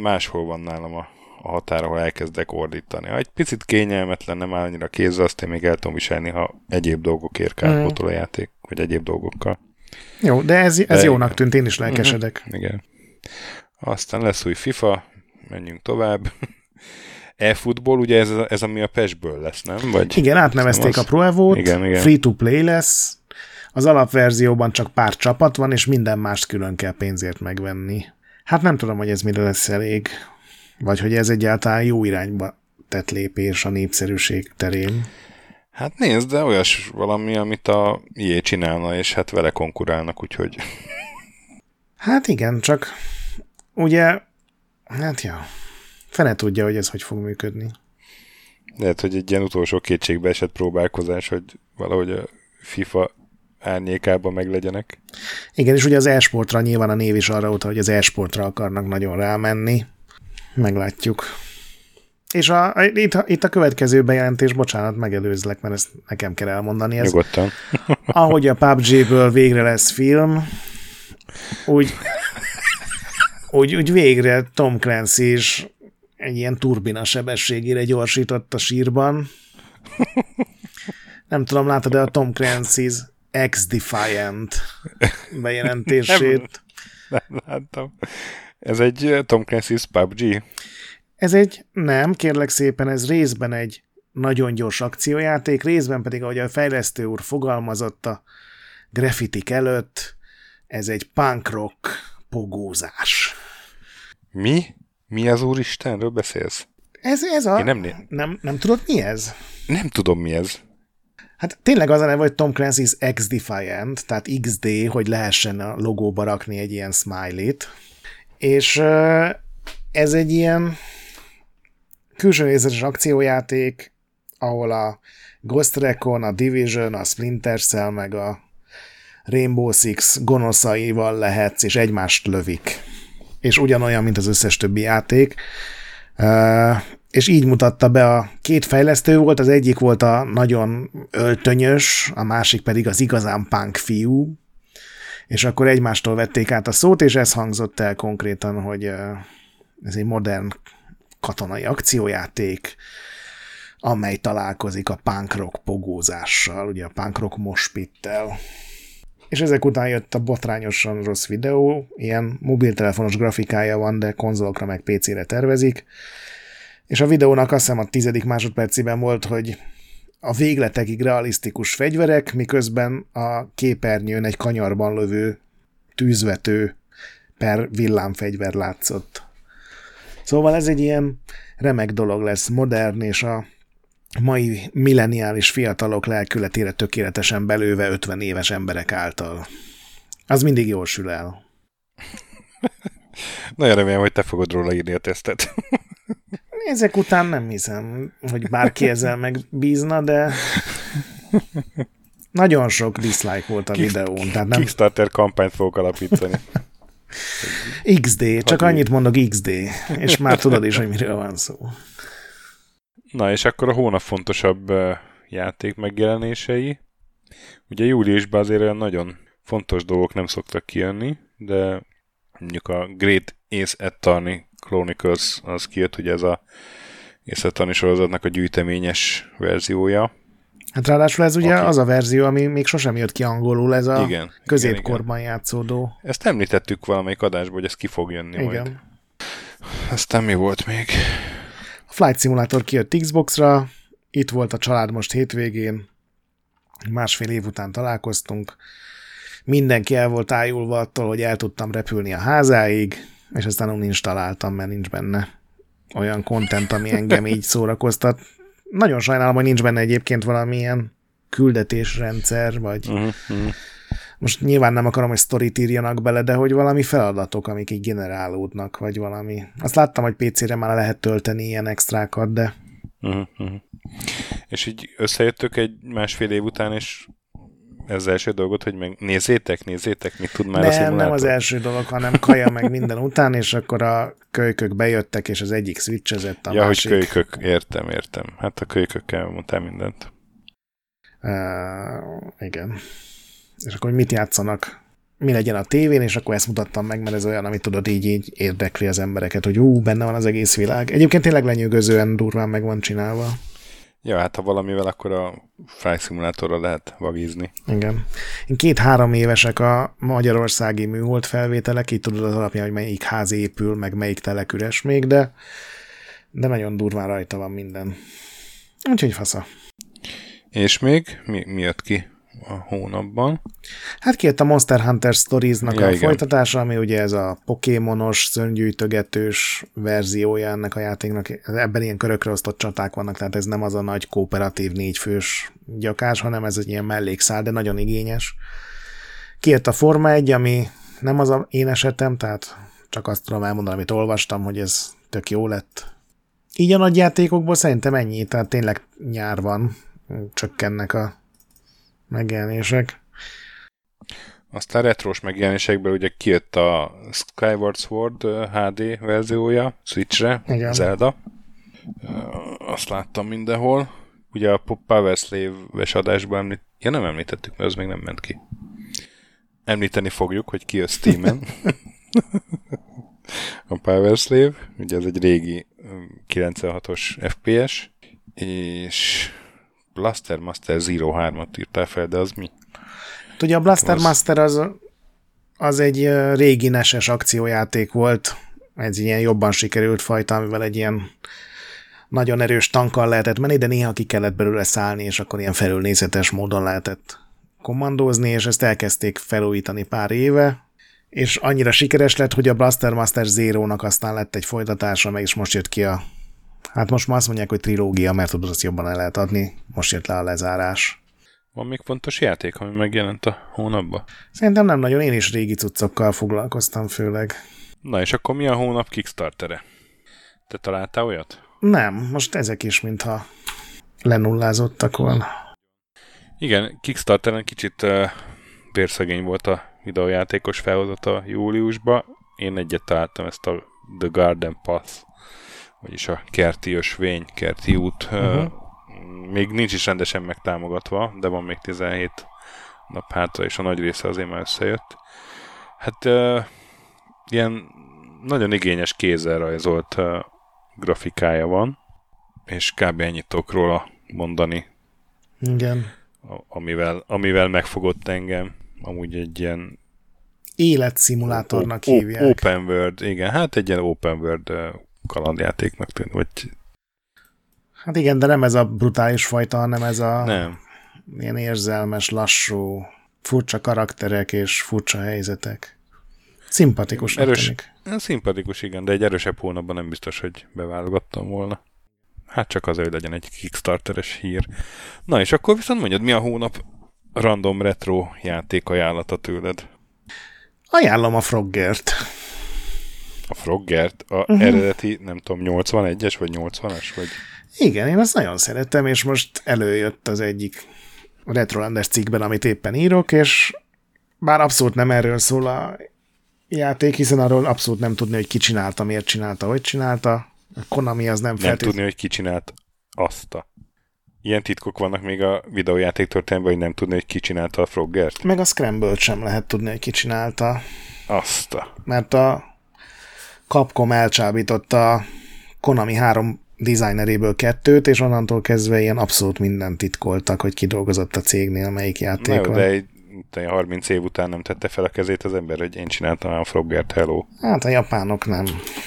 máshol van nálam a, a határ, ahol elkezdek ordítani. Ha egy picit kényelmetlen, nem áll annyira kézzel, azt én még el tudom viselni, ha egyéb dolgokért kárpótol a játék, vagy egyéb dolgokkal. Jó, de ez, ez De- jónak tűnt, én is lelkesedek. Igen. Aztán lesz új FIFA, menjünk tovább. E-futball, ugye ez, ez ami a PES-ből lesz, nem? Vagy Igen, átnevezték nem a Pro Evo-t, Igen, igen. free-to-play lesz, Az alapverzióban csak pár csapat van, és minden mást külön kell pénzért megvenni. Hát nem tudom, hogy ez mire lesz elég, vagy hogy ez egyáltalán jó irányba tett lépés a népszerűség terén. Hát nézd, de olyas valami, amit a IE csinálna, és hát vele konkurálnak, úgyhogy... Hát igen, csak ugye, hát ja, fene tudja, hogy ez hogy fog működni. Lehet, hogy egy ilyen utolsó kétségbe esett próbálkozás, hogy valahogy a FIFA árnyékában meglegyenek. Igen, és ugye az e-sportra nyilván a név is arra utal, hogy az e-sportra akarnak nagyon rámenni. Meglátjuk. És a, itt, a, itt a következő bejelentés, bocsánat, megelőzlek, mert ezt nekem kell elmondani. Ez, Nyugodtan. ahogy a PUBG-ből végre lesz film, úgy, úgy, úgy végre Tom Clancy is egy ilyen turbina sebességére gyorsított a sírban. Nem tudom, látod-e a Tom Clancy's X-Defiant bejelentését? Nem, nem láttam. Ez egy Tom Clancy's PUBG? Ez egy, nem, kérlek szépen, ez részben egy nagyon gyors akciójáték, részben pedig, ahogy a fejlesztő úr fogalmazott a graffitik előtt, ez egy punk rock pogózás. Mi? Mi az Úristenről beszélsz? Ez, ez a... Én nem, né- nem, nem tudod, mi ez? nem tudom, mi ez. Hát tényleg az a neve, hogy Tom Clancy's X-Defiant, tehát XD, hogy lehessen a logóba rakni egy ilyen smiley-t. És ez egy ilyen külső nézetes akciójáték, ahol a Ghost Recon, a Division, a Splinter Cell, meg a Rainbow Six gonoszaival lehetsz, és egymást lövik. És ugyanolyan, mint az összes többi játék. És így mutatta be a két fejlesztő volt, az egyik volt a nagyon öltönyös, a másik pedig az igazán punk fiú, és akkor egymástól vették át a szót, és ez hangzott el konkrétan, hogy ez egy modern katonai akciójáték, amely találkozik a punk rock pogózással, ugye a punk rock mospittel. És ezek után jött a botrányosan rossz videó, ilyen mobiltelefonos grafikája van, de konzolokra meg PC-re tervezik, és a videónak azt hiszem a tizedik másodpercében volt, hogy a végletekig realisztikus fegyverek, miközben a képernyőn egy kanyarban lövő tűzvető per villámfegyver látszott. Szóval ez egy ilyen remek dolog lesz, modern, és a mai milleniális fiatalok lelkületére tökéletesen belőve 50 éves emberek által. Az mindig jól sül el. Nagyon remélem, hogy te fogod róla írni a tesztet. Ezek után nem hiszem, hogy bárki ezzel megbízna, de nagyon sok dislike volt a videón. Tehát nem... Kickstarter kampányt fogok alapítani. XD, csak annyit mondok XD, és már tudod is, hogy miről van szó. Na, és akkor a hónap fontosabb játék megjelenései. Ugye júliusban azért olyan nagyon fontos dolgok nem szoktak kijönni, de mondjuk a Great Ace Attorney Chronicles az kijött, ugye ez a Ace Attorney sorozatnak a gyűjteményes verziója. Hát ráadásul ez ugye Oké. az a verzió, ami még sosem jött ki angolul, ez a Igen, középkorban játszódó. Ezt említettük valamelyik adásban, hogy ez ki fog jönni Igen. majd. Aztán mi volt még? Flight Simulator kijött Xbox-ra, itt volt a család most hétvégén, másfél év után találkoztunk, mindenki el volt ájulva attól, hogy el tudtam repülni a házáig, és aztán találtam, mert nincs benne olyan content, ami engem így szórakoztat. Nagyon sajnálom, hogy nincs benne egyébként valamilyen küldetésrendszer, vagy uh-huh. Most nyilván nem akarom, hogy sztorit írjanak bele, de hogy valami feladatok, amik így generálódnak, vagy valami. Azt láttam, hogy PC-re már lehet tölteni ilyen extrákat, de Uh-huh, uh-huh. És így összejöttök egy másfél év után, és ez az első dolgot, hogy meg nézzétek, nézzétek, mit tud már a nem, szimulátor. nem az első dolog, hanem kaja meg minden után, és akkor a kölykök bejöttek, és az egyik switchezett, a ja, másik. hogy kölykök, értem, értem. Hát a kölykökkel mondtál mindent. Uh, igen. És akkor mit játszanak, mi legyen a tévén, és akkor ezt mutattam meg, mert ez olyan, amit tudod, így, így érdekli az embereket, hogy ú, benne van az egész világ. Egyébként tényleg lenyűgözően durván meg van csinálva. Ja, hát ha valamivel, akkor a Flight Simulatorra lehet vagízni. Igen. Két-három évesek a magyarországi műhold felvételek, így tudod az alapján, hogy melyik ház épül, meg melyik telek üres még, de, de nagyon durván rajta van minden. Úgyhogy fasza. És még mi, mi jött ki a hónapban. Hát kijött a Monster Hunter Stories-nak ja, a igen. folytatása, ami ugye ez a Pokémonos, szörnygyűjtögetős verziója ennek a játéknak. Ebben ilyen körökre osztott csaták vannak, tehát ez nem az a nagy kooperatív négyfős gyakás, hanem ez egy ilyen mellékszál, de nagyon igényes. Kijött a Forma 1, ami nem az a én esetem, tehát csak azt tudom elmondani, amit olvastam, hogy ez tök jó lett. Így a nagy játékokból szerintem ennyi, tehát tényleg nyár van, csökkennek a megjelenések. Aztán retrós megjelenésekből ugye kijött a Skyward Sword HD verziója Switchre, Igen. Zelda. Azt láttam mindenhol. Ugye a Power Slave-es adásban említ... Ja, nem említettük, mert az még nem ment ki. Említeni fogjuk, hogy ki a Steam-en. a Power Slave, ugye ez egy régi 96-os FPS, és Blaster Master Zero 3-at írtál fel, de az mi? Ugye a Blaster az... Master az, az egy régi neses akciójáték volt, ez ilyen jobban sikerült fajta, amivel egy ilyen nagyon erős tankkal lehetett menni, de néha ki kellett belőle szállni, és akkor ilyen felülnézetes módon lehetett kommandózni, és ezt elkezdték felújítani pár éve, és annyira sikeres lett, hogy a Blaster Master Zero-nak aztán lett egy folytatása, meg is most jött ki a Hát most már azt mondják, hogy trilógia, mert tudod, azt jobban el lehet adni. Most jött le a lezárás. Van még fontos játék, ami megjelent a hónapban? Szerintem nem nagyon, én is régi cuccokkal foglalkoztam főleg. Na és akkor mi a hónap Kickstartere? Te találtál olyat? Nem, most ezek is mintha lenullázottak volna. Igen, Kickstarteren kicsit uh, bérszegény volt a videójátékos felhozata júliusban. Én egyet találtam ezt a The Garden Path vagyis a kerti ösvény, kerti út. Uh-huh. Még nincs is rendesen megtámogatva, de van még 17 nap hátra, és a nagy része azért már összejött. Hát ilyen nagyon igényes kézzel rajzolt grafikája van, és kb. ennyit tudok róla mondani. Igen. Amivel, amivel megfogott engem. Amúgy egy ilyen életszimulátornak hívják. Open World, igen, hát egy ilyen Open World kalandjátéknak tűnik, vagy... Hát igen, de nem ez a brutális fajta, hanem ez a nem. ilyen érzelmes, lassú, furcsa karakterek és furcsa helyzetek. Szimpatikus. Erős. Szimpatikus, igen, de egy erősebb hónapban nem biztos, hogy beválogattam volna. Hát csak azért, hogy legyen egy Kickstarteres hír. Na és akkor viszont mondjad, mi a hónap random retro játék ajánlata tőled? Ajánlom a Froggert a Froggert, a uh-huh. eredeti, nem tudom, 81-es vagy 80-as? Vagy... Igen, én azt nagyon szeretem, és most előjött az egyik Retrolandes cikkben, amit éppen írok, és bár abszolút nem erről szól a játék, hiszen arról abszolút nem tudni, hogy ki csinálta, miért csinálta, hogy csinálta. A Konami az nem, Nem tudni, hogy ki csinált azt a. Ilyen titkok vannak még a videójáték történetben, hogy nem tudni, hogy ki csinálta a Froggert. Meg a scramble sem lehet tudni, hogy ki csinálta. Azt a. Mert a Capcom elcsábította a Konami három designeréből kettőt, és onnantól kezdve ilyen abszolút mindent titkoltak, hogy kidolgozott a cégnél melyik játék van. De egy, egy 30 év után nem tette fel a kezét az ember, hogy én csináltam a Froggert, hello. Hát a japánok nem,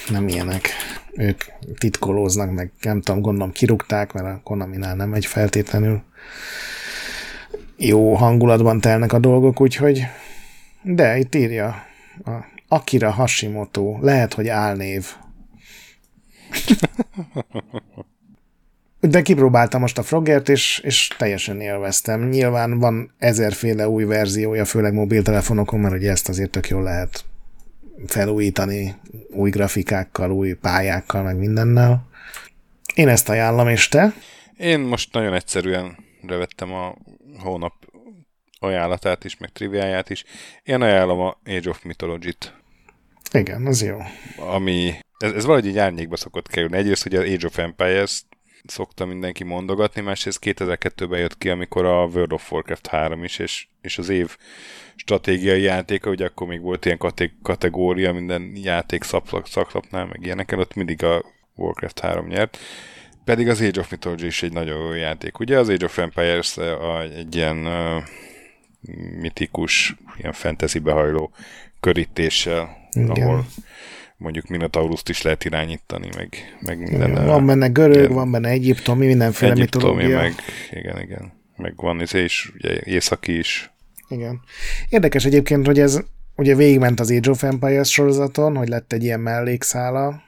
nem ilyenek. Ők titkolóznak, meg nem tudom, gondolom kirúgták, mert a Konami-nál nem egy feltétlenül jó hangulatban telnek a dolgok, úgyhogy de itt írja a Akira Hashimoto, lehet, hogy álnév. De kipróbáltam most a Froggert, és, és teljesen élveztem. Nyilván van ezerféle új verziója, főleg mobiltelefonokon, mert ugye ezt azért tök jól lehet felújítani új grafikákkal, új pályákkal, meg mindennel. Én ezt ajánlom, és te? Én most nagyon egyszerűen revettem a hónap ajánlatát is, meg triviáját is. Én ajánlom a Age of Mythology-t. Igen, az jó. Ami, ez, ez valahogy így árnyékba szokott kerülni. Egyrészt, hogy az Age of Empires szokta mindenki mondogatni, másrészt 2002-ben jött ki, amikor a World of Warcraft 3 is, és, és az év stratégiai játéka, ugye akkor még volt ilyen kategória minden játék szaklapnál, meg ilyeneken, ott mindig a Warcraft 3 nyert. Pedig az Age of Mythology is egy nagyon jó játék. Ugye az Age of Empires a, egy ilyen uh, mitikus, ilyen fantasy behajló körítéssel, Igen. ahol mondjuk Minotauruszt is lehet irányítani, meg, meg minden. Igen, van benne görög, ilyen, van benne egyiptomi, mindenféle egyiptomi, mitológia. meg, igen, igen. meg van ez is, ugye északi is. Igen. Érdekes egyébként, hogy ez ugye végigment az Age of Empires sorozaton, hogy lett egy ilyen mellékszála.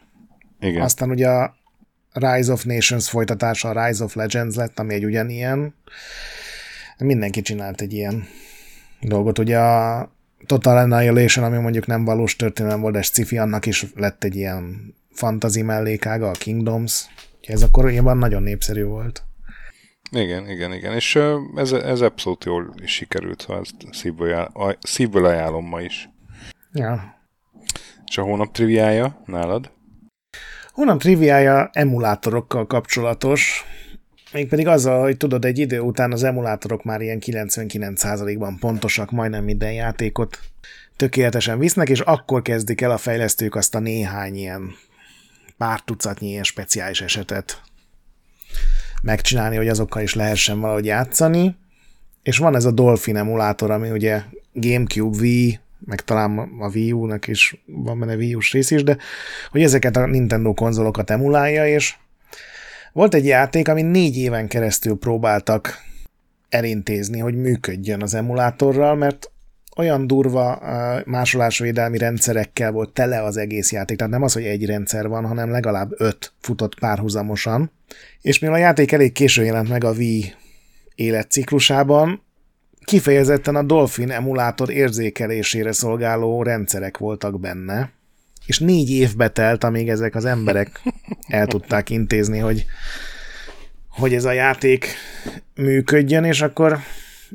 Igen. Aztán ugye a Rise of Nations folytatása, a Rise of Legends lett, ami egy ugyanilyen. Mindenki csinált egy ilyen dolgot. Ugye a Total Annihilation, ami mondjuk nem valós történelem volt, de sci annak is lett egy ilyen fantasy mellékága, a Kingdoms. Ez akkoriban nagyon népszerű volt. Igen, igen, igen. És ez, ez abszolút jól is sikerült, szóval ezt szívből, szívből ajánlom ma is. Ja. És a hónap triviája nálad? Hónap triviája emulátorokkal kapcsolatos, mégpedig azzal, hogy tudod, egy idő után az emulátorok már ilyen 99%-ban pontosak, majdnem minden játékot tökéletesen visznek, és akkor kezdik el a fejlesztők azt a néhány ilyen pár tucatnyi ilyen speciális esetet megcsinálni, hogy azokkal is lehessen valahogy játszani. És van ez a Dolphin emulátor, ami ugye Gamecube, Wii, meg talán a Wii U-nak is van benne Wii U-s rész is, de hogy ezeket a Nintendo konzolokat emulálja, és volt egy játék, ami négy éven keresztül próbáltak elintézni, hogy működjön az emulátorral, mert olyan durva másolásvédelmi rendszerekkel volt tele az egész játék, tehát nem az, hogy egy rendszer van, hanem legalább öt futott párhuzamosan. És mivel a játék elég későn jelent meg a Wii életciklusában, kifejezetten a Dolphin emulátor érzékelésére szolgáló rendszerek voltak benne, és négy évbe telt, amíg ezek az emberek el tudták intézni, hogy, hogy ez a játék működjön, és akkor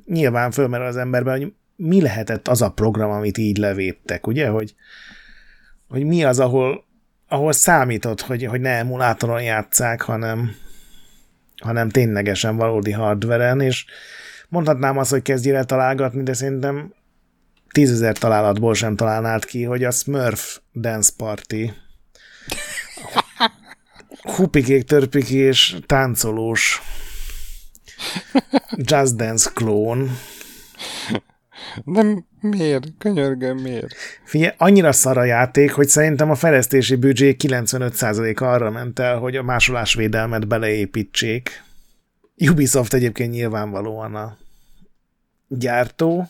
nyilván fölmerül az emberben, hogy mi lehetett az a program, amit így levédtek, ugye, hogy, hogy mi az, ahol, ahol számított, hogy, hogy ne emulátoron játszák, hanem, hanem ténylegesen valódi hardveren, és mondhatnám azt, hogy kezdjél el találgatni, de szerintem tízezer találatból sem találnád ki, hogy a Smurf Dance Party hupikék, törpiké és táncolós Just Dance klón nem, miért? Könyörgöm, miért? Figyelj, annyira szar a játék, hogy szerintem a fejlesztési büdzsé 95% arra ment el, hogy a másolásvédelmet beleépítsék. Ubisoft egyébként nyilvánvalóan a gyártó,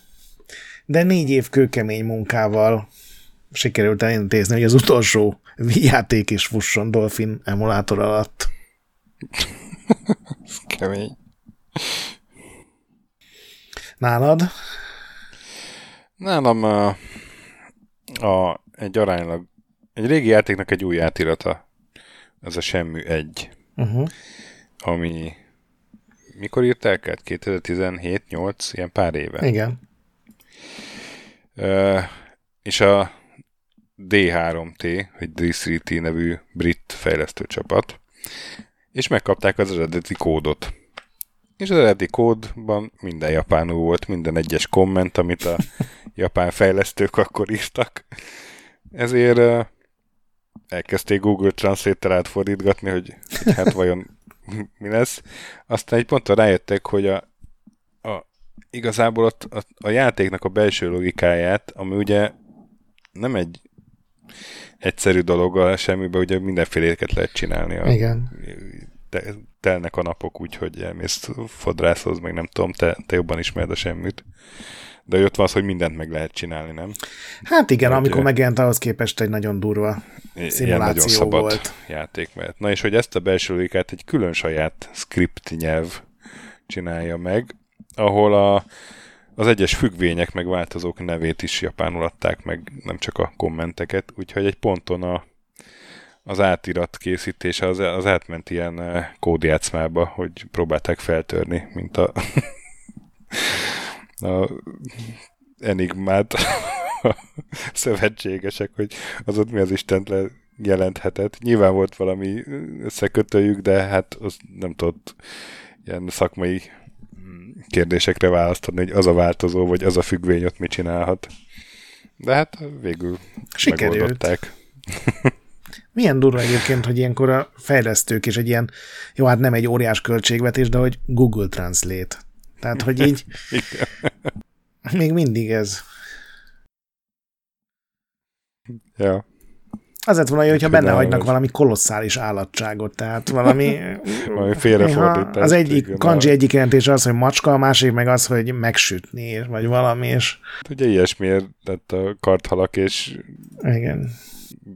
de négy év kőkemény munkával sikerült elintézni, hogy az utolsó játék is fusson Dolphin emulátor alatt. kemény. Nálad? Nálam a, a, egy aránylag, egy régi játéknak egy új átirata, ez a Semmű 1, uh-huh. ami mikor írták át? 2017-8, ilyen pár éve. Igen. És a D3T, vagy D3T nevű brit fejlesztő csapat, és megkapták az eredeti kódot. És az eredeti kódban minden japánul volt, minden egyes komment, amit a japán fejlesztők akkor írtak. Ezért elkezdték Google Translate-tel átfordítgatni, hogy, hogy hát vajon mi lesz. Aztán egy ponton rájöttek, hogy a, igazából ott a, a játéknak a belső logikáját, ami ugye nem egy egyszerű dolog a semmiben, ugye mindenféléket lehet csinálni. A, Igen. Te, telnek a napok úgy, hogy elmész fodrászhoz, meg nem tudom, te, te jobban ismered a semmit de ott van az, hogy mindent meg lehet csinálni, nem? Hát igen, hogy, amikor megjelent ahhoz képest egy nagyon durva szimuláció nagyon szabad volt. játék mert. Na és hogy ezt a belső logikát egy külön saját script nyelv csinálja meg, ahol a, az egyes függvények meg változók nevét is japánul adták meg, nem csak a kommenteket, úgyhogy egy ponton a, az átirat készítése az, az átment ilyen eh, kódjátszmába, hogy próbálták feltörni, mint a a enigmát a szövetségesek, hogy az ott mi az Istent le jelenthetett. Nyilván volt valami összekötőjük, de hát az nem tudott ilyen szakmai kérdésekre választani, hogy az a változó, vagy az a függvény ott mit csinálhat. De hát végül Sikerült. megoldották. Milyen durva egyébként, hogy ilyenkor a fejlesztők is egy ilyen, jó, hát nem egy óriás költségvetés, de hogy Google Translate. Tehát, hogy így még mindig ez. Ja. Az lett volna jó, hogyha benne hagynak valami kolosszális állatságot, tehát valami... Valami félrefordítás. Az egyik igen, kanji a- egyik jelentés az, hogy macska, a másik meg az, hogy megsütni, vagy valami, és Ugye ilyesmiért lett a karthalak és igen,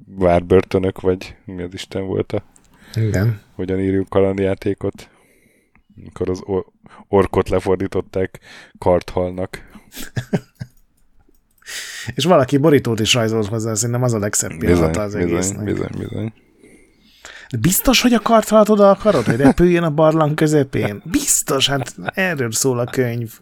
várbörtönök, vagy mi az Isten volt a igen. hogyan írjuk kalandjátékot, amikor az or- orkot lefordították karthalnak. És valaki borítót is rajzolt hozzá, szerintem az a legszebb pillanata az bizony, egésznek. bizony, bizony. De biztos, hogy a karthalat oda akarod, hogy repüljön a barlang közepén? Biztos, hát erről szól a könyv.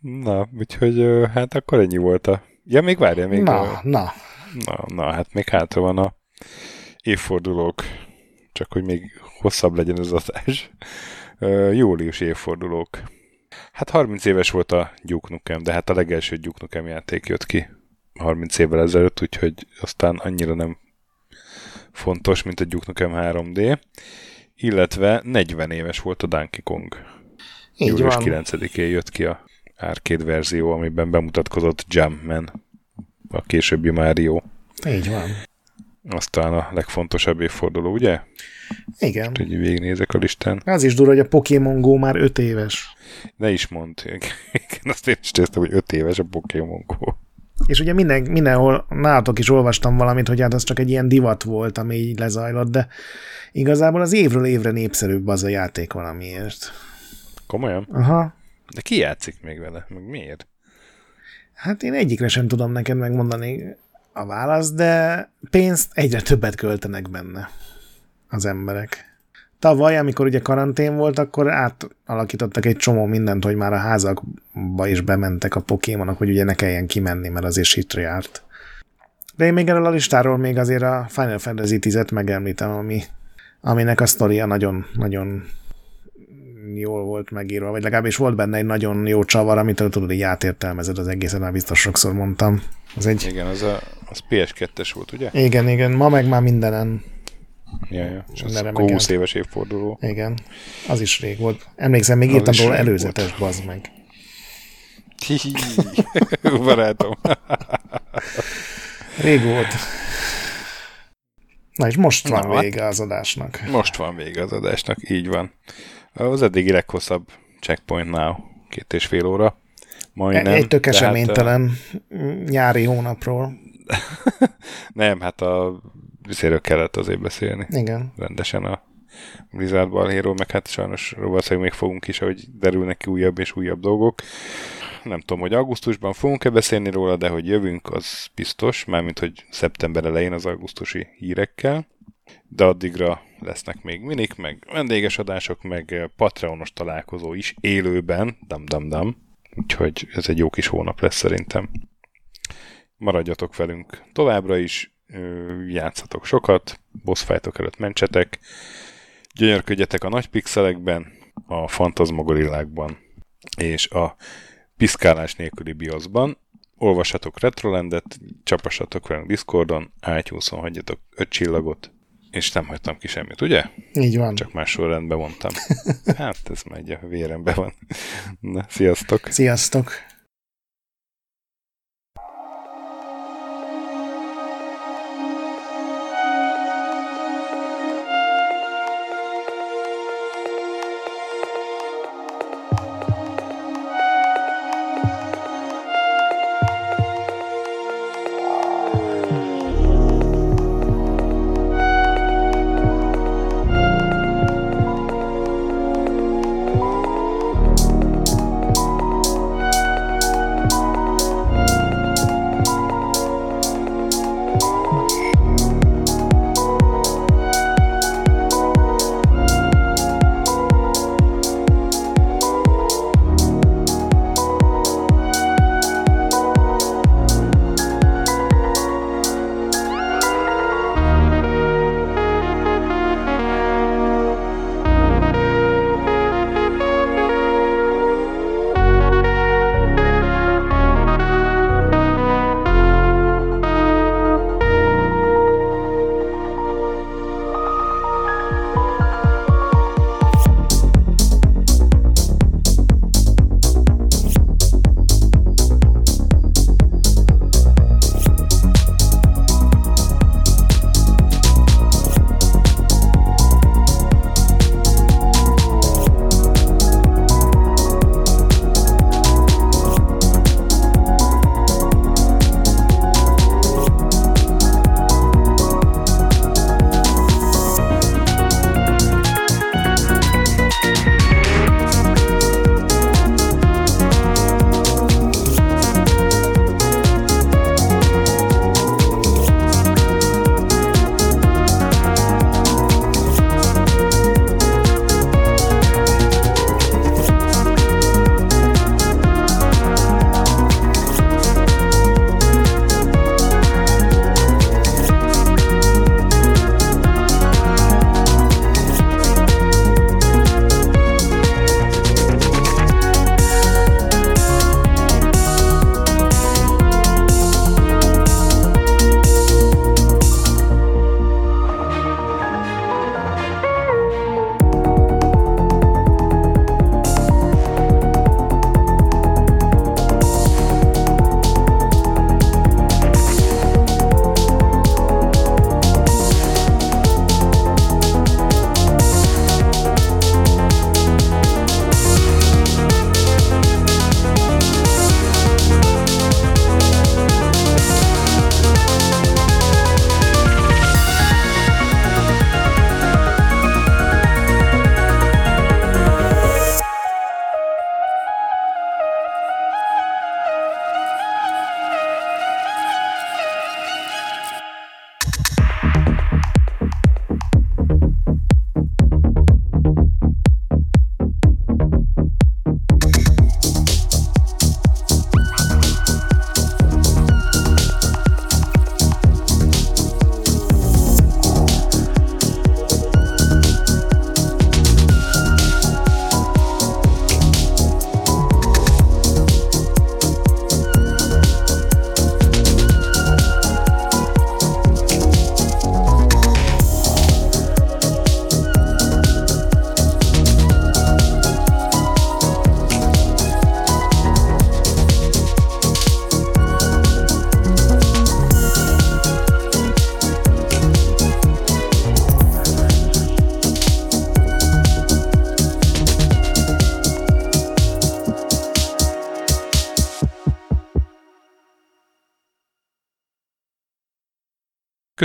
Na, úgyhogy hát akkor ennyi volt a... Ja, még várja, még Na, a... na. Na, na, hát még hátra van a évfordulók, csak hogy még hosszabb legyen az adás. Július évfordulók. Hát 30 éves volt a Duke Nukem, de hát a legelső Duke Nukem játék jött ki 30 évvel ezelőtt, úgyhogy aztán annyira nem fontos, mint a Duke Nukem 3D. Illetve 40 éves volt a Donkey Kong. Így Július van. 9-én jött ki a arcade verzió, amiben bemutatkozott Jumpman, a későbbi Mario. Így van. Aztán a legfontosabb évforduló, ugye? Igen. Hogy végignézek a listán. Az is durva, hogy a Pokémon Go már öt éves. Ne is mondd. Igen, azt én is néztem, hogy 5 éves a Pokémon Go. És ugye minden, mindenhol nálatok is olvastam valamit, hogy hát az csak egy ilyen divat volt, ami így lezajlott, de igazából az évről évre népszerűbb az a játék valamiért. Komolyan? Aha. De ki játszik még vele? Meg miért? Hát én egyikre sem tudom neked megmondani a választ, de pénzt egyre többet költenek benne az emberek. Tavaly, amikor ugye karantén volt, akkor átalakítottak egy csomó mindent, hogy már a házakba is bementek a pokémonok, hogy ugye ne kelljen kimenni, mert azért sitre járt. De én még erről a listáról még azért a Final Fantasy 10-et megemlítem, ami, aminek a sztoria nagyon, nagyon jól volt megírva, vagy legalábbis volt benne egy nagyon jó csavar, amitől tudod, hogy átértelmezed az egészet, már biztos sokszor mondtam. Az egy... Igen, az a az PS2-es volt, ugye? Igen, igen, ma meg már mindenen. Ja, ja. És az Minden akkor 20 remekelt. éves évforduló. Igen, az is rég volt. Emlékszem, még Az írtam róla előzetes, bazd meg. Hihi. Barátom. Rég volt. Na és most van Na, hát- vége az adásnak. Most van vége az adásnak, így van. Az eddigi leghosszabb checkpoint now, két és fél óra. Majdnem. Egy tök hát, eseménytelen nyári hónapról. nem, hát a viszéről kellett azért beszélni. Igen. Rendesen a Blizzard balhéról, meg hát sajnos valószínűleg még fogunk is, ahogy derülnek ki újabb és újabb dolgok. Nem tudom, hogy augusztusban fogunk-e beszélni róla, de hogy jövünk, az biztos, mármint, hogy szeptember elején az augusztusi hírekkel. De addigra lesznek még minik, meg vendéges adások, meg eh, Patreonos találkozó is élőben, dam-dam-dam. Úgyhogy ez egy jó kis hónap lesz szerintem. Maradjatok velünk továbbra is, ö, játszatok sokat, boss előtt mentsetek, gyönyörködjetek a nagy pixelekben, a fantasmagorillákban és a piszkálás nélküli bioszban. Olvassatok Retrolandet, csapassatok velünk Discordon, iTunes-on hagyjatok öt csillagot, és nem hagytam ki semmit, ugye? Így van. Csak más sorrendben mondtam. Hát ez megy, a vérembe van. Na, sziasztok! Sziasztok!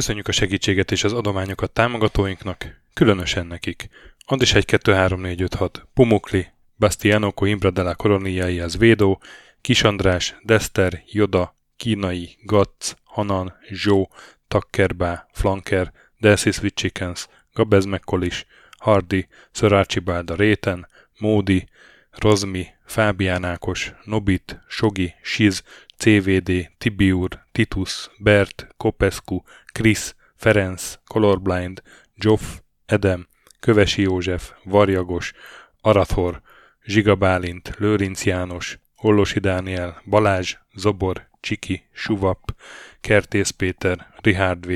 Köszönjük a segítséget és az adományokat támogatóinknak, különösen nekik. Andis 1 2 3 4 5 6, Pumukli, Bastiano Coimbra de la Coroniai az Védó, Kis András, Dester, Joda, Kínai, Gatz, Hanan, Zsó, Takkerbá, Flanker, Sweet Chickens, Gabez Mekkolis, Hardy, Sir Archibald a Réten, Módi, Rozmi, Fábián Ákos, Nobit, Sogi, Siz, CVD, Tibiur, Titus, Bert, Kopescu, Krisz, Ferenc, Colorblind, Joff, Edem, Kövesi József, Varjagos, Arathor, Zsiga Bálint, Lőrinc János, Hollosi Dániel, Balázs, Zobor, Csiki, Suvap, Kertész Péter, Richard V,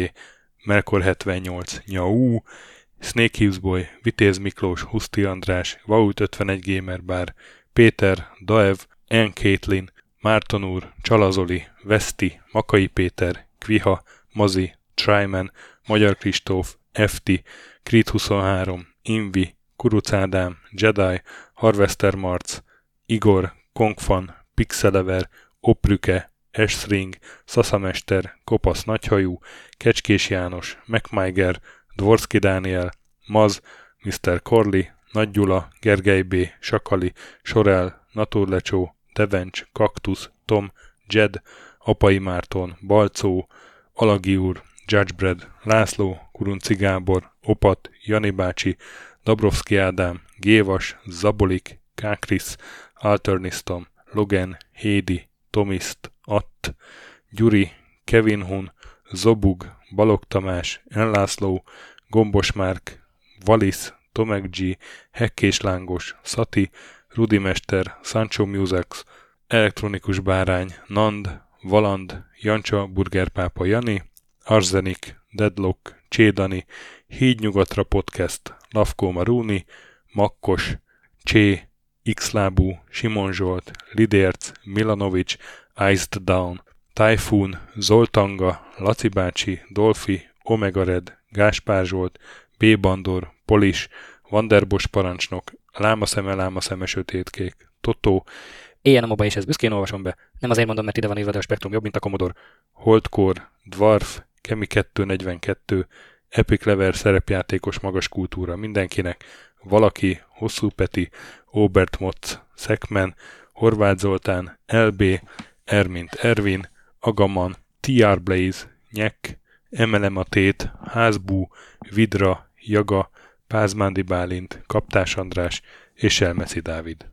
Melkor 78, Nyau, Snake Hughes Boy, Vitéz Miklós, Huszti András, Vaut 51 Gamer Bar, Péter, Daev, Ann Caitlin, Márton úr, Csalazoli, Veszti, Makai Péter, Kviha, Mazi, Tryman, Magyar Kristóf, FT, Krit 23, Invi, Kuruc Ádám, Jedi, Harvester Marc, Igor, Kongfan, Pixelever, Oprüke, Esring, Szaszamester, Kopasz Nagyhajú, Kecskés János, MacMiger, Dvorski Dániel, Maz, Mr. Corley, Nagy Gyula, Gergely B., Sakali, Sorel, Naturlecsó, Devencs, Kaktusz, Tom, Jed, Apai Márton, Balcó, Alagi úr, Judgebred, László, Kurunci Gábor, Opat, Jani bácsi, Dabrowski Ádám, Gévas, Zabolik, Kákris, Alternisztom, Logan, Hédi, Tomiszt, Att, Gyuri, Kevin Hun, Zobug, Balog Tamás, Enlászló, Gombos Márk, Valisz, Tomek G, Hekkés Lángos, Szati, Rudimester, Sancho Musex, Elektronikus Bárány, Nand, Valand, Jancsa, Burgerpápa Jani, Arzenik, Deadlock, Csédani, Hídnyugatra Podcast, Lavkó Maruni, Makkos, Csé, Xlábú, Simon Zsolt, Lidérc, Milanovic, Iced Down, Typhoon, Zoltanga, Laci bácsi, Dolfi, Omega Red, Gáspár Zsolt, B. Bandor, Polis, Vanderbos parancsnok, Lámaszeme, Lámaszeme, Sötétkék, Totó, Éjjel a moba és ezt büszkén olvasom be. Nem azért mondom, mert ide van írva, de a spektrum jobb, mint a Commodore. Holdcore, Dwarf, Kemi 242, Epic Lever szerepjátékos magas kultúra mindenkinek, valaki, Hosszú Peti, Obert Motz, Szekmen, Horváth Zoltán, LB, Ermint Ervin, Agaman, TR Blaze, Nyek, Emelem a Házbú, Vidra, Jaga, Pázmándi Bálint, Kaptás András és Elmeszi Dávid.